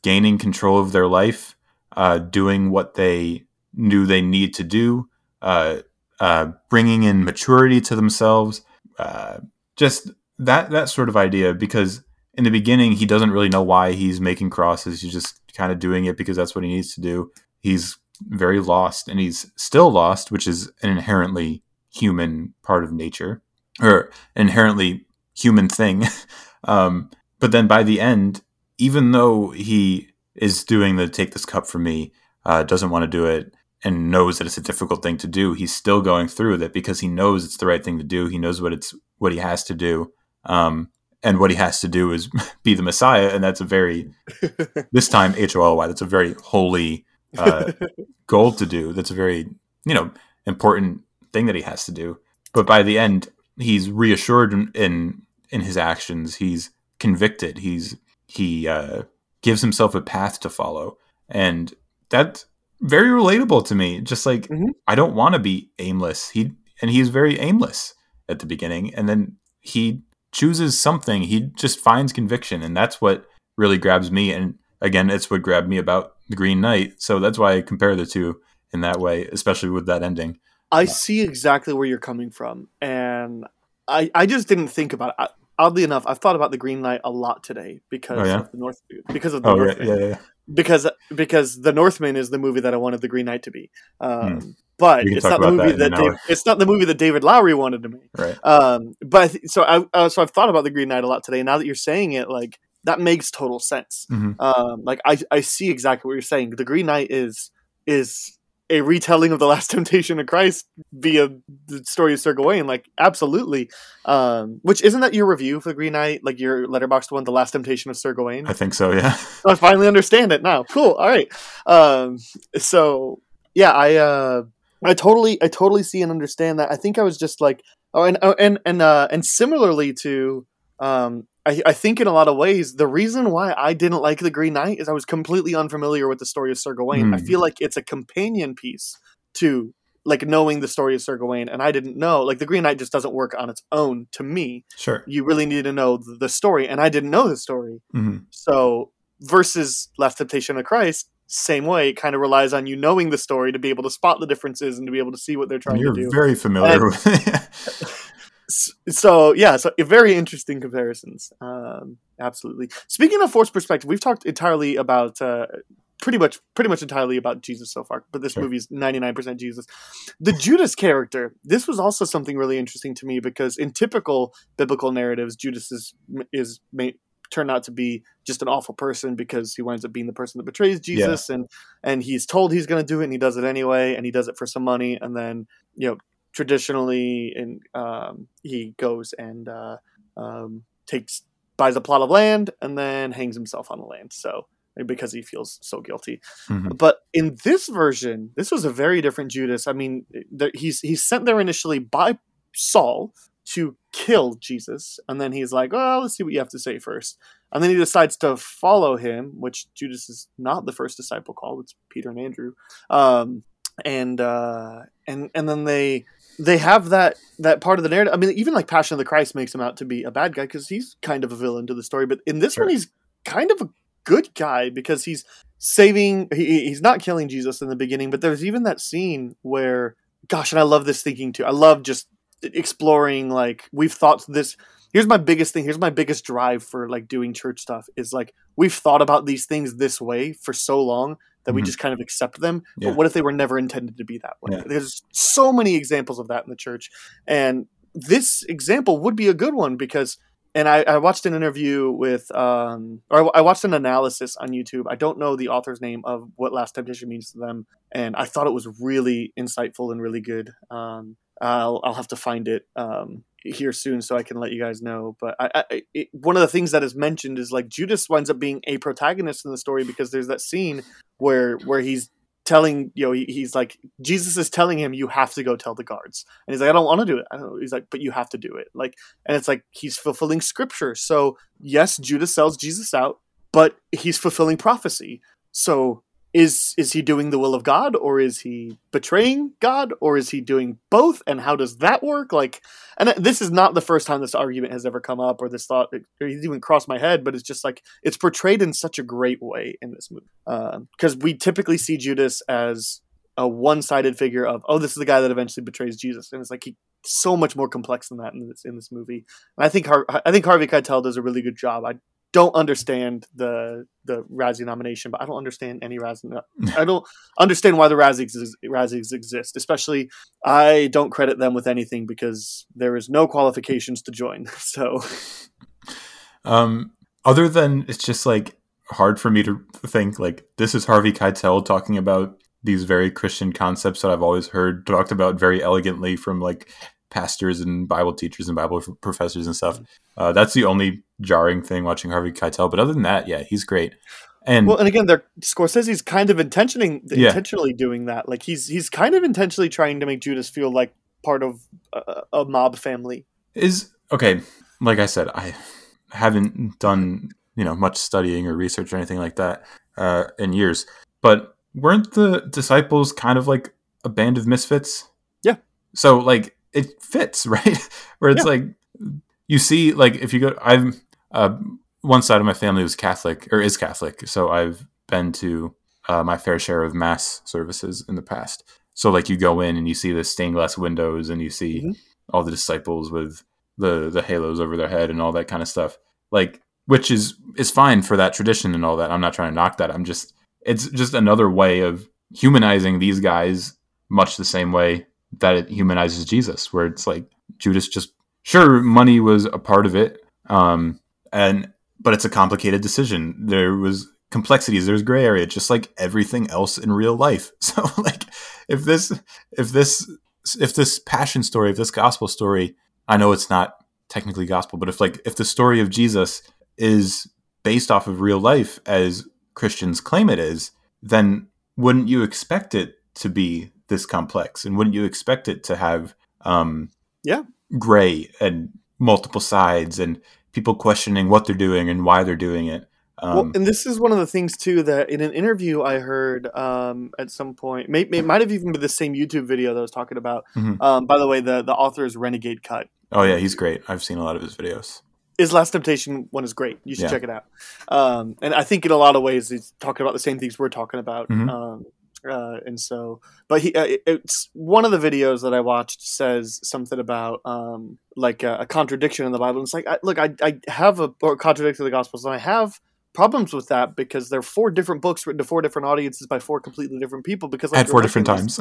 [SPEAKER 6] gaining control of their life, uh, doing what they knew they need to do, uh, uh, bringing in maturity to themselves, uh, just that that sort of idea. Because in the beginning, he doesn't really know why he's making crosses. He's just kind of doing it because that's what he needs to do. He's very lost, and he's still lost, which is an inherently human part of nature or inherently human thing. *laughs* um, but then by the end, even though he is doing the take this cup from me, uh, doesn't want to do it, and knows that it's a difficult thing to do, he's still going through with it because he knows it's the right thing to do. He knows what it's what he has to do. Um, and what he has to do is *laughs* be the Messiah, and that's a very *laughs* this time H O L Y. That's a very holy uh, *laughs* goal to do. That's a very you know important thing that he has to do. But by the end, he's reassured in in, in his actions. He's convicted. He's he uh, gives himself a path to follow, and that's very relatable to me. Just like mm-hmm. I don't want to be aimless. He and he's very aimless at the beginning, and then he chooses something. He just finds conviction, and that's what really grabs me. And again, it's what grabbed me about the Green Knight. So that's why I compare the two in that way, especially with that ending.
[SPEAKER 14] I uh, see exactly where you're coming from, and I I just didn't think about it. Oddly enough, I've thought about the Green Knight a lot today because
[SPEAKER 6] Oh, yeah?
[SPEAKER 14] of the North because of the
[SPEAKER 6] Oh,
[SPEAKER 14] Northman.
[SPEAKER 6] yeah, yeah, yeah.
[SPEAKER 14] Because because the Northman is the movie that I wanted the Green Knight to be, um,
[SPEAKER 6] Hmm.
[SPEAKER 14] but it's not the movie
[SPEAKER 6] that
[SPEAKER 14] that Dave, it's not the movie that David Lowery wanted to make.
[SPEAKER 6] Right.
[SPEAKER 14] Um, but so I uh, so I've thought about the Green Knight a lot today. Now that you're saying it, like that makes total sense.
[SPEAKER 6] Mhm.
[SPEAKER 14] Um, like I I see exactly what you're saying. The Green Knight is is a retelling of the Last *laughs* Temptation of Christ via the story of Sir Gawain. Like absolutely. Um, which isn't that your review for the Green Knight? Like your Letterboxd one, the Last Temptation of Sir Gawain.
[SPEAKER 6] I think so. Yeah. *laughs*
[SPEAKER 14] I finally understand it now. Cool. All right. Um, so yeah, I uh, I totally I totally see and understand that. I think I was just like oh and oh, and and uh, and similarly to um, I, I think in a lot of ways the reason why I didn't like the Green Knight is I was completely unfamiliar with the story of Sir Gawain. I
[SPEAKER 6] Hmm.
[SPEAKER 14] feel like it's a companion piece to like knowing the story of Sir Gawain, and I didn't know. Like the Green Knight just doesn't work on its own to me.
[SPEAKER 6] Sure.
[SPEAKER 14] You really need to know the, story, and I didn't know the story.
[SPEAKER 6] hmm
[SPEAKER 14] So versus Last Temptation of Christ, same way, it kind of relies on you knowing the story to be able to spot the differences and to be able to see what they're trying
[SPEAKER 6] You're
[SPEAKER 14] to do.
[SPEAKER 6] You're very familiar
[SPEAKER 14] And-
[SPEAKER 6] with. *laughs*
[SPEAKER 14] So yeah, so very interesting comparisons. Um, absolutely. Speaking of force perspective, we've talked entirely about. Uh, Pretty much, pretty much entirely about Jesus so far, but this
[SPEAKER 6] Sure.
[SPEAKER 14] movie's ninety nine percent Jesus. The Judas character, this was also something really interesting to me because in typical biblical narratives, Judas is is ma- turned out to be just an awful person because he winds up being the person that betrays Jesus, and and he's told he's going to do it, and he does it anyway, and he does it for some money, and then you know traditionally and um, he goes and uh, um, takes buys a plot of land and then hangs himself on the land so because he feels so guilty.
[SPEAKER 6] Mhm.
[SPEAKER 14] but in this version this was a very different judas. I mean there, he's he's sent there initially by saul to kill jesus and then he's like well let's see what you have to say first. And then he decides to follow him which judas is not the first disciple called. It's peter and andrew. Um, and uh, and and then they they have that that part of the narrative. I mean, even like Passion of the Christ makes him out to be a bad guy because he's kind of a villain to the story. But in this
[SPEAKER 6] Sure.
[SPEAKER 14] one, he's kind of a good guy because he's saving. He, he's not killing Jesus in the beginning, but there's even that scene where, gosh, and I love this thinking too. I love just exploring like we've thought this. Here's my biggest thing. Here's my biggest drive for like doing church stuff is like we've thought about these things this way for so long that we
[SPEAKER 6] Mhm.
[SPEAKER 14] just kind of accept them.
[SPEAKER 6] Yeah.
[SPEAKER 14] But what if they were never intended to be that way?
[SPEAKER 6] Yeah.
[SPEAKER 14] There's so many examples of that in the church, and this example would be a good one because and I, I watched an interview with, um, or I, I watched an analysis on YouTube. I don't know the author's name of what Last Temptation means to them, and I thought it was really insightful and really good. Um, I'll, I'll have to find it um, here soon so I can let you guys know. But I, I, it, one of the things that is mentioned is like Judas winds up being a protagonist in the story because there's that scene where where he's telling you know he, he's like jesus is telling him you have to go tell the guards. And he's like i don't want to do it. I don't he's like but you have to do it. Like and it's like he's fulfilling scripture. So yes judas sells jesus out but he's fulfilling prophecy. So is is he doing the will of god or is he betraying god or is he doing both and how does that work? Like and this is not the first time this argument has ever come up or this thought even crossed my head but it's just like it's portrayed in such a great way in this movie. Because uh, we typically see judas as a one-sided figure of oh this is the guy that eventually betrays jesus and it's like he so much more complex than that in this in this movie. And i think Har- i think harvey keitel does a really good job. I don't understand the the Razzie nomination, but I don't understand any Razzie. I don't understand why the Razzies Razzies exist. Especially, I don't credit them with anything because there is no qualifications to join. *laughs* So,
[SPEAKER 6] um, other than it's just like hard for me to think like this is Harvey Keitel talking about these very Christian concepts that I've always heard talked about very elegantly from like pastors and Bible teachers and Bible professors and stuff. Uh, that's the only jarring thing watching Harvey Keitel. But other than that, yeah, he's great. And
[SPEAKER 14] well, and again, there Scorsese's kind of intentionally yeah. intentionally doing that. Like he's he's kind of intentionally trying to make Judas feel like part of a, a mob family.
[SPEAKER 6] Is okay. Like I said, I haven't done you know much studying or research or anything like that uh, in years. But weren't the disciples kind of like a band of misfits?
[SPEAKER 14] Yeah.
[SPEAKER 6] So like it fits, *laughs* right? Where it's yeah. like you see, like if you go, I've uh, one side of my family was Catholic or is Catholic, so I've been to uh, my fair share of mass services in the past. So like you go in and you see the stained glass windows and you see mm-hmm. all the disciples with the the halos over their head and all that kind of stuff. Like which is is fine for that tradition and all that. I'm not trying to knock that. I'm just it's just another way of humanizing these guys much the same way that it humanizes Jesus, where it's like Judas just sure money was a part of it, um, and but it's a complicated decision. There was complexities, there's gray area, just like everything else in real life. *laughs* So like if this if this if this passion story, if this gospel story, I know it's not technically gospel, but if like if the story of Jesus is based off of real life as Christians claim it is, then wouldn't you expect it to be this complex and wouldn't you expect it to have um
[SPEAKER 14] yeah
[SPEAKER 6] gray and multiple sides and people questioning what they're doing and why they're doing it
[SPEAKER 14] um, well, and this is one of the things too that in an interview I heard um, at some point, may, it might have even been the same YouTube video that I was talking about. Mm-hmm. Um, by the way, the the author is Renegade Cut.
[SPEAKER 6] Oh yeah, he's great. I've seen a lot of his videos.
[SPEAKER 14] His Last Temptation one is great. You should yeah. check it out. Um, and I think in a lot of ways he's talking about the same things we're talking about. Mm-hmm. Uh, and so, but he, uh, it's one of the videos that I watched says something about um, like a, a, contradiction in the Bible. And it's like, I, look, I, I have a or contradiction of the Gospels, and I have problems with that because they're four different books written to four different audiences by four completely different people. Because
[SPEAKER 6] like, at four different times.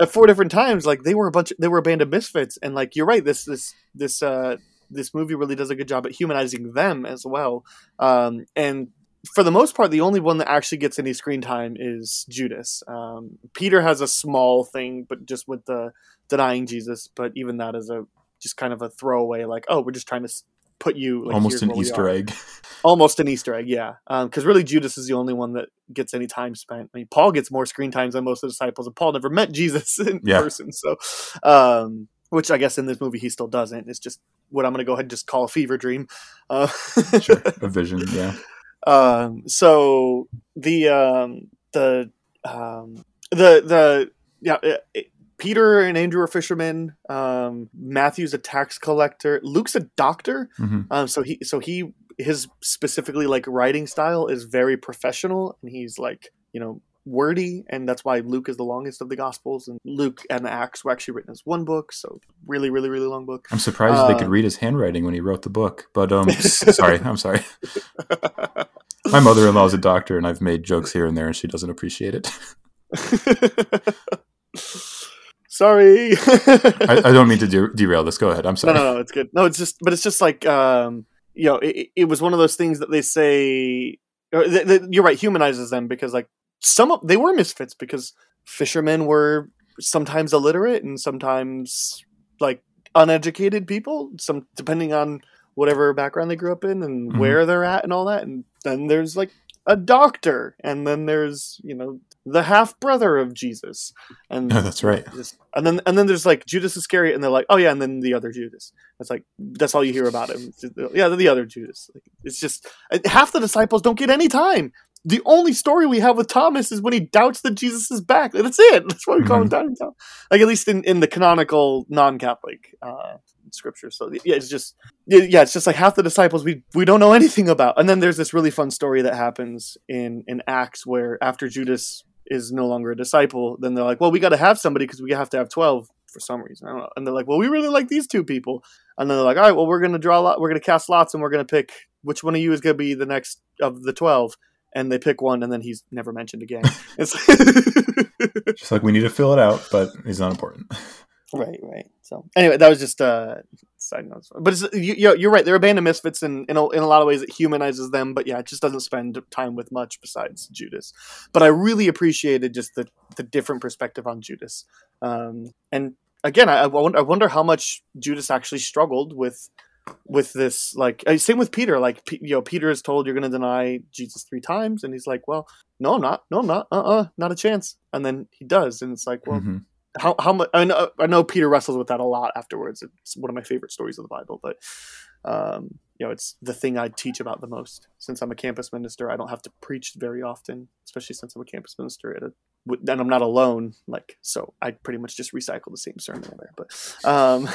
[SPEAKER 14] at four different times, like they were a bunch, of, they were a band of misfits, and like you're right, this this this uh, this movie really does a good job at humanizing them as well. Um, and for the most part, the only one that actually gets any screen time is Judas. Um, Peter has a small thing, but just with the denying Jesus. But even that is a just kind of a throwaway, like, oh, we're just trying to put you like,
[SPEAKER 6] almost an Easter egg. *laughs*
[SPEAKER 14] almost an Easter egg, yeah. Because um, really, Judas is the only one that gets any time spent. I mean, Paul gets more screen times than most of the disciples, and Paul never met Jesus *laughs* in yeah. person. So, um, which I guess in this movie he still doesn't. It's just what I'm going to go ahead and just call a fever dream. Uh,
[SPEAKER 6] sure, *laughs* a vision, yeah.
[SPEAKER 14] Um, so the um, the um, the the yeah. It, it, Peter and Andrew are fishermen. Um, Matthew's a tax collector. Luke's a doctor. Mm-hmm. Um, so he so he his specifically like writing style is very professional, and he's like you know wordy, and that's why Luke is the longest of the Gospels. And Luke and Acts were actually written as one book, so really, really, really long book.
[SPEAKER 6] I'm surprised uh, they could um, read his handwriting when he wrote the book. But um, *laughs* sorry, I'm sorry. *laughs* My mother-in-law is a doctor, and I've made jokes here and there, and she doesn't appreciate it. *laughs*
[SPEAKER 14] sorry.
[SPEAKER 6] I, I, don't mean to de- derail this. Go ahead. I'm sorry.
[SPEAKER 14] No, no, no, it's good. No, it's just, but it's just like, um, you know, it, it was one of those things that they say. th- th- You're right, humanizes them because like some of they were misfits because fishermen were sometimes illiterate and sometimes like uneducated people. Some depending on whatever background they grew up in and
[SPEAKER 6] Mhm.
[SPEAKER 14] where they're at and all that. And then there's like a doctor, and then there's you know the half brother of Jesus, and *laughs*
[SPEAKER 6] that's right.
[SPEAKER 14] just- and then and then there's like Judas Iscariot, and they're like, oh yeah, and then the other Judas. It's like that's all you hear about him. Just, yeah, the other Judas. Like, it's just half the disciples don't get any time. The only story we have with Thomas is when he doubts that Jesus is back. That's it. That's why we call him doubting Thomas. Like at least in, in the canonical non-Catholic uh, scripture. So yeah, it's just yeah, it's just like half the disciples we we don't know anything about. And then there's this really fun story that happens in in Acts where after Judas is no longer a disciple, then they're like, well, we got to have somebody because we have to have twelve for some reason. I don't know. And they're like, well, we really like these two people. And then they're like, all right, well, we're gonna draw a lot. We're gonna cast lots, and we're gonna pick which one of you is gonna be the next of the twelve. And they pick one, and then he's never mentioned again. *laughs* It's
[SPEAKER 6] Just like we need to fill it out, but he's not important. *laughs*
[SPEAKER 14] Right, right. So anyway, that was just uh side notes. But you, you're right. They're abandoned misfits, and in a, in a lot of ways, it humanizes them. But yeah, it just doesn't spend time with much besides Judas. But I really appreciated just the the different perspective on Judas. Um, and again, I, I wonder, how much Judas actually struggled with with this. Like uh, same with Peter. Like you know, Peter is told you're going to deny Jesus three times, and he's like, "Well, no, I'm not. No, I'm not. Uh, uh not a chance." And then he does, and it's like, well
[SPEAKER 6] Mhm.
[SPEAKER 14] How how much I know I know Peter wrestles with that a lot afterwards. It's one of my favorite stories of the Bible, but um, you know, it's the thing I teach about the most. Since I'm a campus minister, I don't have to preach very often, especially since I'm a campus minister at a and I'm not alone. Like, so I pretty much just recycle the same sermon there. But um,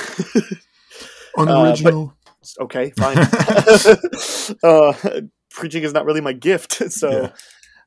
[SPEAKER 14] *laughs*
[SPEAKER 6] Unoriginal.
[SPEAKER 14] but- okay, fine. *laughs* *laughs* uh, preaching is not really my gift, so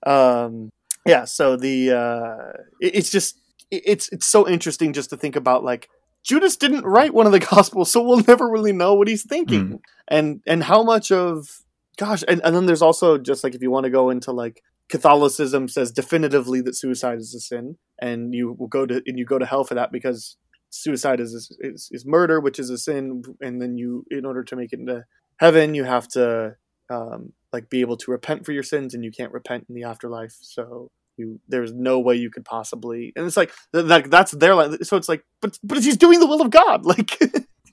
[SPEAKER 14] um, yeah. So the uh, it- it's just it's it's so interesting just to think about like Judas didn't write one of the *laughs* gospels, so we'll never really know what he's thinking, and and how much of gosh, and, and then there's also just like if you want to go into like Catholicism says definitively that suicide is a sin, and you will go to and you go to hell for that because suicide is is, is murder, which is a sin, and then you in order to make it into heaven, you have to um, like be able to repent for your sins, and you can't repent in the afterlife, so you there's no way you could possibly and it's like that that's their line so it's like but but he's doing the will of god *laughs* like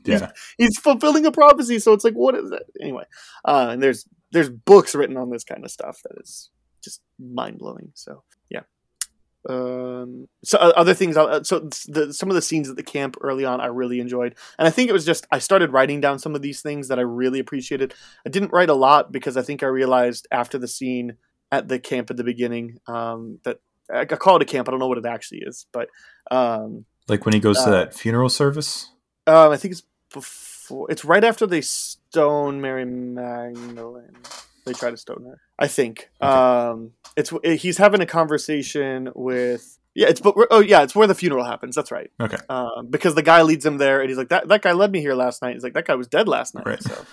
[SPEAKER 6] yeah.
[SPEAKER 14] he's fulfilling a prophecy so it's like what is that anyway uh and there's there's books written on this kind of stuff that is just mind-blowing so yeah um so uh, other things uh, so the, some of the scenes at the camp early on i really enjoyed and i think it was just i started writing down some of these things that i really appreciated i didn't write a lot because i think i realized after the scene at the camp at the beginning um that i call it a camp i don't know what it actually is but um
[SPEAKER 6] Like when he goes to
[SPEAKER 14] Uh,
[SPEAKER 6] that funeral service.
[SPEAKER 14] um, I think it's before. It's right after they stone Mary Magdalene. They try to stone her. I think. Um, it's he's having a conversation with. Yeah, it's but oh yeah, it's where the funeral happens. That's right.
[SPEAKER 6] Okay.
[SPEAKER 14] Um, because the guy leads him there, and he's like, "That that guy led me here last night." He's like, "That guy was dead last night."
[SPEAKER 6] Right.
[SPEAKER 14] So,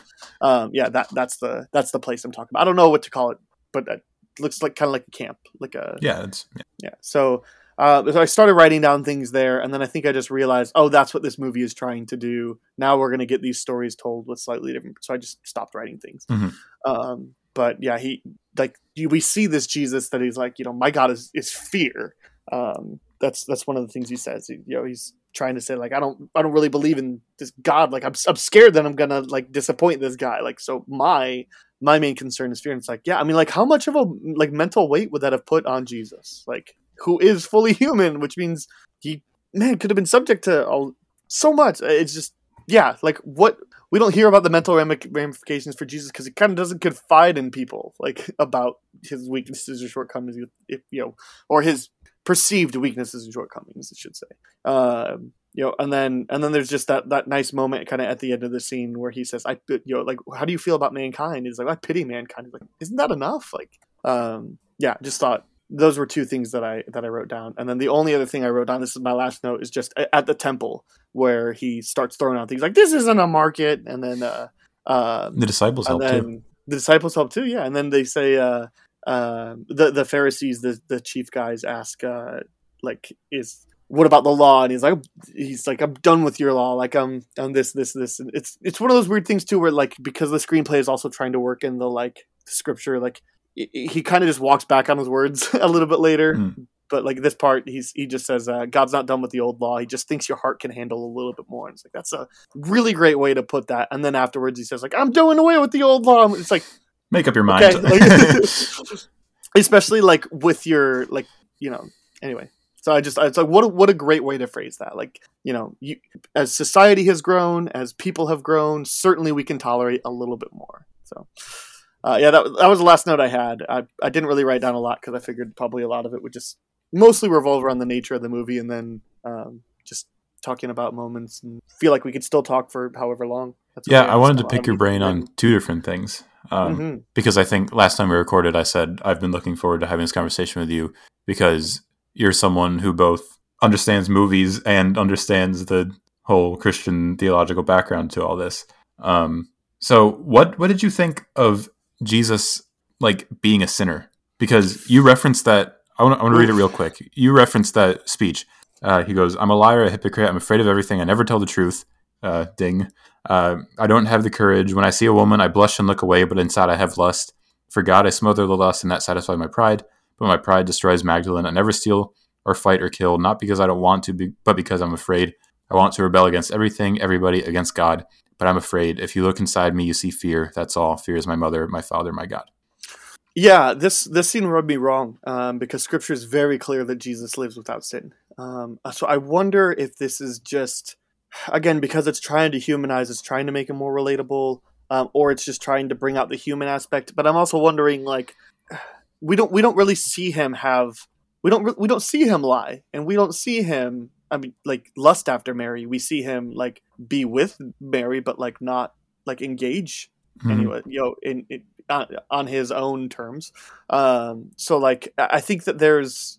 [SPEAKER 14] um, yeah, that that's the that's the place I'm talking about. I don't know what to call it, but it looks like kind of like a camp, like a
[SPEAKER 6] Yeah, it's yeah.
[SPEAKER 14] yeah. So, uh, so I started writing down things there, and then I think I just realized, oh, that's what this movie is trying to do. Now we're going to get these stories told with slightly different. So I just stopped writing things.
[SPEAKER 6] Mhm.
[SPEAKER 14] Um, but yeah, he like you, we see this Jesus that he's like, you know, my God is is fear. Um, that's that's one of the things he says. He, you know, he's trying to say like, I don't I don't really believe in this God. Like I'm I'm scared that I'm gonna like disappoint this guy. Like so my my main concern is fear. And it's like, yeah, I mean, like, how much of a like mental weight would that have put on Jesus? Like, who is fully *laughs* human, which means he man could have been subject to all so much. It's just yeah, like what we don't hear about the mental ramifications for Jesus because he kind of doesn't confide in people like *laughs* about his weaknesses or shortcomings, if you know, or his perceived weaknesses and shortcomings, I should say. Um, you know, and then and then there's just that that nice moment kind of at the end of the scene where he says, "I, you know, like, how do you feel about mankind?" He's like, "I pity mankind." He's like, "Isn't that enough?" Like, um, yeah, just thought those were two things that I that I wrote down, and then the only other thing I wrote down, this is my last note, is just at the temple where he starts throwing out things like, "This isn't a market," and then uh, um,
[SPEAKER 6] The disciples help too.
[SPEAKER 14] the disciples help too yeah and then they say uh uh the the pharisees the the chief guys ask uh like is what about the law? And he's like, he's like, I'm done with your law. Like I'm, I'm this, this, this. And it's, it's one of those weird things too, where like because the screenplay is also trying to work in the like scripture, like he, he kind of just walks back on his words *laughs* a little bit later.
[SPEAKER 6] Mm.
[SPEAKER 14] But like this part, he's he just says, uh, "God's not done with the old law. He just thinks your heart can handle a little bit more." And it's like that's a really great way to put that. And then afterwards, he says, "Like I'm doing away with the old law." It's like
[SPEAKER 6] Make up your mind.
[SPEAKER 14] okay, like, *laughs* especially like with your like you know. Anyway, so I just it's like what a, what a great way to phrase that. Like you know, you as society has grown, as people have grown, certainly we can tolerate a little bit more. So. Uh, yeah, that, that was the last note I had. I, I didn't really write down a lot because I figured probably a lot of it would just mostly revolve around the nature of the movie and then um, just talking about moments and feel like we could still talk for however long. That's
[SPEAKER 6] yeah, I wanted to pick your brain on two different things. Um,
[SPEAKER 14] Mhm.
[SPEAKER 6] Because I think last time we recorded, I said I've been looking forward to having this conversation with you because you're someone who both understands movies and understands the whole Christian theological background to all this. Um, so, what what did you think of Jesus like being a sinner? Because you referenced that. I want to read it real quick. You referenced that speech. Uh, he goes, "I'm a liar, a hypocrite. I'm afraid of everything. I never tell the truth." Uh, ding. Uh, I don't have the courage. When I see a woman, I blush and look away, but inside I have lust. For God, I smother the lust, and that satisfies my pride. But my pride destroys Magdalene. I never steal or fight or kill, not because I don't want to, be, but because I'm afraid. I want to rebel against everything, everybody, against God. But I'm afraid. If you look inside me, you see fear. That's all. Fear is my mother, my father, my God.
[SPEAKER 14] Yeah, this this scene rubbed me wrong um, because Scripture is very clear that Jesus lives without sin. Um, so I wonder if this is just again because it's trying to humanize, it's trying to make him more relatable, um, or it's just trying to bring out the human aspect. But I'm also wondering like we don't we don't really see him have we don't re- we don't see him lie, and we don't see him. I mean, like lust after Mary. We see him like be with Mary, but like not like engage
[SPEAKER 6] Mhm.
[SPEAKER 14] anyway, you know, in, in on, on his own terms. Um, so like, I I think that there's,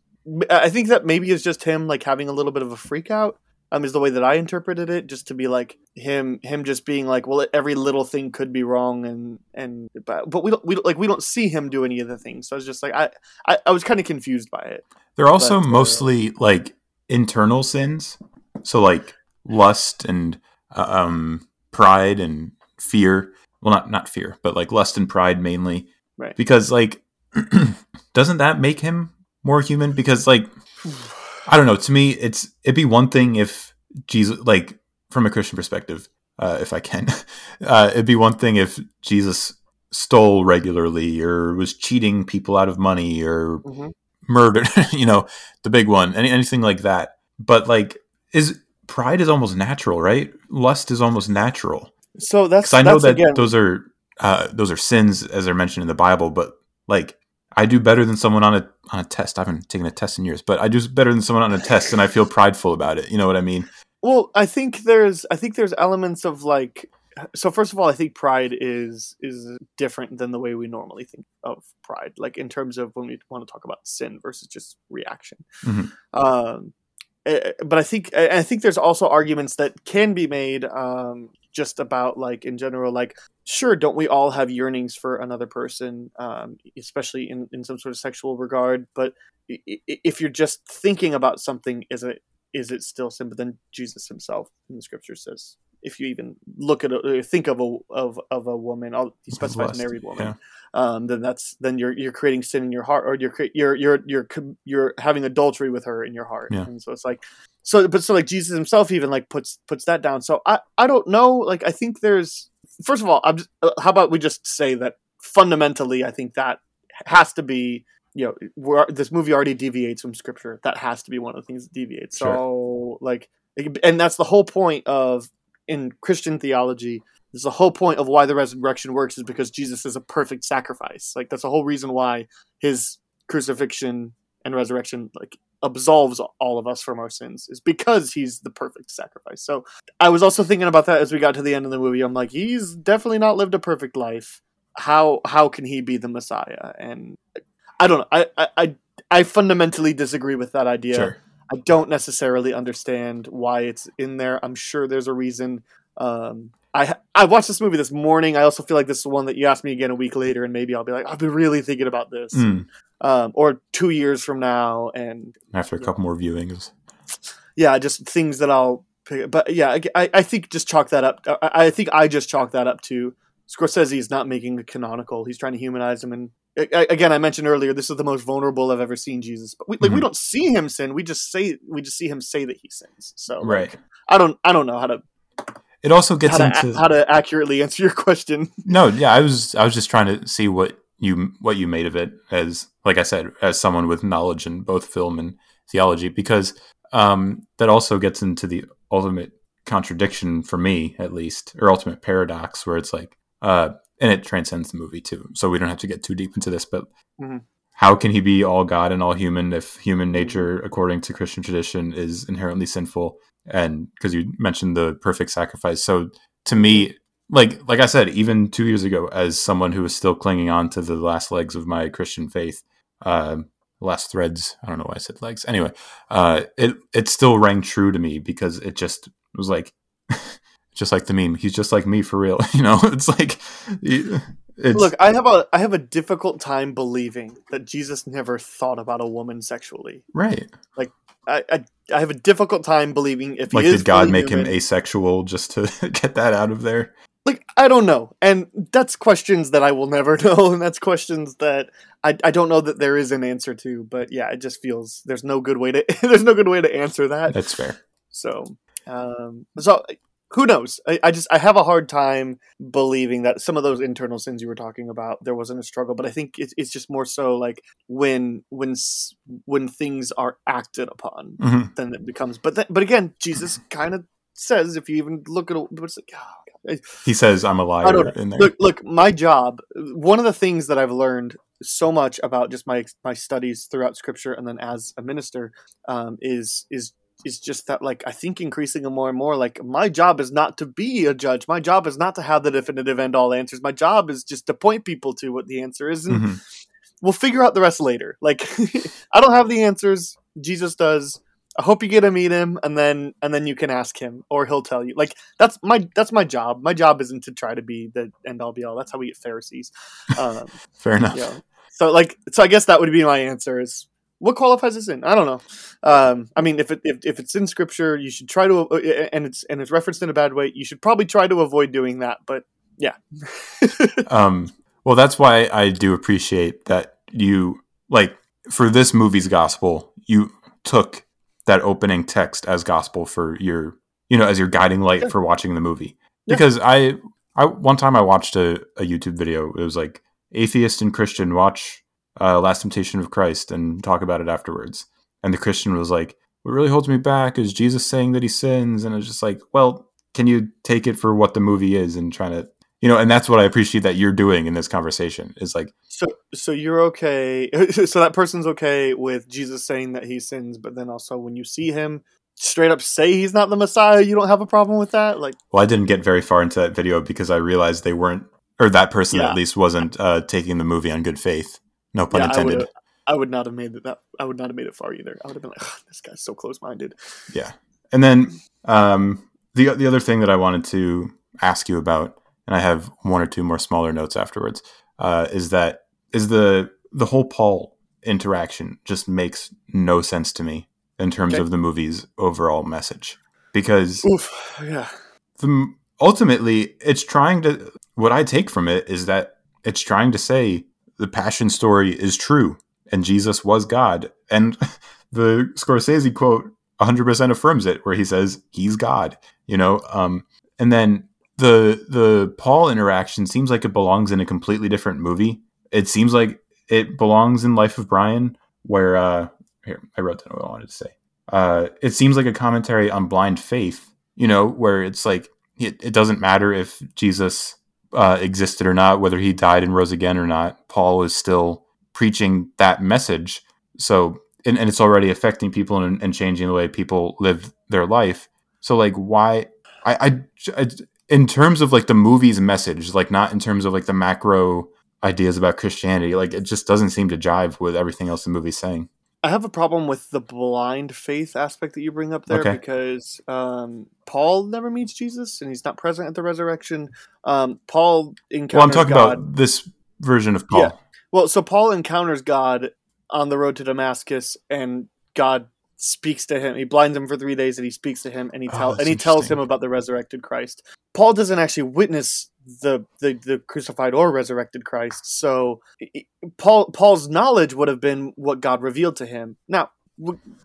[SPEAKER 14] I think that maybe it's just him like having a little bit of a freak out. Um, is the way that I interpreted it, just to be like him, him just being like, well, every little thing could be wrong, and and but, but we don't, we don't like we don't see him do any of the things. So I was just like, I, I, I was kind of confused by it.
[SPEAKER 6] They're also
[SPEAKER 14] But, uh,
[SPEAKER 6] mostly like internal sins. So like lust and uh, um pride and fear. Well, not not fear, but like lust and pride mainly.
[SPEAKER 14] Right.
[SPEAKER 6] Because like *clears throat* doesn't that make him more human? Because like *sighs* *sighs* *sighs* I don't know, to me it's it'd be one thing if Jesus like from a Christian perspective, uh, if I can, *laughs* uh, it'd be one thing if Jesus stole regularly or was cheating people out of money or
[SPEAKER 14] Mhm.
[SPEAKER 6] murder, *laughs* you know, the big one, any, anything like that. But like, is pride is almost natural, right? Lust is almost natural.
[SPEAKER 14] So that's
[SPEAKER 6] I know that
[SPEAKER 14] again,
[SPEAKER 6] those are uh, those are sins as they're mentioned in the Bible, but like I do better than someone on a on a test. I haven't taken a test in years, but I do better than someone on a test, and I feel prideful about it. You know what I mean?
[SPEAKER 14] Well, I think there's I think there's elements of like so first of all, I think pride is is different than the way we normally think of pride, like in terms of when we want to talk about sin versus just reaction.
[SPEAKER 6] Mhm.
[SPEAKER 14] Um, eh, but I think I I think there's also arguments that can be made um, just about like in general, like sure, don't we all have yearnings for another person, um, especially in in some sort of sexual regard? But if you're just thinking about something, is it is it still sin? But then Jesus himself in the scripture says, if you even look at a, or think of a of of a woman, I'll, he specifies
[SPEAKER 6] Lust,
[SPEAKER 14] married woman,
[SPEAKER 6] yeah.
[SPEAKER 14] um, then that's then you're you're creating sin in your heart, or you're you're you're you're you're having adultery with her in your heart,
[SPEAKER 6] Yeah.
[SPEAKER 14] and so it's like so, but so like Jesus himself even like puts puts that down. So I I don't know. Like I think there's first of all, I'm just, uh, how about we just say that fundamentally, I think that has to be you know we're, this movie already deviates from scripture. That has to be one of the things that deviates. So like, and that's the whole point of in Christian theology. This is the whole point of why the resurrection works is because Jesus is a perfect sacrifice. Like that's the whole reason why his crucifixion and resurrection like absolves all of us from our sins is because he's the perfect sacrifice. So I was also thinking about that as we got to the end of the movie. I'm like, he's definitely not lived a perfect life. How how can he be the Messiah? And I don't know. I I I, I fundamentally disagree with that idea.
[SPEAKER 6] Sure.
[SPEAKER 14] I don't necessarily understand why it's in there. I'm sure there's a reason. Um, I I watched this movie this morning. I also feel like this is one that you asked me again a week later, and maybe I'll be like, I've been really thinking about this,
[SPEAKER 6] Mm.
[SPEAKER 14] um, or two years from now, and
[SPEAKER 6] After a couple more viewings.
[SPEAKER 14] yeah, just things that I'll pick. But yeah, I, I- I think just chalk that up. I, I think I just chalk that up to Scorsese is not making a canonical. He's trying to humanize him. And I- again, I mentioned earlier, this is the most vulnerable I've ever seen Jesus. But we, like, we
[SPEAKER 6] Mhm.
[SPEAKER 14] don't see him sin. We just say we just see him say that he sins. So like,
[SPEAKER 6] Right.
[SPEAKER 14] I don't I don't know how to
[SPEAKER 6] It also gets
[SPEAKER 14] how to,
[SPEAKER 6] into
[SPEAKER 14] how to accurately *laughs* answer your question.
[SPEAKER 6] No, yeah, I was I was just trying to see what you what you made of it as like I said as someone with knowledge in both film and theology because um that also gets into the ultimate contradiction for me at least or ultimate paradox where it's like uh and it transcends the movie too. So we don't have to get too deep into this but
[SPEAKER 14] Mhm.
[SPEAKER 6] how can he be all God and all human if human nature according to Christian tradition is inherently sinful and because you mentioned the perfect sacrifice. So to me like like I said, even two years ago, as someone who was still clinging on to the last legs of my Christian faith, uh, last threads. I don't know why I said legs. Anyway, uh, it it still rang true to me because it just was like, *laughs* just like the meme. He's just like me for real. *laughs* You know, it's like, it's
[SPEAKER 14] Look, I have a I have a difficult time believing that Jesus never thought about a woman sexually.
[SPEAKER 6] right.
[SPEAKER 14] Like I I, I have a difficult time believing if
[SPEAKER 6] Like,
[SPEAKER 14] he is
[SPEAKER 6] did God make him asexual just to *laughs* get that out of there?
[SPEAKER 14] like I don't know, and that's questions that I will never *laughs* know, and that's questions that I, I don't know that there is an answer to. But yeah, it just feels there's no good way to there's no good way to answer that.
[SPEAKER 6] That's fair.
[SPEAKER 14] So, um, so who knows? I, I just I have a hard time believing that some of those internal sins you were talking about there wasn't a struggle, but I think it's it's just more so like when when when things are acted upon,
[SPEAKER 6] Mhm.
[SPEAKER 14] then it becomes. But th- but again, Jesus kind of says if you even look at it, it's like. oh,
[SPEAKER 6] He says, "I'm a liar." In there.
[SPEAKER 14] look look my job one of the things that i've learned so much about just my my studies throughout scripture and then as a minister um, is is is just that like i think increasing more and more like my job is not to be a judge. My job is not to have the definitive end all answers. My job is just to point people to what the answer is and
[SPEAKER 6] Mhm.
[SPEAKER 14] we'll figure out the rest later. Like *laughs* i don't have the answers. Jesus does. I hope you get to meet him and then and then you can ask him or he'll tell you. Like that's my that's my job. My job isn't to try to be the end all be all. That's how we get pharisees. *laughs* Um,
[SPEAKER 6] Fair enough.
[SPEAKER 14] yeah. So like so i guess that would be my answer is what qualifies as sin i don't know um, i mean if, it, if, if it's in scripture you should try to uh, and it's and it's referenced in a bad way you should probably try to avoid doing that but yeah *laughs*
[SPEAKER 6] um, well, that's why I do appreciate that you like for this movie's gospel, you took that opening text as gospel for your, you know, as your guiding light
[SPEAKER 14] Yeah.
[SPEAKER 6] for watching the movie.
[SPEAKER 14] Yeah.
[SPEAKER 6] Because I, I one time I watched a, a YouTube video. It was like atheist and Christian watch uh, Last Temptation of Christ and talk about it afterwards. And the Christian was like, "What really holds me back is Jesus saying that he sins," and it's just like, well, can you take it for what the movie is and trying to you know and that's what i appreciate that you're doing in this conversation is like
[SPEAKER 14] so so you're okay *laughs* so that person's okay with jesus saying that he sins but then also when you see him straight up say he's not the messiah you don't have a problem with that like
[SPEAKER 6] well i didn't get very far into that video because i realized they weren't or that person
[SPEAKER 14] Yeah.
[SPEAKER 6] at least wasn't uh, taking the movie on good faith no pun
[SPEAKER 14] yeah, I
[SPEAKER 6] intended.
[SPEAKER 14] Would, I would not have made it that i would not have made it far either. I would have been like "Ugh, this guy's so close-minded.
[SPEAKER 6] Yeah. And then um, the, the other thing that i wanted to ask you about and i have one or two more smaller notes afterwards uh, is that is the the whole paul interaction just makes no sense to me in terms
[SPEAKER 14] Okay.
[SPEAKER 6] of the movie's overall message. Because
[SPEAKER 14] oof yeah.
[SPEAKER 6] the ultimately it's trying to what i take from it is that it's trying to say the passion story is true and jesus was god. And *laughs* the scorsese quote 100% affirms it where he says he's god you know um and then the the paul interaction seems like it belongs in a completely different movie. It seems like it belongs in life of brian where uh here i wrote down what i wanted to say. Uh it seems like a commentary on blind faith you know where it's like it, it doesn't matter if jesus uh, existed or not whether he died and rose again or not paul is still preaching that message. So and, and it's already affecting people and, and changing the way people live their life. So like why I, I I in terms of like the movie's message like not in terms of like the macro ideas about christianity like it just doesn't seem to jive with everything else the movie's saying
[SPEAKER 14] I have a problem with the blind faith aspect that you bring up there
[SPEAKER 6] Okay.
[SPEAKER 14] because um, Paul never meets Jesus and he's not present at the resurrection. Um, Paul encounters
[SPEAKER 6] well i'm talking
[SPEAKER 14] God.
[SPEAKER 6] about this version of paul
[SPEAKER 14] Yeah. Well, so Paul encounters God on the road to Damascus, and God speaks to him. He blinds him for three days, and he speaks to him, and he
[SPEAKER 6] Oh,
[SPEAKER 14] tells
[SPEAKER 6] that's
[SPEAKER 14] and he tells him about the resurrected Christ. Paul doesn't actually witness the the, the crucified or resurrected Christ, so i- i- Paul Paul's knowledge would have been what God revealed to him. Now,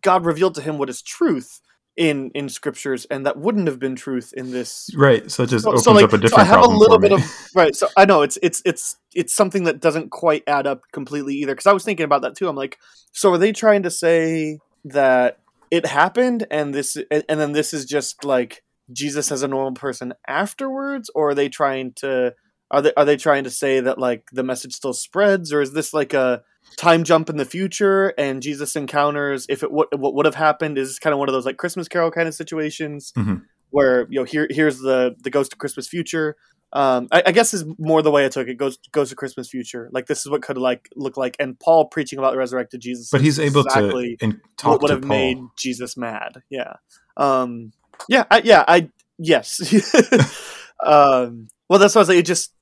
[SPEAKER 14] God revealed to him what is truth in in scriptures, and that wouldn't have been truth in this
[SPEAKER 6] Right. So it just
[SPEAKER 14] so,
[SPEAKER 6] opens
[SPEAKER 14] so, like,
[SPEAKER 6] up a
[SPEAKER 14] so
[SPEAKER 6] different
[SPEAKER 14] I have a little bit of right. So I know it's it's it's it's something that doesn't quite add up completely either. Because I was thinking about that too. I'm like, so are they trying to say that it happened and this and then this is just like Jesus as a normal person afterwards, or are they trying to are they are they trying to say that like the message still spreads, or is this like a time jump in the future and Jesus encounters if it what what would have happened is this kind of one of those like Christmas Carol kind of situations
[SPEAKER 6] Mhm.
[SPEAKER 14] where you know here here's the the Ghost of Christmas Future. Um, I, I guess is more the way I took it. Goes goes to Christmas Future. Like this is what could like look like, and Paul preaching about the resurrected Jesus.
[SPEAKER 6] But he's able
[SPEAKER 14] exactly
[SPEAKER 6] to
[SPEAKER 14] what
[SPEAKER 6] talk
[SPEAKER 14] would have
[SPEAKER 6] Paul.
[SPEAKER 14] made Jesus mad. Yeah. Um. Yeah. I, yeah. I. Yes. *laughs* um. Well, that's what I was like. It just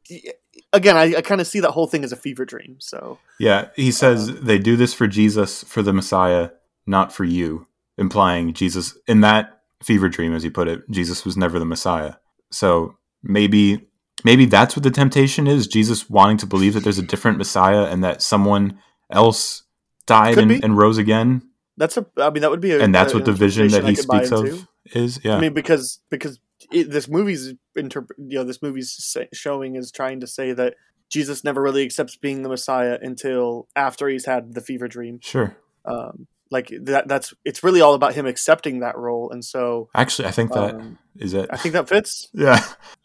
[SPEAKER 14] again, I, I kind of see that whole thing as a fever dream. So
[SPEAKER 6] Yeah, he says
[SPEAKER 14] Uh-huh.
[SPEAKER 6] they do this for Jesus, for the Messiah, not for you, implying Jesus in that fever dream, as you put it, Jesus was never the Messiah. So maybe maybe that's what the temptation is: Jesus wanting to believe that there's a different Messiah and that someone else died and, and rose again,
[SPEAKER 14] that's a. I mean, that would be a.
[SPEAKER 6] and that's
[SPEAKER 14] a-
[SPEAKER 6] what the vision that he
[SPEAKER 14] interpretation I could buy
[SPEAKER 6] speaks
[SPEAKER 14] into.
[SPEAKER 6] of is. Yeah,
[SPEAKER 14] I mean, because because it, this movie's interpret, you know, this movie's sa- showing is trying to say that Jesus never really accepts being the Messiah until after he's had the fever dream.
[SPEAKER 6] sure.
[SPEAKER 14] Um, like that. That's it's really all about him accepting that role, and so
[SPEAKER 6] Actually, I think that is
[SPEAKER 14] um,
[SPEAKER 6] it.
[SPEAKER 14] I think that fits.
[SPEAKER 6] yeah,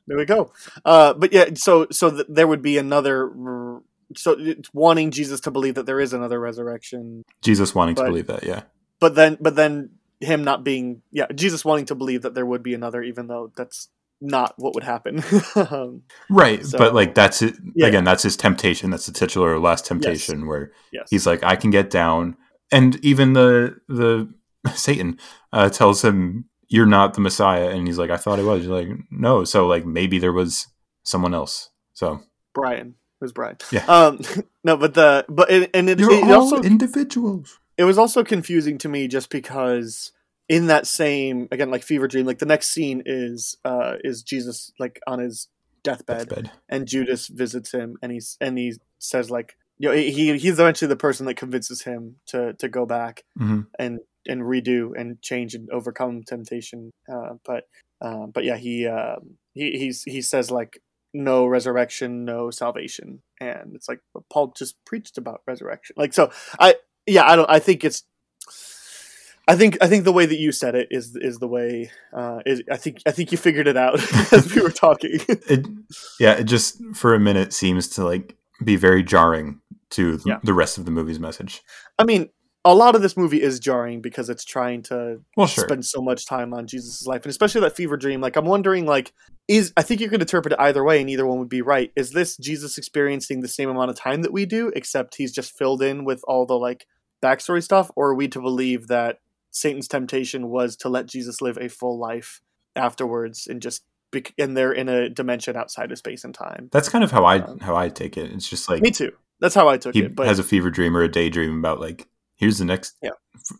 [SPEAKER 14] There we go. Uh, but yeah, so so th- there would be another. r- So it's wanting Jesus to believe that there is another resurrection,
[SPEAKER 6] Jesus wanting
[SPEAKER 14] But-
[SPEAKER 6] to believe that. Yeah,
[SPEAKER 14] but then but then him not being yeah Jesus wanting to believe that there would be another, even though that's not what would happen. um, *laughs*
[SPEAKER 6] Right,
[SPEAKER 14] So-
[SPEAKER 6] but like that's it
[SPEAKER 14] Yeah.
[SPEAKER 6] again. That's his temptation. That's the titular last temptation where
[SPEAKER 14] yes,
[SPEAKER 6] he's like, I can get down, and even the the *laughs* Satan uh, tells him, "You're not the Messiah," and he's like, "I thought I was." He's like, "No." So like maybe there was someone else. So
[SPEAKER 14] Brian it was Brian.
[SPEAKER 6] Yeah.
[SPEAKER 14] Um, *laughs* no, but the but it, and it,
[SPEAKER 6] you're
[SPEAKER 14] it
[SPEAKER 6] all
[SPEAKER 14] also
[SPEAKER 6] individuals.
[SPEAKER 14] it was also confusing to me just because in that same again like fever dream like the next scene is uh is jesus like on his deathbed
[SPEAKER 6] Deathbed.
[SPEAKER 14] and judas visits him and he's and he says like you know he he's eventually the person that convinces him to to go back
[SPEAKER 6] hmm
[SPEAKER 14] and and redo and change and overcome temptation. Uh but uh, but yeah he uh he he's he says like no resurrection no salvation. And it's like but paul just preached about resurrection. Like so i yeah i don't i think it's I think I think the way that you said it is is the way uh, is I think I think you figured it out *laughs* as we were talking.
[SPEAKER 6] It yeah, it just for a minute seems to like be very jarring to
[SPEAKER 14] Yeah.
[SPEAKER 6] the rest of the movie's message.
[SPEAKER 14] I mean, a lot of this movie is jarring because it's trying to
[SPEAKER 6] Well, sure.
[SPEAKER 14] spend so much time on Jesus' life, and especially that fever dream. Like, I'm wondering, like, is I think you could interpret it either way, and either one would be right. Is this Jesus experiencing the same amount of time that we do, except he's just filled in with all the like backstory stuff, or are we to believe that Satan's temptation was to let Jesus live a full life afterwards, and just bec- and they're in a dimension outside of space and time?
[SPEAKER 6] That's kind of how I
[SPEAKER 14] Um,
[SPEAKER 6] how I take it. It's just like
[SPEAKER 14] Me too. That's how I took
[SPEAKER 6] he
[SPEAKER 14] it. But
[SPEAKER 6] has a fever dream or a daydream about like here's the next
[SPEAKER 14] Yeah.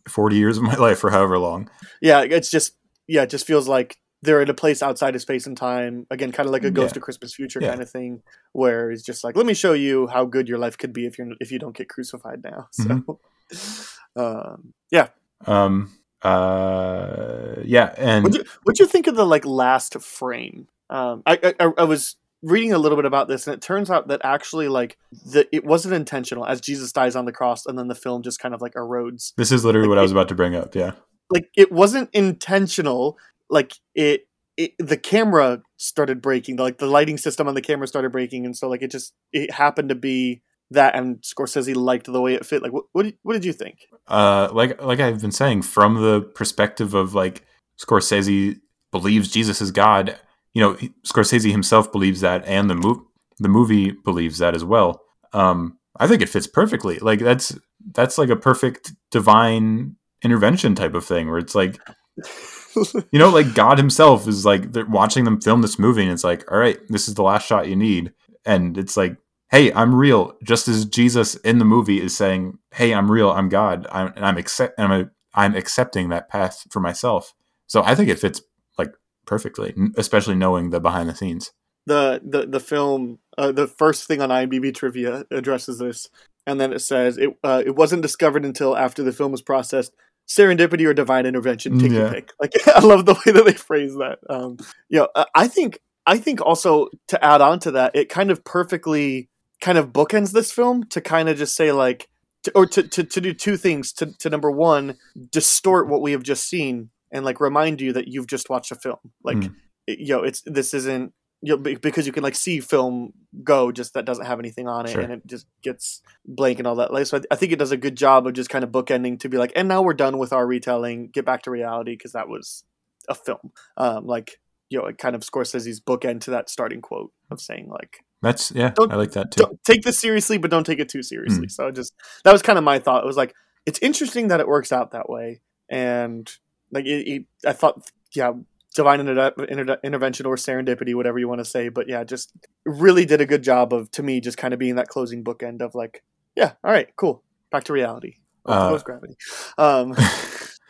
[SPEAKER 6] 40 years of my *laughs* life or however long
[SPEAKER 14] yeah, it's just yeah, it just feels like they're in a place outside of space and time. Again, kind of like a Ghost
[SPEAKER 6] Yeah.
[SPEAKER 14] of Christmas Future
[SPEAKER 6] Yeah.
[SPEAKER 14] kind of thing, where it's just like, let me show you how good your life could be if you're if you don't get crucified now. *laughs* So,
[SPEAKER 6] Mm-hmm.
[SPEAKER 14] um, yeah.
[SPEAKER 6] um uh yeah and
[SPEAKER 14] What you you think of the like last frame? Um, I, I I was reading a little bit about this, and it turns out that actually like the it wasn't intentional as Jesus dies on the cross, and then the film just kind of like erodes.
[SPEAKER 6] this is literally
[SPEAKER 14] like,
[SPEAKER 6] what i was about to bring up yeah.
[SPEAKER 14] Like it wasn't intentional like it, it the camera started breaking like the lighting system on the camera started breaking and so like it just it happened to be that and scorsese liked the way it fit. Like what what did, what did you think?
[SPEAKER 6] Uh like like i've been saying from the perspective of like scorsese believes jesus is god you know scorsese himself believes that and the move the movie believes that as well. Um i think it fits perfectly. Like that's that's like a perfect divine intervention type of thing where it's like *laughs* you know like god himself is like they're watching them film this movie and it's like all right this is the last shot you need. And it's like hey i'm real. Just as jesus in the movie is saying hey i'm real. I'm god. I'm, and i'm accept i'm a, I'm accepting that path for myself. So I think it fits perfectly, especially knowing the behind the scenes.
[SPEAKER 14] the the the film uh, the first thing on IMDb trivia addresses this, and then it says it uh, it wasn't discovered until after the film was processed. Serendipity or divine intervention, take your pick. *laughs* Like I love the way that they phrase that. Um, you know, I think I think also to add on to that, it kind of perfectly kind of bookends this film to kind of just say like, to, or to, to to do two things. To to number one, distort what we have just seen and like remind you that you've just watched a film. Like,
[SPEAKER 6] Mm.
[SPEAKER 14] you know, it's this isn't you know, because you can like see film go just that doesn't have anything on it
[SPEAKER 6] Sure.
[SPEAKER 14] and it just gets blank and all that like so I, I think it does a good job of just kind of bookending to be like and now we're done with our retelling get back to reality because that was a film um like you know it kind of scorsese's bookend to that starting quote of saying like
[SPEAKER 6] That's yeah, I like that too.
[SPEAKER 14] take this seriously but don't take it too seriously so just that was kind of my thought it was like it's interesting that it works out that way and like it, it, i thought yeah divine inter- inter- intervention or serendipity whatever you want to say but yeah just really did a good job of to me just kind of being that closing bookend of like yeah all right cool back to reality
[SPEAKER 6] Uh,
[SPEAKER 14] Post gravity um *laughs*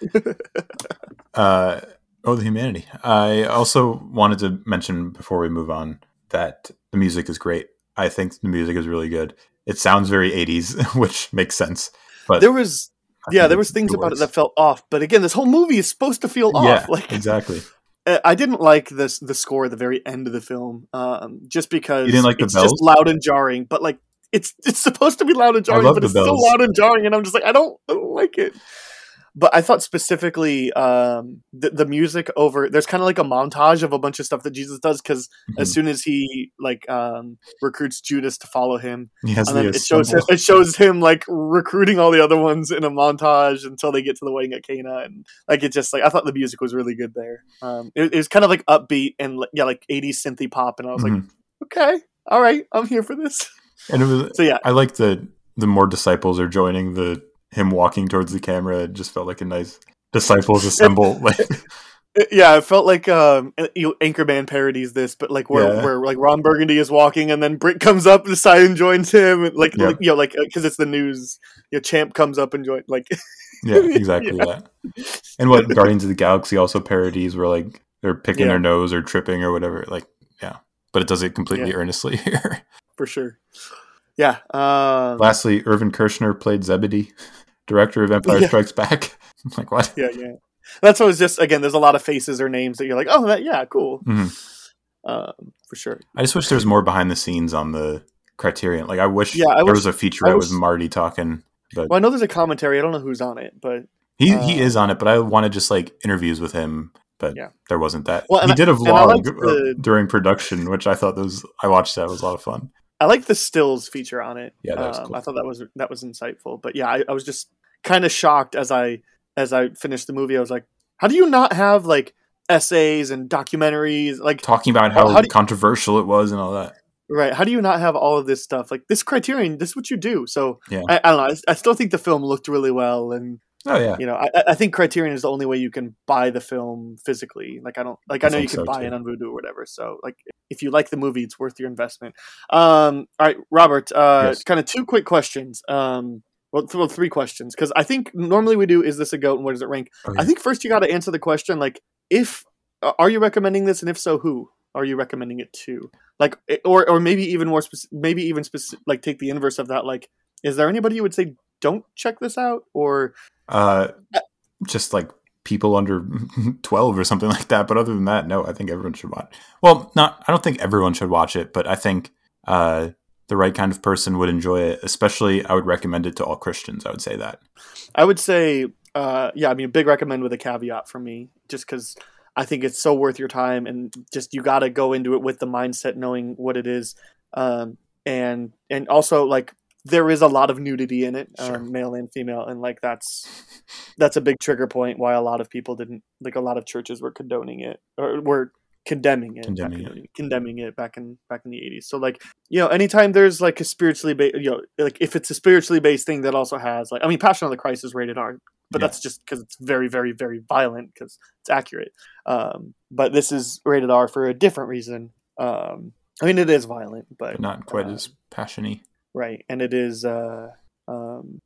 [SPEAKER 14] *laughs*
[SPEAKER 6] uh, oh, the humanity. I also wanted to mention before we move on that the music is great. I think the music is really good. It sounds very 80s, *laughs* which makes sense. But
[SPEAKER 14] there was yeah there was things about it that felt off but again this whole movie is supposed to feel
[SPEAKER 6] yeah,
[SPEAKER 14] off *laughs* like
[SPEAKER 6] exactly.
[SPEAKER 14] Uh, I didn't like this the score at the very end of the film, um, just because
[SPEAKER 6] You didn't like the
[SPEAKER 14] it's
[SPEAKER 6] bells?
[SPEAKER 14] just loud and jarring. But like, it's it's supposed to be loud and jarring, but it's still loud and jarring, and I'm just like, I don't, I don't like it. But I thought specifically um, the the music over there's kind of like a montage of a bunch of stuff that Jesus does because as
[SPEAKER 6] Mhm.
[SPEAKER 14] soon as he like um, recruits Judas to follow him,
[SPEAKER 6] He has
[SPEAKER 14] and then it shows him, it shows him like recruiting all the other ones in a montage until they get to the wedding at Cana, and like it just like I thought the music was really good there. Um, it, it was kind of like upbeat and yeah, like 80s synthy pop, and I was like,
[SPEAKER 6] Mhm.
[SPEAKER 14] okay, all right, I'm here for this.
[SPEAKER 6] and it was
[SPEAKER 14] So yeah,
[SPEAKER 6] I like the the more disciples are joining the him walking towards the camera. It just felt like a nice disciples *laughs* assemble. like *laughs*
[SPEAKER 14] yeah, it felt like um, you know, Anchorman parodies this, but like where
[SPEAKER 6] Yeah.
[SPEAKER 14] where like Ron Burgundy is walking, and then Brick comes up the side and joins him, like,
[SPEAKER 6] Yeah.
[SPEAKER 14] like you know, like because it's the news, you know, Champ comes up and join like.
[SPEAKER 6] yeah, exactly *laughs* that. And what Guardians of the Galaxy also parodies where like they're picking
[SPEAKER 14] Yeah.
[SPEAKER 6] their nose or tripping or whatever. Like yeah, but it does it completely
[SPEAKER 14] Yeah.
[SPEAKER 6] earnestly here.
[SPEAKER 14] for sure. Yeah. Um,
[SPEAKER 6] Lastly, Irvin Kershner played Zebedee, director of Empire
[SPEAKER 14] Yeah.
[SPEAKER 6] Strikes Back. *laughs* like what?
[SPEAKER 14] yeah, yeah. That's what was just again. There's a lot of faces or names that you're like, oh, that, yeah, cool,
[SPEAKER 6] Mhm.
[SPEAKER 14] um, for sure.
[SPEAKER 6] I just wish there was more behind the scenes on the Criterion. Like I wish
[SPEAKER 14] Yeah, I
[SPEAKER 6] there
[SPEAKER 14] wish-
[SPEAKER 6] was a featurette with Marty talking. But
[SPEAKER 14] Well, I know there's a commentary. I don't know who's on it, but
[SPEAKER 6] he
[SPEAKER 14] uh,
[SPEAKER 6] he is on it. But I wanted just like interviews with him. But
[SPEAKER 14] Yeah.
[SPEAKER 6] there wasn't that.
[SPEAKER 14] Well,
[SPEAKER 6] he did a vlog uh,
[SPEAKER 14] the-
[SPEAKER 6] during production, which I thought was I watched that it was a lot of fun.
[SPEAKER 14] I like the stills feature on it.
[SPEAKER 6] Yeah, that was
[SPEAKER 14] Um,
[SPEAKER 6] cool.
[SPEAKER 14] I thought that was that was insightful. But yeah, I, I was just kind of shocked as I as I finished the movie. I was like, how do you not have like essays and documentaries? Like,
[SPEAKER 6] Talking about how,
[SPEAKER 14] how do you-
[SPEAKER 6] controversial it was and all that.
[SPEAKER 14] right? How do you not have all of this stuff? Like this Criterion, this is what you do. So
[SPEAKER 6] Yeah.
[SPEAKER 14] I, I don't know. I, I still think the film looked really well and.
[SPEAKER 6] Oh yeah,
[SPEAKER 14] you know, I, I think Criterion is the only way you can buy the film physically. Like I don't like I
[SPEAKER 6] I
[SPEAKER 14] know you can
[SPEAKER 6] so,
[SPEAKER 14] buy
[SPEAKER 6] too.
[SPEAKER 14] it on Vudu or whatever. So like if you like the movie, it's worth your investment. Um, all right, Robert. Uh,
[SPEAKER 6] Yes.
[SPEAKER 14] kind of two quick questions. Um, well, th- well three questions because I think normally we do is this a goat and where does it rank?
[SPEAKER 6] Oh,
[SPEAKER 14] I think first you got to answer the question like if are you recommending this and if so who are you recommending it to? Like eh, or or maybe even more speci- maybe even speci- like take the inverse of that. Like is there anybody you would say don't check this out or
[SPEAKER 6] uh, just like people under *laughs* 12 or something like that. But other than that, no, I think everyone should watch. Well, not, I don't think everyone should watch it, but I think uh, the right kind of person would enjoy it. Especially, I would recommend it to all Christians. I would say that.
[SPEAKER 14] I would say, uh, yeah, I mean, big recommend with a caveat for me, just because I think it's so worth your time, and just you got to go into it with the mindset knowing what it is, um, and and also like there is a lot of nudity in it,
[SPEAKER 6] Sure.
[SPEAKER 14] um, male and female, and like that's that's a big trigger point why a lot of people didn't like a lot of churches were condoning it or were condemning it,
[SPEAKER 6] Condemning it.
[SPEAKER 14] condemning it back in back in the 80s so like you know anytime there's like a spiritually based you know like if it's a spiritually based thing that also has like i mean passion of the christ is rated r but
[SPEAKER 6] Yeah.
[SPEAKER 14] that's just because it's very very very violent because it's accurate um but this is rated r for a different reason um i mean it is violent but
[SPEAKER 6] But not quite
[SPEAKER 14] uh,
[SPEAKER 6] as passiony.
[SPEAKER 14] Right and it is uh um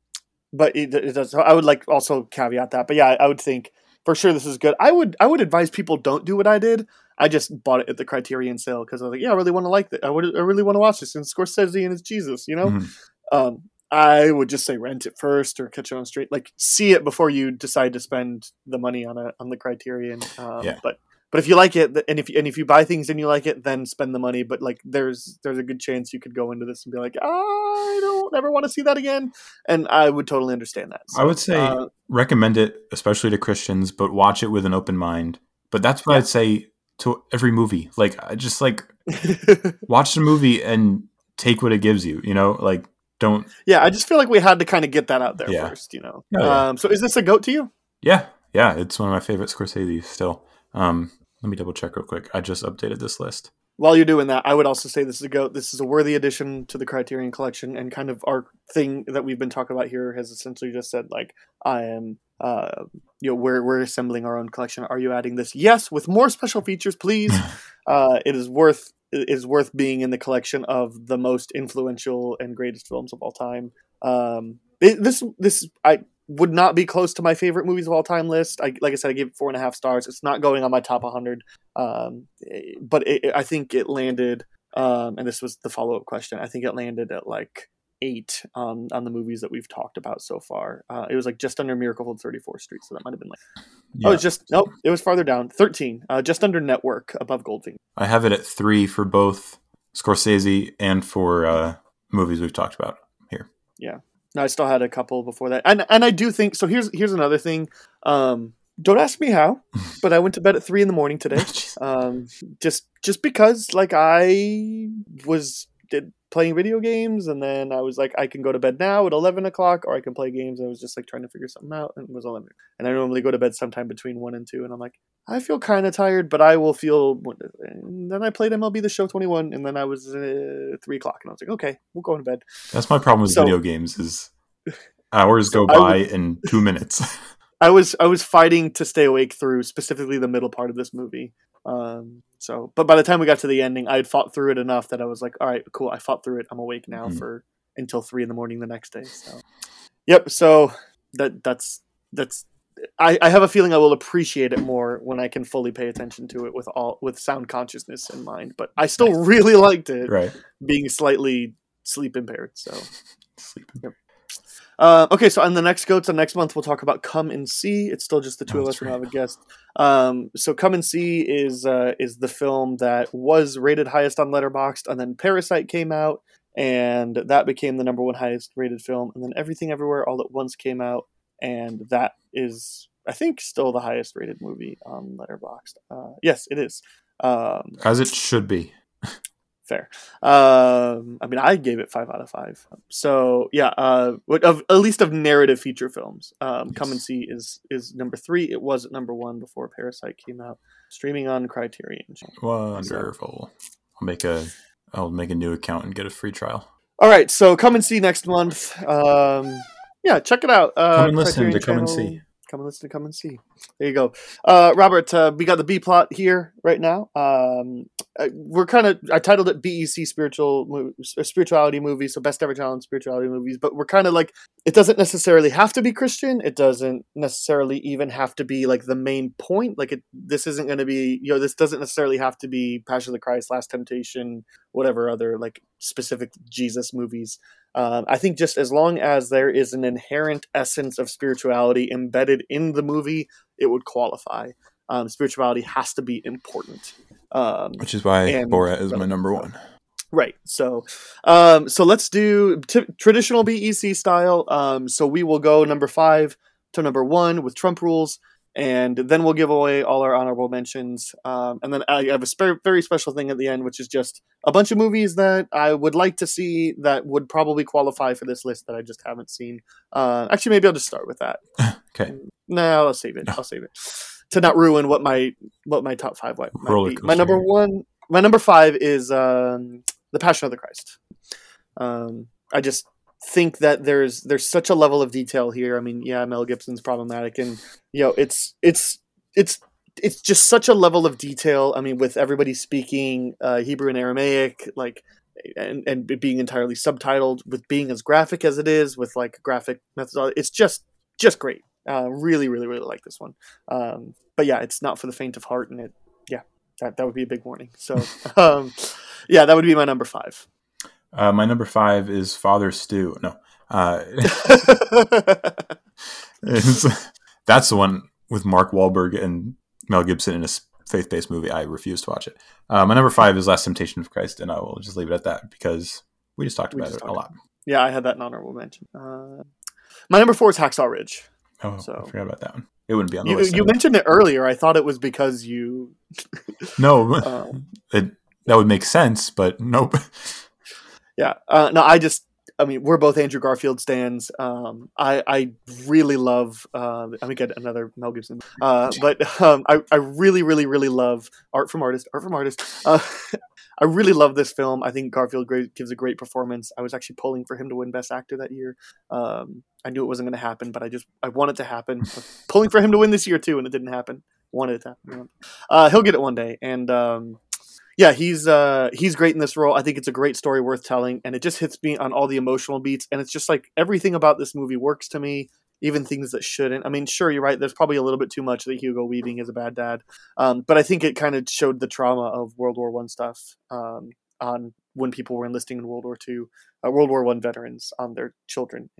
[SPEAKER 14] but it, it does. So I would like also caveat that. But yeah, I, would think for sure this is good. I would I would advise people don't do what I did. I just bought it at the Criterion sale because I was like, yeah, I really want to like it. I would I really want to watch this. And Scorsese and it's Jesus, you know.
[SPEAKER 6] Mhm.
[SPEAKER 14] Um, I would just say rent it first or catch it on street. Like see it before you decide to spend the money on a on the Criterion. Um,
[SPEAKER 6] Yeah.
[SPEAKER 14] But but if you like it, and if and if you buy things and you like it, then spend the money. But like there's there's a good chance you could go into this and be like, I don't ever want to see that again. And I would totally understand that.
[SPEAKER 6] I would say
[SPEAKER 14] uh,
[SPEAKER 6] recommend it, especially to Christians, but watch it with an open mind. But that's what I'd say to every movie. Like, I just like *laughs* watch the movie and take what it gives you. You know, like don't.
[SPEAKER 14] yeah, I just feel like we had to kind of get that out there
[SPEAKER 6] Yeah.
[SPEAKER 14] first. You know.
[SPEAKER 6] Oh, yeah.
[SPEAKER 14] Um, so is this a goat to you?
[SPEAKER 6] Yeah, yeah, it's one of my favorite Scorsese still. Um, let me double check real quick. I just updated this list.
[SPEAKER 14] while you're doing that, I would also say this is a go. This is a worthy addition to the Criterion Collection, and kind of our thing that we've been talking about here has essentially just said like, I am, uh, you know, we're we're assembling our own collection. Are you adding this? Yes, with more special features, please. *laughs* uh, it is worth it is worth being in the collection of the most influential and greatest films of all time. Um, it, this this I would not be close to my favorite movies of all time list. I like I said, I gave it four and a half stars. It's not going on my top 100 um, eh, but it, I think it landed, um, and this was the follow up question. I think it landed at like eight um, on the movies that we've talked about so far. Uh, it was like just under Miracle on 34th Street, so that might have been like oh, it's just nope. It was farther down, thirteen, uh, just under Network, above Goldfinger.
[SPEAKER 6] I have it at three for both Scorsese and for uh, movies we've talked about here.
[SPEAKER 14] No, I still had a couple before that, and and I do think so. Here's here's another thing. Um, don't ask me how, *laughs* but I went to bed at three in the morning today. *laughs* um, just just because like I was did playing video games, and then I was like, I can go to bed now at eleven o'clock, or I can play games. I was just like trying to figure something out, and it was eleven. And I normally go to bed sometime between one and two, and I'm like, I feel kind of tired, but I will feel. And then I played MLB The Show 21, and then I was uh, three o'clock, and I was like, okay, we'll go to bed.
[SPEAKER 6] That's my problem with
[SPEAKER 14] So-
[SPEAKER 6] video games is hours go *laughs*
[SPEAKER 14] I
[SPEAKER 6] by in two minutes. *laughs*
[SPEAKER 14] I was I was fighting to stay awake through specifically the middle part of this movie. Um, so, but by the time we got to the ending, I had fought through it enough that I was like, all right, cool. I fought through it. I'm awake now
[SPEAKER 6] Mhm.
[SPEAKER 14] for until three in the morning the next day. So, yep. So that that's that's. I, I have a feeling I will appreciate it more when I can fully pay attention to it with all with sound consciousness in mind. But I still really liked it,
[SPEAKER 6] right.
[SPEAKER 14] being slightly sleep impaired. So
[SPEAKER 6] Sleeping.
[SPEAKER 14] uh, okay, so on the next goats, on next month we'll talk about Come and See. It's still just the two
[SPEAKER 6] Oh,
[SPEAKER 14] of us. We don't have a guest. Um, so Come and See is uh, is the film that was rated highest on Letterboxd, and then Parasite came out, and that became the number one highest rated film, and then Everything Everywhere All at Once came out, and that is I think still the highest rated movie on Letterboxd. Uh, yes, it is. Um,
[SPEAKER 6] As it should be. *laughs*
[SPEAKER 14] fair. Um, I mean, I gave it five out of five. So yeah, uh, of at least of narrative feature films, um, Come and See is is number three. It was at number one before Parasite came out, streaming on Criterion.
[SPEAKER 6] Wonderful. I'll make a I'll make a new account and get a free trial.
[SPEAKER 14] All right, so Come and See next month. Um, yeah, check it out. Uh,
[SPEAKER 6] Come and listen to
[SPEAKER 14] Criterion
[SPEAKER 6] Come and See.
[SPEAKER 14] Come and listen to Come and See. There you go, uh, Robert. Uh, we got the B plot here right now. Um, uh, we're kind of I titled it BEC spiritual mo- spirituality movies, so best ever challenge spirituality movies. But we're kind of like it doesn't necessarily have to be Christian. It doesn't necessarily even have to be like the main point. Like it, this isn't going to be you know this doesn't necessarily have to be Passion of the Christ, Last Temptation, whatever other like specific Jesus movies. Um, I think just as long as there is an inherent essence of spirituality embedded in the movie, it would qualify. Um, spirituality has to be important. Um,
[SPEAKER 6] Which is why
[SPEAKER 14] And-
[SPEAKER 6] Borat is my number one.
[SPEAKER 14] Right. So, um, so let's do t- traditional BEC style. Um, so we will go number five to number one with Trump rules, and then we'll give away all our honorable mentions. Um, and then I have a spe- very special thing at the end, which is just a bunch of movies that I would like to see that would probably qualify for this list that I just haven't seen. Uh, actually, maybe I'll just start with that. *laughs*
[SPEAKER 6] Okay.
[SPEAKER 14] No, I'll save it. I'll save it to not ruin what my what my top five might, might be. My number one, my number five is um, the Passion of the Christ. Um, I just think that there's there's such a level of detail here. I mean, yeah, Mel Gibson's problematic, and you know, it's it's it's it's just such a level of detail. I mean, with everybody speaking uh, Hebrew and Aramaic, like and and being entirely subtitled with being as graphic as it is with like graphic methods it's just just great uh, really really really like this one um, but yeah it's not for the faint of heart and it yeah that, that would be a big warning so *laughs* um, yeah that would be my number five
[SPEAKER 6] Uh, my number five is Father Stu. No, uh, it's- that's the one with Mark Wahlberg and Mel Gibson in a faith based movie. I refuse to watch it. Uh, my number five is Last Temptation of Christ, and I will just leave it at that because we just talked
[SPEAKER 14] We
[SPEAKER 6] about
[SPEAKER 14] just
[SPEAKER 6] it a
[SPEAKER 14] talked
[SPEAKER 6] lot.
[SPEAKER 14] yeah I had that in honorable mention uh, my number four is Hacksaw Ridge
[SPEAKER 6] Oh,
[SPEAKER 14] So-
[SPEAKER 6] I forgot about that one. It wouldn't be on the
[SPEAKER 14] you,
[SPEAKER 6] list.
[SPEAKER 14] you mentioned it earlier I thought it was because you
[SPEAKER 6] no,
[SPEAKER 14] uh, *laughs* *laughs*
[SPEAKER 6] it, that would make sense, but nope. *laughs*
[SPEAKER 14] Yeah. Uh, no, I just, I mean, we're both Andrew Garfield stands. Um, I, I really love, uh, I'm get another Mel Gibson, uh, but um, I, I really, really, really love Art from Artist, Art from Artist. Uh, *laughs* I really love this film. I think Garfield gives a great performance. I was actually pulling for him to win Best Actor that year. Um, I knew it wasn't going to happen, but I just I wanted to happen. Pulling for him to win this year too, and it didn't happen. Wanted it to happen. Uh, he'll get it one day, and um, yeah, he's uh he's great in this role. I think it's a great story worth telling, and it just hits me on all the emotional beats. And it's just like everything about this movie works to me, even things that shouldn't. I mean, sure, you're right. There's probably a little bit too much that Hugo Weaving is a bad dad, um, but I think it kind of showed the trauma of World War One stuff um, on when people were enlisting in World War Two, uh, World War One veterans on their children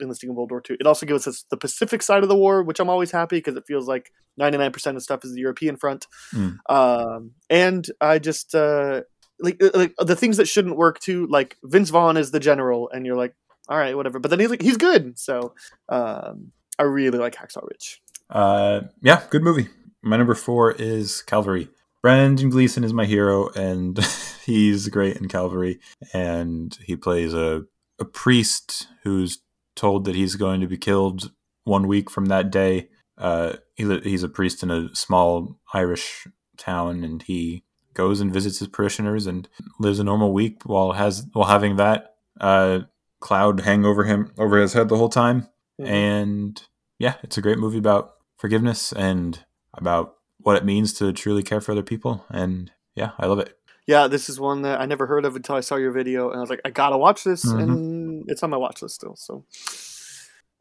[SPEAKER 14] enlisting in World War Two. It also gives us the Pacific side of the war, which I'm always happy because it feels like 99% of stuff is the European front.
[SPEAKER 6] Mm.
[SPEAKER 14] Um, and I just uh, like uh, like the things that shouldn't work too. Like Vince Vaughn is the general, and you're like, all right, whatever. But then he's like, he's good. So um, I really like Hacksaw Ridge.
[SPEAKER 6] Uh, yeah, good movie. My number four is Calvary. Brendan Gleeson is my hero, and *laughs* he's great in Calvary. And he plays a a priest who's told that he's going to be killed one week from that day. Uh, he, he's a priest in a small Irish town, and he goes and visits his parishioners and lives a normal week while has while having that uh, cloud hang over him over his head the whole time. And yeah, it's a great movie about forgiveness and about what it means to truly care for other people. And yeah, I love it.
[SPEAKER 14] yeah, this is one that I never heard of until I saw your video, and I was like, I gotta watch this,
[SPEAKER 6] Mhm.
[SPEAKER 14] and it's on my watch list still. So,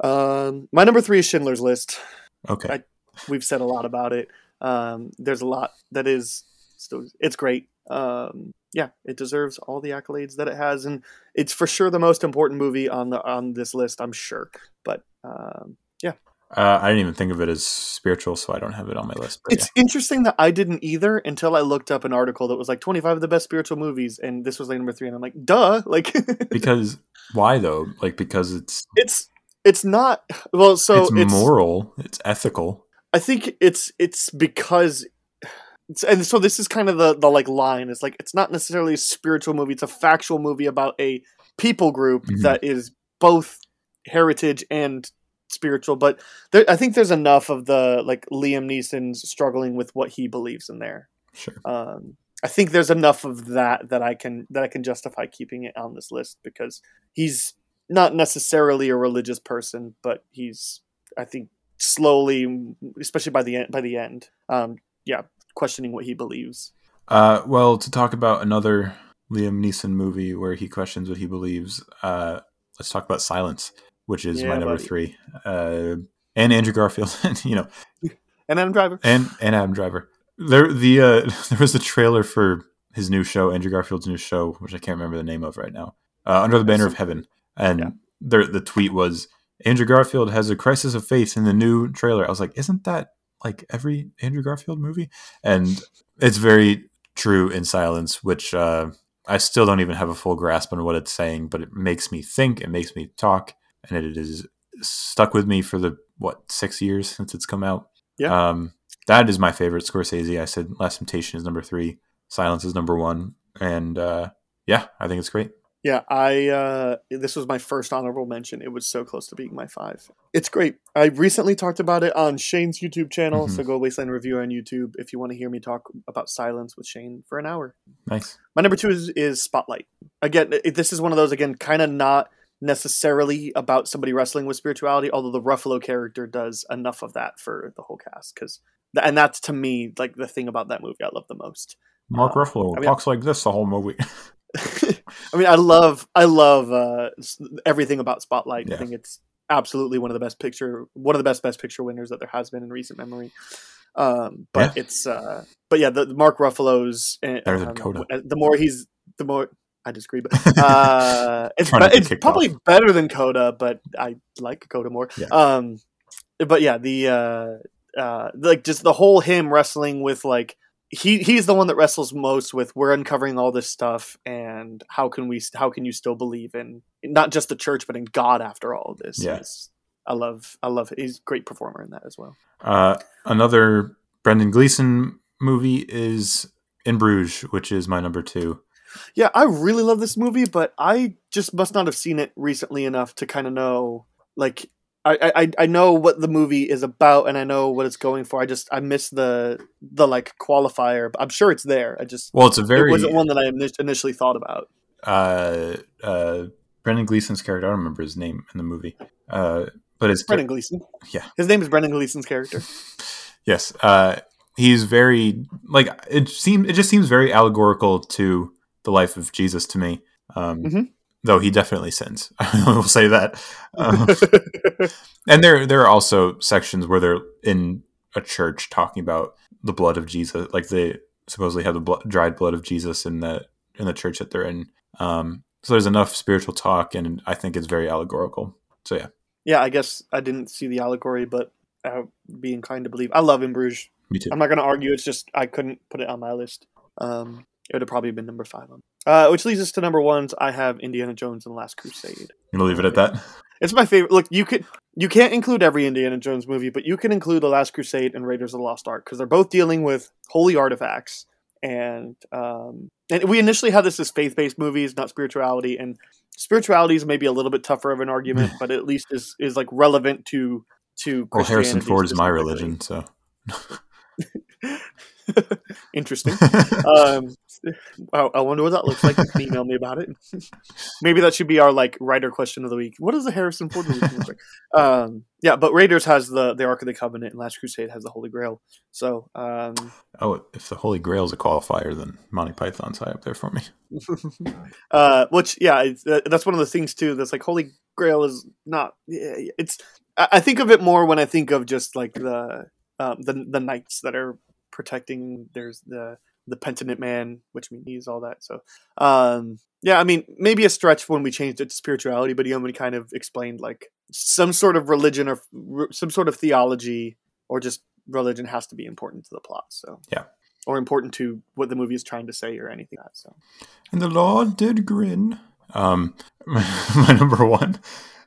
[SPEAKER 14] um, my number three is Schindler's List.
[SPEAKER 6] Okay.
[SPEAKER 14] I- We've said a lot about it. Um, there's a lot that is still, it's great. Um, yeah, it deserves all the accolades that it has, and it's for sure the most important movie on the on this list. I'm sure, but um,
[SPEAKER 6] Uh, I didn't even think of it as spiritual, so I don't have it on my list.
[SPEAKER 14] It's interesting that I didn't either until I looked up an article that was like 25 of the best spiritual movies, and this was like number three, and I'm like, duh, *laughs* like
[SPEAKER 6] because why though? Like because it's
[SPEAKER 14] it's it's not *sighs* well. So
[SPEAKER 6] it's,
[SPEAKER 14] it's,
[SPEAKER 6] moral, it's ethical.
[SPEAKER 14] I think it's it's because. And so this is kind of the the like line. It's like it's not necessarily a spiritual movie. It's a factual movie about a people group
[SPEAKER 6] Mhm.
[SPEAKER 14] that is both heritage and spiritual. But there, I think there's enough of the like Liam Neeson's struggling with what he believes in there.
[SPEAKER 6] Sure.
[SPEAKER 14] um, I think there's enough of that that I can that I can justify keeping it on this list because he's not necessarily a religious person, but he's I think slowly, especially by the end, by the end, um, yeah, questioning what he believes.
[SPEAKER 6] Uh, well, to talk about another Liam Neeson movie where he questions what he believes, uh, let's talk about Silence, which is my number
[SPEAKER 14] buddy.
[SPEAKER 6] three. Uh, and Andrew Garfield, *laughs* you know,
[SPEAKER 14] And Adam Driver,
[SPEAKER 6] and and Adam Driver. There the uh, *laughs* there was a trailer for his new show, Andrew Garfield's new show, which I can't remember the name of right now. Uh, Under the Banner of Heaven, and
[SPEAKER 14] Yeah.
[SPEAKER 6] there the tweet was Andrew Garfield has a crisis of faith in the new trailer. I was like, isn't that like every Andrew Garfield movie? And it's very true in Silence, which uh, I still don't even have a full grasp on what it's saying, but it makes me think, it makes me talk, and it is stuck with me for the what six years since it's come out.
[SPEAKER 14] Yeah.
[SPEAKER 6] Um, that is my favorite Scorsese. I said Last Temptation is number three, Silence is number one, and uh, yeah, I think it's great.
[SPEAKER 14] yeah, I uh, this was my first honorable mention. It was so close to being my five. It's great. I recently talked about it on Shane's YouTube channel,
[SPEAKER 6] Mhm.
[SPEAKER 14] so go Wasteland Review on YouTube if you want to hear me talk about Silence with Shane for an hour.
[SPEAKER 6] Nice.
[SPEAKER 14] My number two is, is Spotlight. Again, this is one of those again, kind of not necessarily about somebody wrestling with spirituality, although the Ruffalo character does enough of that for the whole cast. Because, and that's to me like the thing about that movie I love the most.
[SPEAKER 6] Mark
[SPEAKER 14] Uh,
[SPEAKER 6] Ruffalo
[SPEAKER 14] I mean-
[SPEAKER 6] talks like this the whole movie. *laughs* *laughs*
[SPEAKER 14] I mean, I love, I love uh, everything about Spotlight. I think it's absolutely one of the best picture, one of the best best picture winners that there has been in recent memory. Um, but
[SPEAKER 6] Yeah.
[SPEAKER 14] it's, uh, but yeah, the, the Mark Ruffalo's uh,
[SPEAKER 6] Better than
[SPEAKER 14] um,
[SPEAKER 6] Coda.
[SPEAKER 14] The more he's, the more I disagree, but *laughs* uh, it's be- it's probably
[SPEAKER 6] off.
[SPEAKER 14] better than Coda, but I like Coda more.
[SPEAKER 6] Yeah.
[SPEAKER 14] Um, but yeah, the uh, uh, like just the whole him wrestling with like he he's the one that wrestles most with we're uncovering all this stuff and how can we how can you still believe in not just the church but in God after all of this.
[SPEAKER 6] Yeah.
[SPEAKER 14] I love I love he's a great performer in that as well.
[SPEAKER 6] Uh, another Brendan Gleeson movie is In Bruges, which is my number two.
[SPEAKER 14] Yeah, I really love this movie, but I just must not have seen it recently enough to kind of know like I, I I know what the movie is about and I know what it's going for. I just I miss the the like qualifier. But I'm sure it's there. I just
[SPEAKER 6] Well, it's a very
[SPEAKER 14] it wasn't one that I initially thought about.
[SPEAKER 6] uh, uh, Brendan Gleeson's character. I don't remember his name in the movie, uh, but it's
[SPEAKER 14] Brendan Gleeson.
[SPEAKER 6] Yeah.
[SPEAKER 14] his name is Brendan Gleeson's character. *laughs*
[SPEAKER 6] Yes, uh, he's very like it seems. It just seems very allegorical to the life of Jesus to me. Um,
[SPEAKER 14] Mhm.
[SPEAKER 6] Though he definitely sins, *laughs* I will say that. Um, *laughs* and there, there are also sections where they're in a church talking about the blood of Jesus, like they supposedly have the blood, dried blood of Jesus in the in the church that they're in. Um, so there's enough spiritual talk, and I think it's very allegorical. So yeah,
[SPEAKER 14] yeah, I guess I didn't see the allegory, but I would be inclined to believe. I love In Bruges.
[SPEAKER 6] me too.
[SPEAKER 14] I'm not going to argue. It's just I couldn't put it on my list. Um, it would have probably been number five on. Uh, which leads us to number ones. I have Indiana Jones and the Last Crusade.
[SPEAKER 6] You gonna leave it at that?
[SPEAKER 14] It's my favorite. Look, you could you can't include every Indiana Jones movie, but you can include the Last Crusade and Raiders of the Lost Ark because they're both dealing with holy artifacts. And um, and we initially had this as faith based movies, not spirituality. And spirituality is maybe a little bit tougher of an argument, *laughs* but at least is is like relevant to to.
[SPEAKER 6] Well, Harrison Ford is my religion, so *laughs*
[SPEAKER 14] Interesting. *laughs* um, I, I wonder what that looks like. You can email me about it. *laughs* Maybe that should be our like writer question of the week. What does the Harrison Ford movie look like? *laughs* Um, yeah, but Raiders has the the Ark of the Covenant, and Last Crusade has the Holy Grail. So um,
[SPEAKER 6] oh, if the Holy Grail is a qualifier, then Monty Python's high up there for me. *laughs*
[SPEAKER 14] uh, which yeah, it's, uh, that's one of the things too. That's like Holy Grail is not. yeah, It's I I think of it more when I think of just like the um, the the knights that are protecting. There's the the penitent man, which means he's all that. So um, yeah, I mean maybe a stretch when we changed it to spirituality, but Yeoman kind of explained like some sort of religion or r- some sort of theology or just religion has to be important to the plot. So
[SPEAKER 6] Yeah.
[SPEAKER 14] Or important to what the movie is trying to say, or anything like that. So,
[SPEAKER 6] And the Lord did grin. Um, *laughs* my number one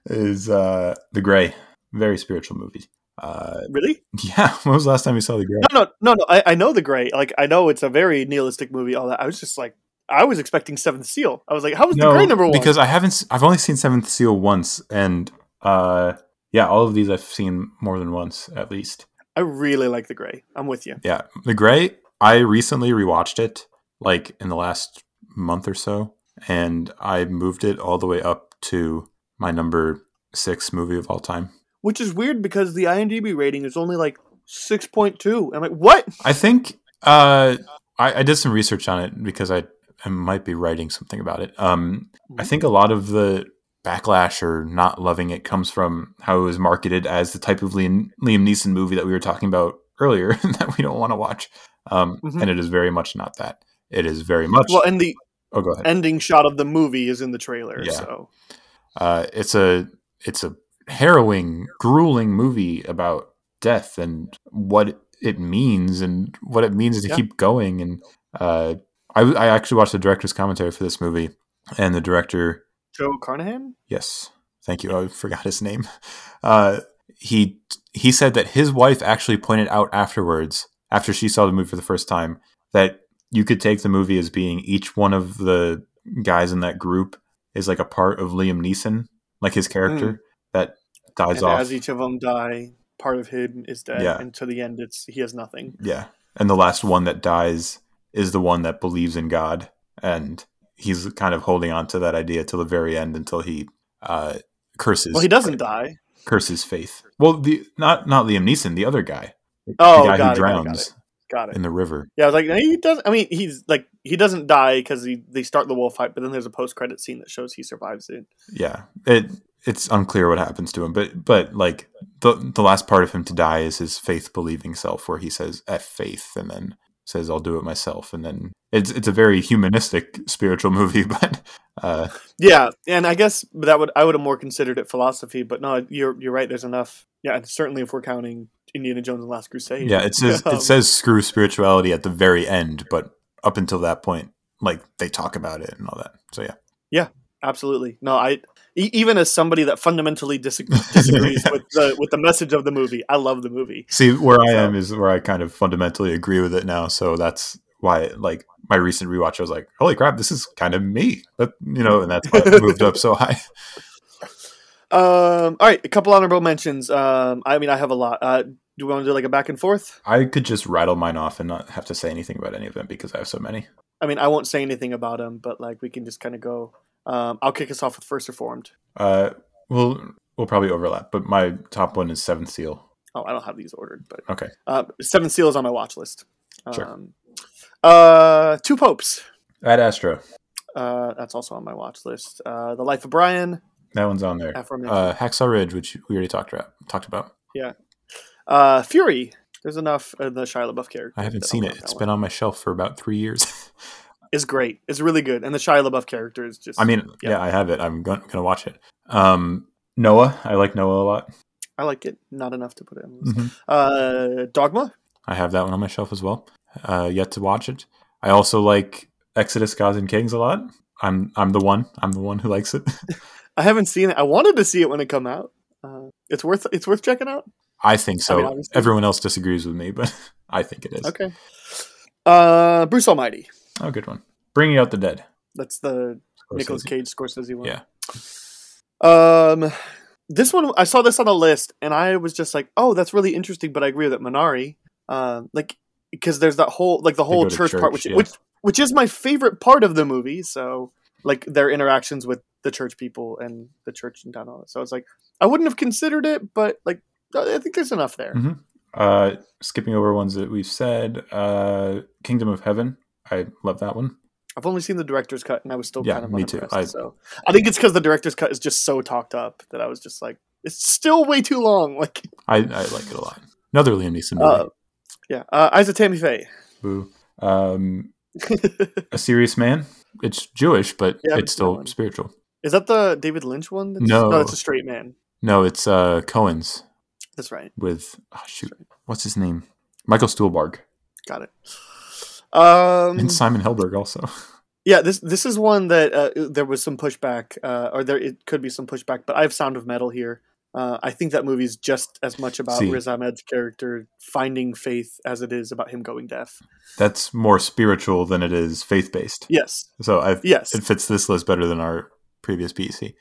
[SPEAKER 6] is uh, The Grey. Very spiritual movie. Uh,
[SPEAKER 14] really, *laughs*
[SPEAKER 6] yeah, when was the last time you saw The Grey?
[SPEAKER 14] No, no, no, no. I, I know the Grey. Like I know it's a very nihilistic movie. All that. I was just like, I was expecting Seventh Seal. I was like, how was the Grey number one?
[SPEAKER 6] because I haven't. I've only seen Seventh Seal once, and uh, yeah, all of these I've seen more than once at least.
[SPEAKER 14] I really like the Grey. I'm with you.
[SPEAKER 6] Yeah, The Grey. I recently rewatched it, like in the last month or so, and I moved it all the way up to my number six movie of all time.
[SPEAKER 14] Which is weird because the IMDb rating is only like six point two. I'm like, what?
[SPEAKER 6] I think uh, I, I did some research on it because I, I might be writing something about it. Um, I think a lot of the backlash or not loving it comes from how it was marketed as the type of Liam, Liam Neeson movie that we were talking about earlier *laughs* that we don't want to watch. Um,
[SPEAKER 14] Mhm.
[SPEAKER 6] And it is very much not that. It is very much.
[SPEAKER 14] Well, and the
[SPEAKER 6] oh, go ahead.
[SPEAKER 14] ending shot of the movie is in the trailer.
[SPEAKER 6] Yeah.
[SPEAKER 14] So
[SPEAKER 6] Uh, it's a it's a harrowing, grueling movie about death and what it means and what it means to
[SPEAKER 14] Yeah.
[SPEAKER 6] keep going. And uh, I, I actually watched the director's commentary for this movie, and the director,
[SPEAKER 14] Joe Carnahan.
[SPEAKER 6] yes, thank you, I forgot his name. *laughs* Uh, he he said that his wife actually pointed out afterwards, after she saw the movie for the first time, that you could take the movie as being each one of the guys in that group is like a part of Liam Neeson, like his character that dies
[SPEAKER 14] and
[SPEAKER 6] off.
[SPEAKER 14] as each of them die, part of him is dead,
[SPEAKER 6] Yeah.
[SPEAKER 14] and to the end, it's he has nothing.
[SPEAKER 6] Yeah. And the last one that dies is the one that believes in God. And he's kind of holding on to that idea till the very end until he uh, curses.
[SPEAKER 14] Well, he doesn't die.
[SPEAKER 6] Curses faith. Well, the not not Liam Neeson, the other guy.
[SPEAKER 14] Oh,
[SPEAKER 6] the guy
[SPEAKER 14] got
[SPEAKER 6] who
[SPEAKER 14] it, got it, got it. got it.
[SPEAKER 6] in the river.
[SPEAKER 14] Yeah, I was like he doesn't. I mean, he's like he doesn't die because he they start the wolf fight, but then there's a post credit scene that shows he survives it.
[SPEAKER 6] Yeah, it it's unclear what happens to him, but but like the the last part of him to die is his faith believing self, where he says "f faith" and then says "I'll do it myself," and then it's it's a very humanistic spiritual *laughs* movie, but uh,
[SPEAKER 14] Yeah, and I guess that would I would have more considered it philosophy, but no, you're you're right. There's enough. Yeah, and certainly if we're counting Indiana Jones and the Last Crusade.
[SPEAKER 6] yeah, it says *laughs*
[SPEAKER 14] Um,
[SPEAKER 6] it says screw spirituality at the very end, but up until that point, like they talk about it and all that. So yeah, yeah
[SPEAKER 14] absolutely. No, I e- even as somebody that fundamentally dis- *laughs* disagrees with the with the message of the movie, I love the movie.
[SPEAKER 6] see where I am is where I kind of fundamentally agree with it now. So that's why, like my recent rewatch, I was like, holy crap, this is kind of me, that, you know, and that's why it moved up so *laughs* high.
[SPEAKER 14] Um, all right, a couple honorable mentions. Um, I mean, I have a lot. Uh, do we want to do like a back and forth?
[SPEAKER 6] I could just rattle mine off and not have to say anything about any of them because I have so many.
[SPEAKER 14] I mean, I won't say anything about them, but like we can just kind of go. Um, I'll kick us off with First Reformed.
[SPEAKER 6] Uh, we'll we'll probably overlap, but my top one is Seventh Seal.
[SPEAKER 14] Oh, I don't have these ordered, but
[SPEAKER 6] Okay,
[SPEAKER 14] uh, Seven Seal is on my watch list.
[SPEAKER 6] Sure.
[SPEAKER 14] Um, uh, Two Popes.
[SPEAKER 6] At Astro.
[SPEAKER 14] Uh, that's also on my watch list. Uh, the Life of Brian.
[SPEAKER 6] that one's on there. Uh, Hacksaw Ridge, which we already talked about. Talked about.
[SPEAKER 14] Uh, Fury. There's enough in the Shia LaBeouf character.
[SPEAKER 6] I haven't seen it. It's been on my shelf for about three years. *laughs*
[SPEAKER 14] It's great. It's really good, and the Shia LaBeouf character is just.
[SPEAKER 6] I mean,
[SPEAKER 14] Yeah.
[SPEAKER 6] yeah. I have it. I'm going to watch it. Um, Noah, I like Noah a lot.
[SPEAKER 14] I like it. Not enough to put it In.
[SPEAKER 6] Mhm.
[SPEAKER 14] Uh, Dogma.
[SPEAKER 6] I have that one on my shelf as well. Uh, yet to watch it. I also like Exodus, Gods and Kings a lot. I'm I'm the one. I'm the one who likes it. *laughs*
[SPEAKER 14] I haven't seen it. I wanted to see it when it come out. Uh, it's worth it's worth checking out.
[SPEAKER 6] I think so.
[SPEAKER 14] I mean,
[SPEAKER 6] Everyone else disagrees with me, but *laughs* I think it is.
[SPEAKER 14] Okay. Uh, Bruce Almighty.
[SPEAKER 6] Oh, good one. Bringing out the dead.
[SPEAKER 14] That's the Nicolas
[SPEAKER 6] Scorsese.
[SPEAKER 14] Cage Scorsese one.
[SPEAKER 6] Yeah.
[SPEAKER 14] Um, this one I saw this on a list, and I was just like, "Oh, that's really interesting." But I agree with it. Minari, um, like because there's that whole like the whole
[SPEAKER 6] to
[SPEAKER 14] church, part, which
[SPEAKER 6] yeah.
[SPEAKER 14] which which is my favorite part of the movie. So like their interactions with the church people and the church and town. So it's like I wouldn't have considered it, but like I think there's enough there.
[SPEAKER 6] Mhm. Uh, skipping over ones that we've said. Uh, Kingdom of Heaven. I love that one.
[SPEAKER 14] I've only seen the director's cut, and I was still
[SPEAKER 6] Yeah,
[SPEAKER 14] kind of
[SPEAKER 6] me too. I-
[SPEAKER 14] so I think it's because the director's cut is just so talked up that I was just like, it's still way too long. *laughs* Like,
[SPEAKER 6] I, I like it a lot. Another Liam Neeson movie.
[SPEAKER 14] uh, yeah, uh, Eyes of Tammy Faye.
[SPEAKER 6] Boo. Um, *laughs* a Serious Man. It's Jewish, but
[SPEAKER 14] Yeah,
[SPEAKER 6] it's still spiritual.
[SPEAKER 14] Is that the David Lynch one? That's,
[SPEAKER 6] No.
[SPEAKER 14] it's a straight man.
[SPEAKER 6] No, it's uh, Coen's
[SPEAKER 14] That's right.
[SPEAKER 6] with oh, shoot, what's his name? Michael Stuhlbarg
[SPEAKER 14] Got it. Um,
[SPEAKER 6] and Simon Helberg also. *laughs*
[SPEAKER 14] yeah, this this is one that uh, there was some pushback, uh, or there it could be some pushback, but I have Sound of Metal here. Uh, I think that movie is just as much about
[SPEAKER 6] See.
[SPEAKER 14] Riz Ahmed's character finding faith as it is about him going deaf.
[SPEAKER 6] That's more spiritual than it is faith based.
[SPEAKER 14] Yes,
[SPEAKER 6] So I
[SPEAKER 14] yes,
[SPEAKER 6] it fits this list better than our previous BEC.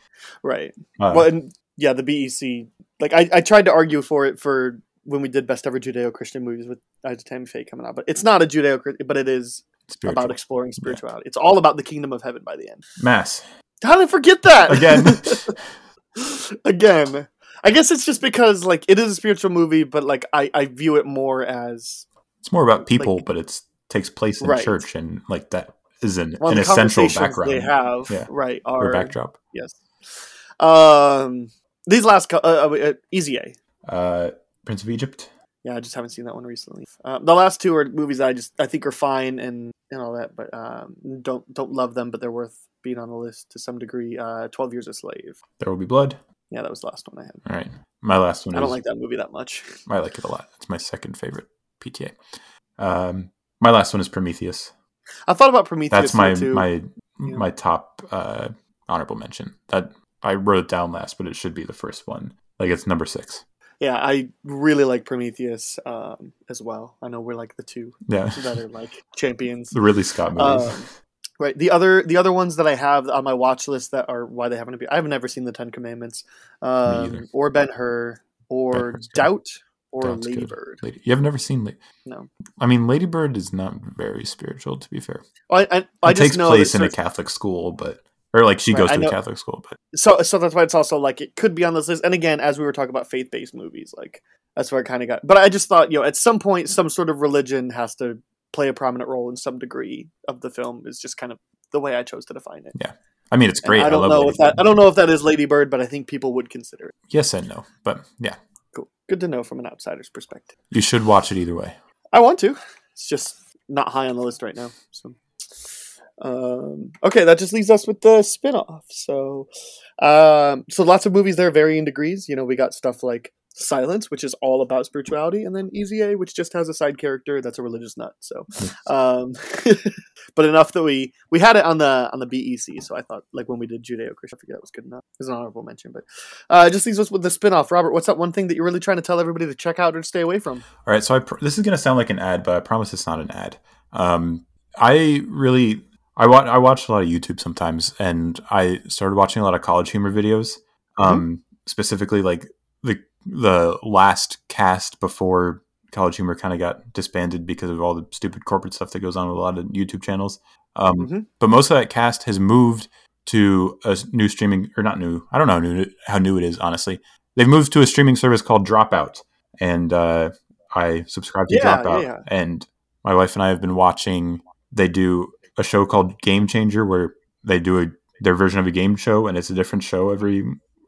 [SPEAKER 14] right.
[SPEAKER 6] Uh,
[SPEAKER 14] well, and yeah, the BEC. Like I, I tried to argue for it for when we did best ever Judeo-Christian movies with Eyes of Tammy Faye coming out, but it's not a Judeo, Christian, but it is
[SPEAKER 6] spiritual.
[SPEAKER 14] about exploring spirituality. It's all about the kingdom of heaven by the end.
[SPEAKER 6] Mass
[SPEAKER 14] How did I forget that
[SPEAKER 6] again. *laughs*
[SPEAKER 14] Again, I guess it's just because like it is a spiritual movie, but like I, I view it more as
[SPEAKER 6] it's more about people,
[SPEAKER 14] Like-
[SPEAKER 6] but it takes place in
[SPEAKER 14] Right.
[SPEAKER 6] church, and like that is an,
[SPEAKER 14] well,
[SPEAKER 6] an
[SPEAKER 14] the
[SPEAKER 6] essential background
[SPEAKER 14] they have,
[SPEAKER 6] Yeah.
[SPEAKER 14] right?
[SPEAKER 6] or
[SPEAKER 14] Are
[SPEAKER 6] backdrop.
[SPEAKER 14] yes. Um, these last cou- uh, uh, uh, Easy A.
[SPEAKER 6] Uh, Prince of Egypt.
[SPEAKER 14] Yeah, I just haven't seen that one recently. Uh, the last two are movies that I just I think are fine and and all that, but um, don't don't love them, but they're worth being on the list to some degree. Uh, Twelve Years a Slave.
[SPEAKER 6] There will be blood.
[SPEAKER 14] Yeah, that was the last one I had.
[SPEAKER 6] All right, my last one.
[SPEAKER 14] I don't
[SPEAKER 6] is,
[SPEAKER 14] like that movie that much. *laughs*
[SPEAKER 6] I like it a lot. It's my second favorite PTA. Um, my last one is Prometheus.
[SPEAKER 14] I thought about Prometheus.
[SPEAKER 6] That's my my
[SPEAKER 14] Yeah.
[SPEAKER 6] my top uh, honorable mention. That I wrote it down last, but it should be the first one. Like it's number six.
[SPEAKER 14] yeah, I really like Prometheus um, as well. I know we're like the two
[SPEAKER 6] Yeah, *laughs*
[SPEAKER 14] that are like champions.
[SPEAKER 6] the Ridley Scott movies.
[SPEAKER 14] Um, right. The other the other ones that I have on my watch list that are why they haven't been. I've never seen the Ten Commandments, um, or Ben Hur, or
[SPEAKER 6] good.
[SPEAKER 14] Doubt, or
[SPEAKER 6] Doubt's
[SPEAKER 14] Lady
[SPEAKER 6] good.
[SPEAKER 14] Bird.
[SPEAKER 6] Lady, you have never seen? La-
[SPEAKER 14] No.
[SPEAKER 6] I mean, Lady Bird is not very spiritual, to be fair.
[SPEAKER 14] I I, I
[SPEAKER 6] it
[SPEAKER 14] just
[SPEAKER 6] takes
[SPEAKER 14] know
[SPEAKER 6] place in a Catholic school, but or like she
[SPEAKER 14] Right,
[SPEAKER 6] goes to a Catholic school, but
[SPEAKER 14] so so that's why it's also like it could be on this list. And again, as we were talking about faith based movies, like that's where it kind of got. But I just thought, you know, at some point, some sort of religion has to play a prominent role in some degree of the film. Is just kind of the way I chose to define it.
[SPEAKER 6] Yeah. I mean, it's
[SPEAKER 14] And
[SPEAKER 6] great.
[SPEAKER 14] I don't
[SPEAKER 6] love
[SPEAKER 14] know
[SPEAKER 6] Lady
[SPEAKER 14] if that
[SPEAKER 6] Bird.
[SPEAKER 14] I don't know if that is Lady Bird, but I think people would consider it.
[SPEAKER 6] Yes and no, but yeah,
[SPEAKER 14] Cool. Good to know from an outsider's perspective.
[SPEAKER 6] you should watch it either way.
[SPEAKER 14] I want to. It's just not high on the list right now. So, um, okay, that just leaves us with the spin-off. So, um, so lots of movies there, varying degrees. You know, we got stuff like Silence, which is all about spirituality, and then Easy A, which just has a side character that's a religious nut. So, um, *laughs* but enough that we we had it on the on the BEC. So I thought, like when we did Judeo Christian, I figured that was good enough. It's an honorable mention, but uh, it just leaves us with the spin-off. Robert, what's that one thing that you're really trying to tell everybody to check out or stay away from?
[SPEAKER 6] All right, so I pr- this is going to sound like an ad, but I promise it's not an ad. Um, I really I watch I watch a lot of YouTube sometimes, and I started watching a lot of college humor videos. Um, specifically, like the the last cast before College Humor kind of got disbanded because of all the stupid corporate stuff that goes on with a lot of YouTube channels. Um,
[SPEAKER 14] Mhm.
[SPEAKER 6] But most of that cast has moved to a new streaming, or not new. I don't know how new, how new it is, honestly. They've moved to a streaming service called Dropout, and uh, I subscribe to
[SPEAKER 14] Yeah,
[SPEAKER 6] Dropout.
[SPEAKER 14] yeah.
[SPEAKER 6] And my wife and I have been watching. They do a show called Game Changer, where they do a their version of a game show, and it's a different show every,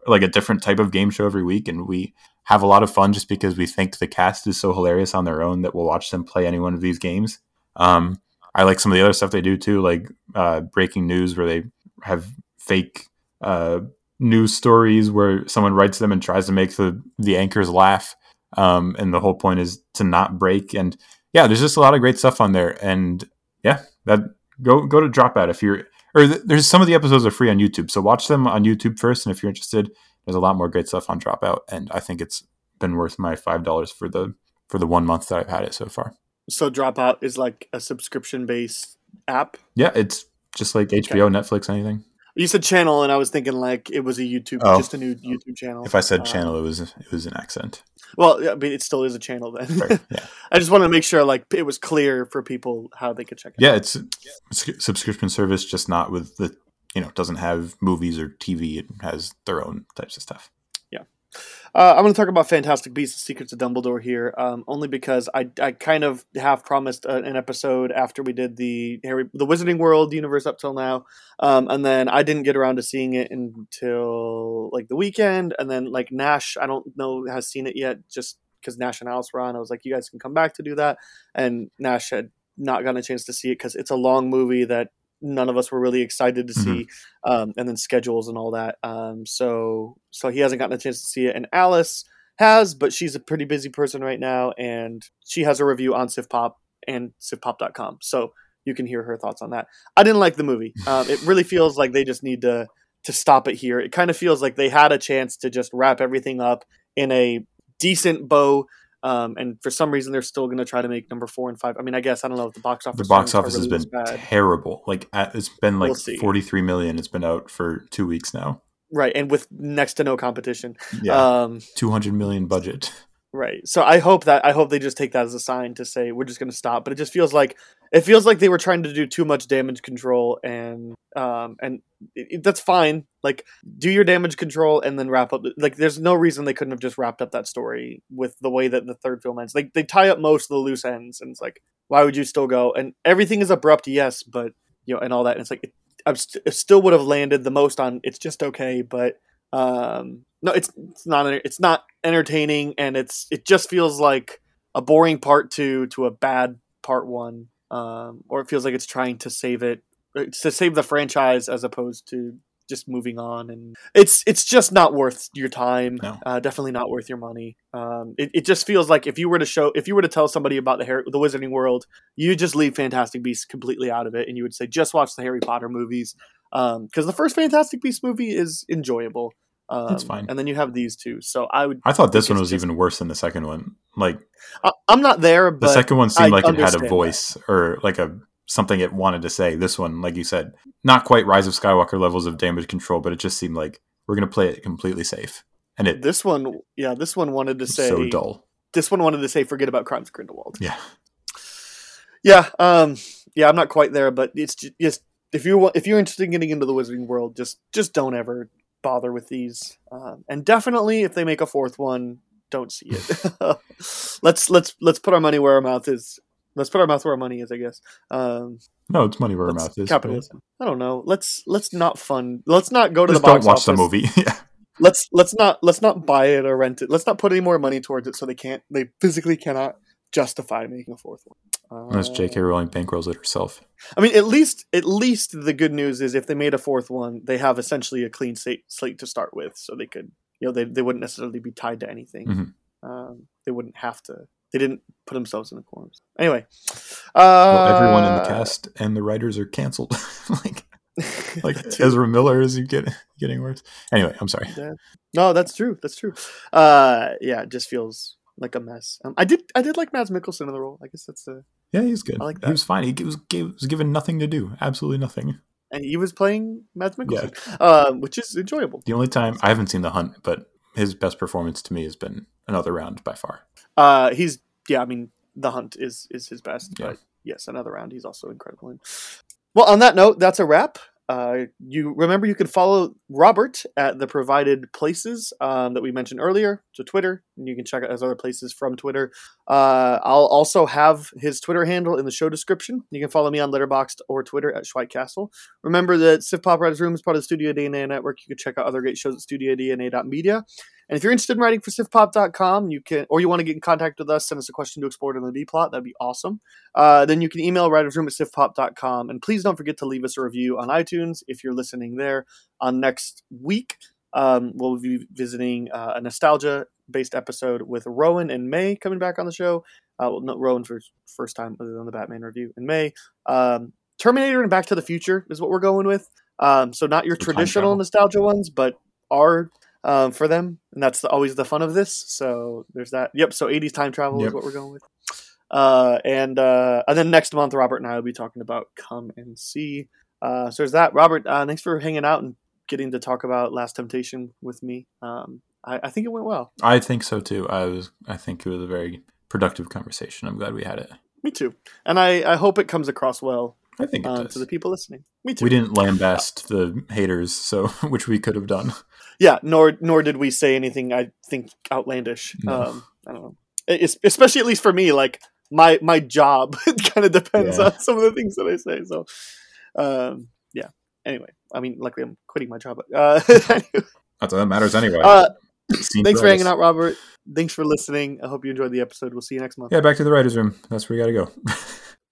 [SPEAKER 6] like a different type of game show every week, and we have a lot of fun just because we think the cast is so hilarious on their own that we'll watch them play any one of these games. Um, I like some of the other stuff they do too, like uh, breaking news, where they have fake uh, news stories where someone writes them and tries to make the the anchors laugh. Um, and the whole point is to not break. And yeah, there's just a lot of great stuff on there. And yeah, that go go to Dropout if you're or th- there's some of the episodes are free on YouTube, so watch them on YouTube first. And if you're interested, there's a lot more great stuff on Dropout, and I think it's been worth my five dollars for the for the one month that I've had it so far.
[SPEAKER 14] So Dropout is like a subscription based app.
[SPEAKER 6] Yeah, it's just like HBO, Netflix, anything.
[SPEAKER 14] You said channel, and I was thinking like it was a YouTube,
[SPEAKER 6] Oh.
[SPEAKER 14] just a new YouTube channel.
[SPEAKER 6] If I said
[SPEAKER 14] Uh,
[SPEAKER 6] channel, it was it was an accent.
[SPEAKER 14] well, yeah, I mean, it still is a channel then.
[SPEAKER 6] Sorry. Yeah, *laughs*
[SPEAKER 14] I just wanted to make sure like it was clear for people how they could check it.
[SPEAKER 6] yeah, it's a s- subscription service, just not with the you know doesn't have movies or TV. It has their own types of stuff.
[SPEAKER 14] Uh, I'm going to talk about Fantastic Beasts: The Secrets of Dumbledore here, um, only because I, I kind of half promised a, an episode after we did the Harry the Wizarding World universe up till now, um, and then I didn't get around to seeing it until like the weekend, and then like Nash, I don't know has seen it yet, just because Nash and Alice were on. I was like, you guys can come back to do that, and Nash had not gotten a chance to see it because it's a long movie that none of us were really excited to see um, and then schedules and all that. Um, so so he hasn't gotten a chance to see it, and Alice has, but she's a pretty busy person right now, and she has a review on SifPop and SifPop.com, so you can hear her thoughts on that. I didn't like the movie. *laughs* Um, it really feels like they just need to to stop it here. It kind of feels like they had a chance to just wrap everything up in a decent bow. Um, and for some reason, they're still going to try to make number four and five. I mean, I guess I don't know if the box office.
[SPEAKER 6] The box office has been terrible. Like it's been like
[SPEAKER 14] We'll
[SPEAKER 6] 43 million. It's been out for two weeks now.
[SPEAKER 14] right, and with next to no competition.
[SPEAKER 6] Yeah,
[SPEAKER 14] Um,
[SPEAKER 6] 200 million budget.
[SPEAKER 14] Right. So I hope that I hope they just take that as a sign to say we're just going to stop. But it just feels like it feels like they were trying to do too much damage control, and um, and it, it- that's fine. Like do your damage control and then wrap up. Like there's no reason they couldn't have just wrapped up that story with the way that the third film ends. Like they tie up most of the loose ends, and it's like why would you still go? And everything is abrupt, yes, but you know, and all that. And it's like it, st- it still would have landed the most on. It's just okay, but um no it's it's not it's not entertaining and it's it just feels like a boring part 2 to a bad part 1 um or it feels like it's trying to save it uh, to save the franchise as opposed to just moving on and it's it's just not worth your time
[SPEAKER 6] No.
[SPEAKER 14] uh, definitely not worth your money um it, it just feels like if you were to show if you were to tell somebody about the Harry, the wizarding world you just leave fantastic beasts completely out of it and you would say just watch the harry potter movies because the first fantastic beasts movie is enjoyable um,
[SPEAKER 6] That's fine.
[SPEAKER 14] and then you have these two so i would
[SPEAKER 6] I thought this one was
[SPEAKER 14] just-
[SPEAKER 6] even worse than the second one. Like
[SPEAKER 14] I, i'm not there
[SPEAKER 6] the second one seemed
[SPEAKER 14] I
[SPEAKER 6] like it had a
[SPEAKER 14] that.
[SPEAKER 6] voice or like a something it wanted to say. This one, like you said, not quite Rise of Skywalker levels of damage control, but it just seemed like we're gonna play it completely safe, and it
[SPEAKER 14] this one yeah this one wanted to say
[SPEAKER 6] so dull.
[SPEAKER 14] this one wanted to say forget about crimes of grindelwald
[SPEAKER 6] Yeah,
[SPEAKER 14] yeah um yeah i'm not quite there but it's ju- just if you if you're interested in getting into the wizarding world just just don't ever bother with these um, and definitely if they make a fourth one don't see it. *laughs* let's let's let's put our money where our mouth is. Let's put our mouth where our money is. I guess. Um,
[SPEAKER 6] No, it's money where our mouth is.
[SPEAKER 14] capitalism. I don't know. Let's let's not fund. Let's not go to
[SPEAKER 6] Just
[SPEAKER 14] the
[SPEAKER 6] don't
[SPEAKER 14] box
[SPEAKER 6] watch the movie. *laughs* yeah.
[SPEAKER 14] Let's let's not let's not buy it or rent it. Let's not put any more money towards it, so they can't. They physically cannot justify making a fourth one.
[SPEAKER 6] Unless
[SPEAKER 14] Uh,
[SPEAKER 6] J.K. Rowling bankrolls it herself.
[SPEAKER 14] I mean, at least at least the good news is if they made a fourth one, they have essentially a clean slate, slate to start with, so they could you know they they wouldn't necessarily be tied to anything.
[SPEAKER 6] Mhm.
[SPEAKER 14] Um, they wouldn't have to. They didn't put themselves in the corners. Anyway, uh,
[SPEAKER 6] Well, everyone in the cast and the writers are canceled. *laughs* like, *laughs* like. Ezra Miller is get, getting worse. Anyway, I'm sorry.
[SPEAKER 14] Yeah. No, that's true. That's true. Uh, yeah, it just feels like a mess. Um, I did I did like Mads Mikkelsen in the role. I guess that's the
[SPEAKER 6] Yeah, he's good.
[SPEAKER 14] I like that.
[SPEAKER 6] He was fine. He was, gave, was given nothing to do. Absolutely nothing.
[SPEAKER 14] and he was playing Mads Mikkelsen, um, which is enjoyable.
[SPEAKER 6] The only time I haven't seen The Hunt, but his best performance to me has been another round by far.
[SPEAKER 14] Uh, he's yeah. I mean, The Hunt is is his best,
[SPEAKER 6] Yeah.
[SPEAKER 14] but yes, another round. He's also incredible in. Well, on that note, that's a wrap. Uh, you remember you can follow Robert at the provided places um, that we mentioned earlier, to Twitter, and you can check out his other places from Twitter. Uh, I'll also have his Twitter handle in the show description. You can follow me on Letterboxd or Twitter at Schweik Castle. Remember that Sif Pop Writers Room is part of the Studio DNA network. You can check out other great shows at studiodna.media. And if you're interested in writing for sifpop.com, you can, or you want to get in contact with us, send us a question to explore in the B plot. That'd be awesome. Uh, then you can email writersroom at sifpop.com. And please don't forget to leave us a review on iTunes if you're listening there. On next week, um, we'll be visiting uh, a nostalgia based episode with Rowan and May coming back on the show. Uh, well, not Rowan for first time other than the Batman review in May. Um, Terminator and Back to the Future is what we're going with. Um, so not your traditional nostalgia ones, but are um, for them, and that's the, always the fun of this. So there's that. Yep. So 80s time travel is what we're going with. Uh, and uh, and then next month, Robert and I will be talking about Come and See. Uh, so there's that. Robert, uh, thanks for hanging out and getting to talk about Last Temptation with me. Um, I, I think it went well.
[SPEAKER 6] I think so too. I was. I think it was a very productive conversation. I'm glad we had it.
[SPEAKER 14] Me too. And I, I hope it comes across well
[SPEAKER 6] I think it does.
[SPEAKER 14] to the people listening. Me too.
[SPEAKER 6] We didn't lambast the haters, so *laughs* which we could have done.
[SPEAKER 14] Yeah, nor nor did we say anything I think outlandish.
[SPEAKER 6] No.
[SPEAKER 14] Um, I don't know. It's, especially at least for me, like my my job *laughs* kind of depends
[SPEAKER 6] Yeah.
[SPEAKER 14] on some of the things that I say. So, um, yeah. Anyway, I mean, luckily I'm quitting my job. Uh,
[SPEAKER 6] That's *laughs* all that matters anyway.
[SPEAKER 14] uh, thanks for hanging out, Robert. Thanks for listening. I hope you enjoyed the episode. We'll see you next month.
[SPEAKER 6] Yeah, back to the writers' room. That's where you got to go. *laughs*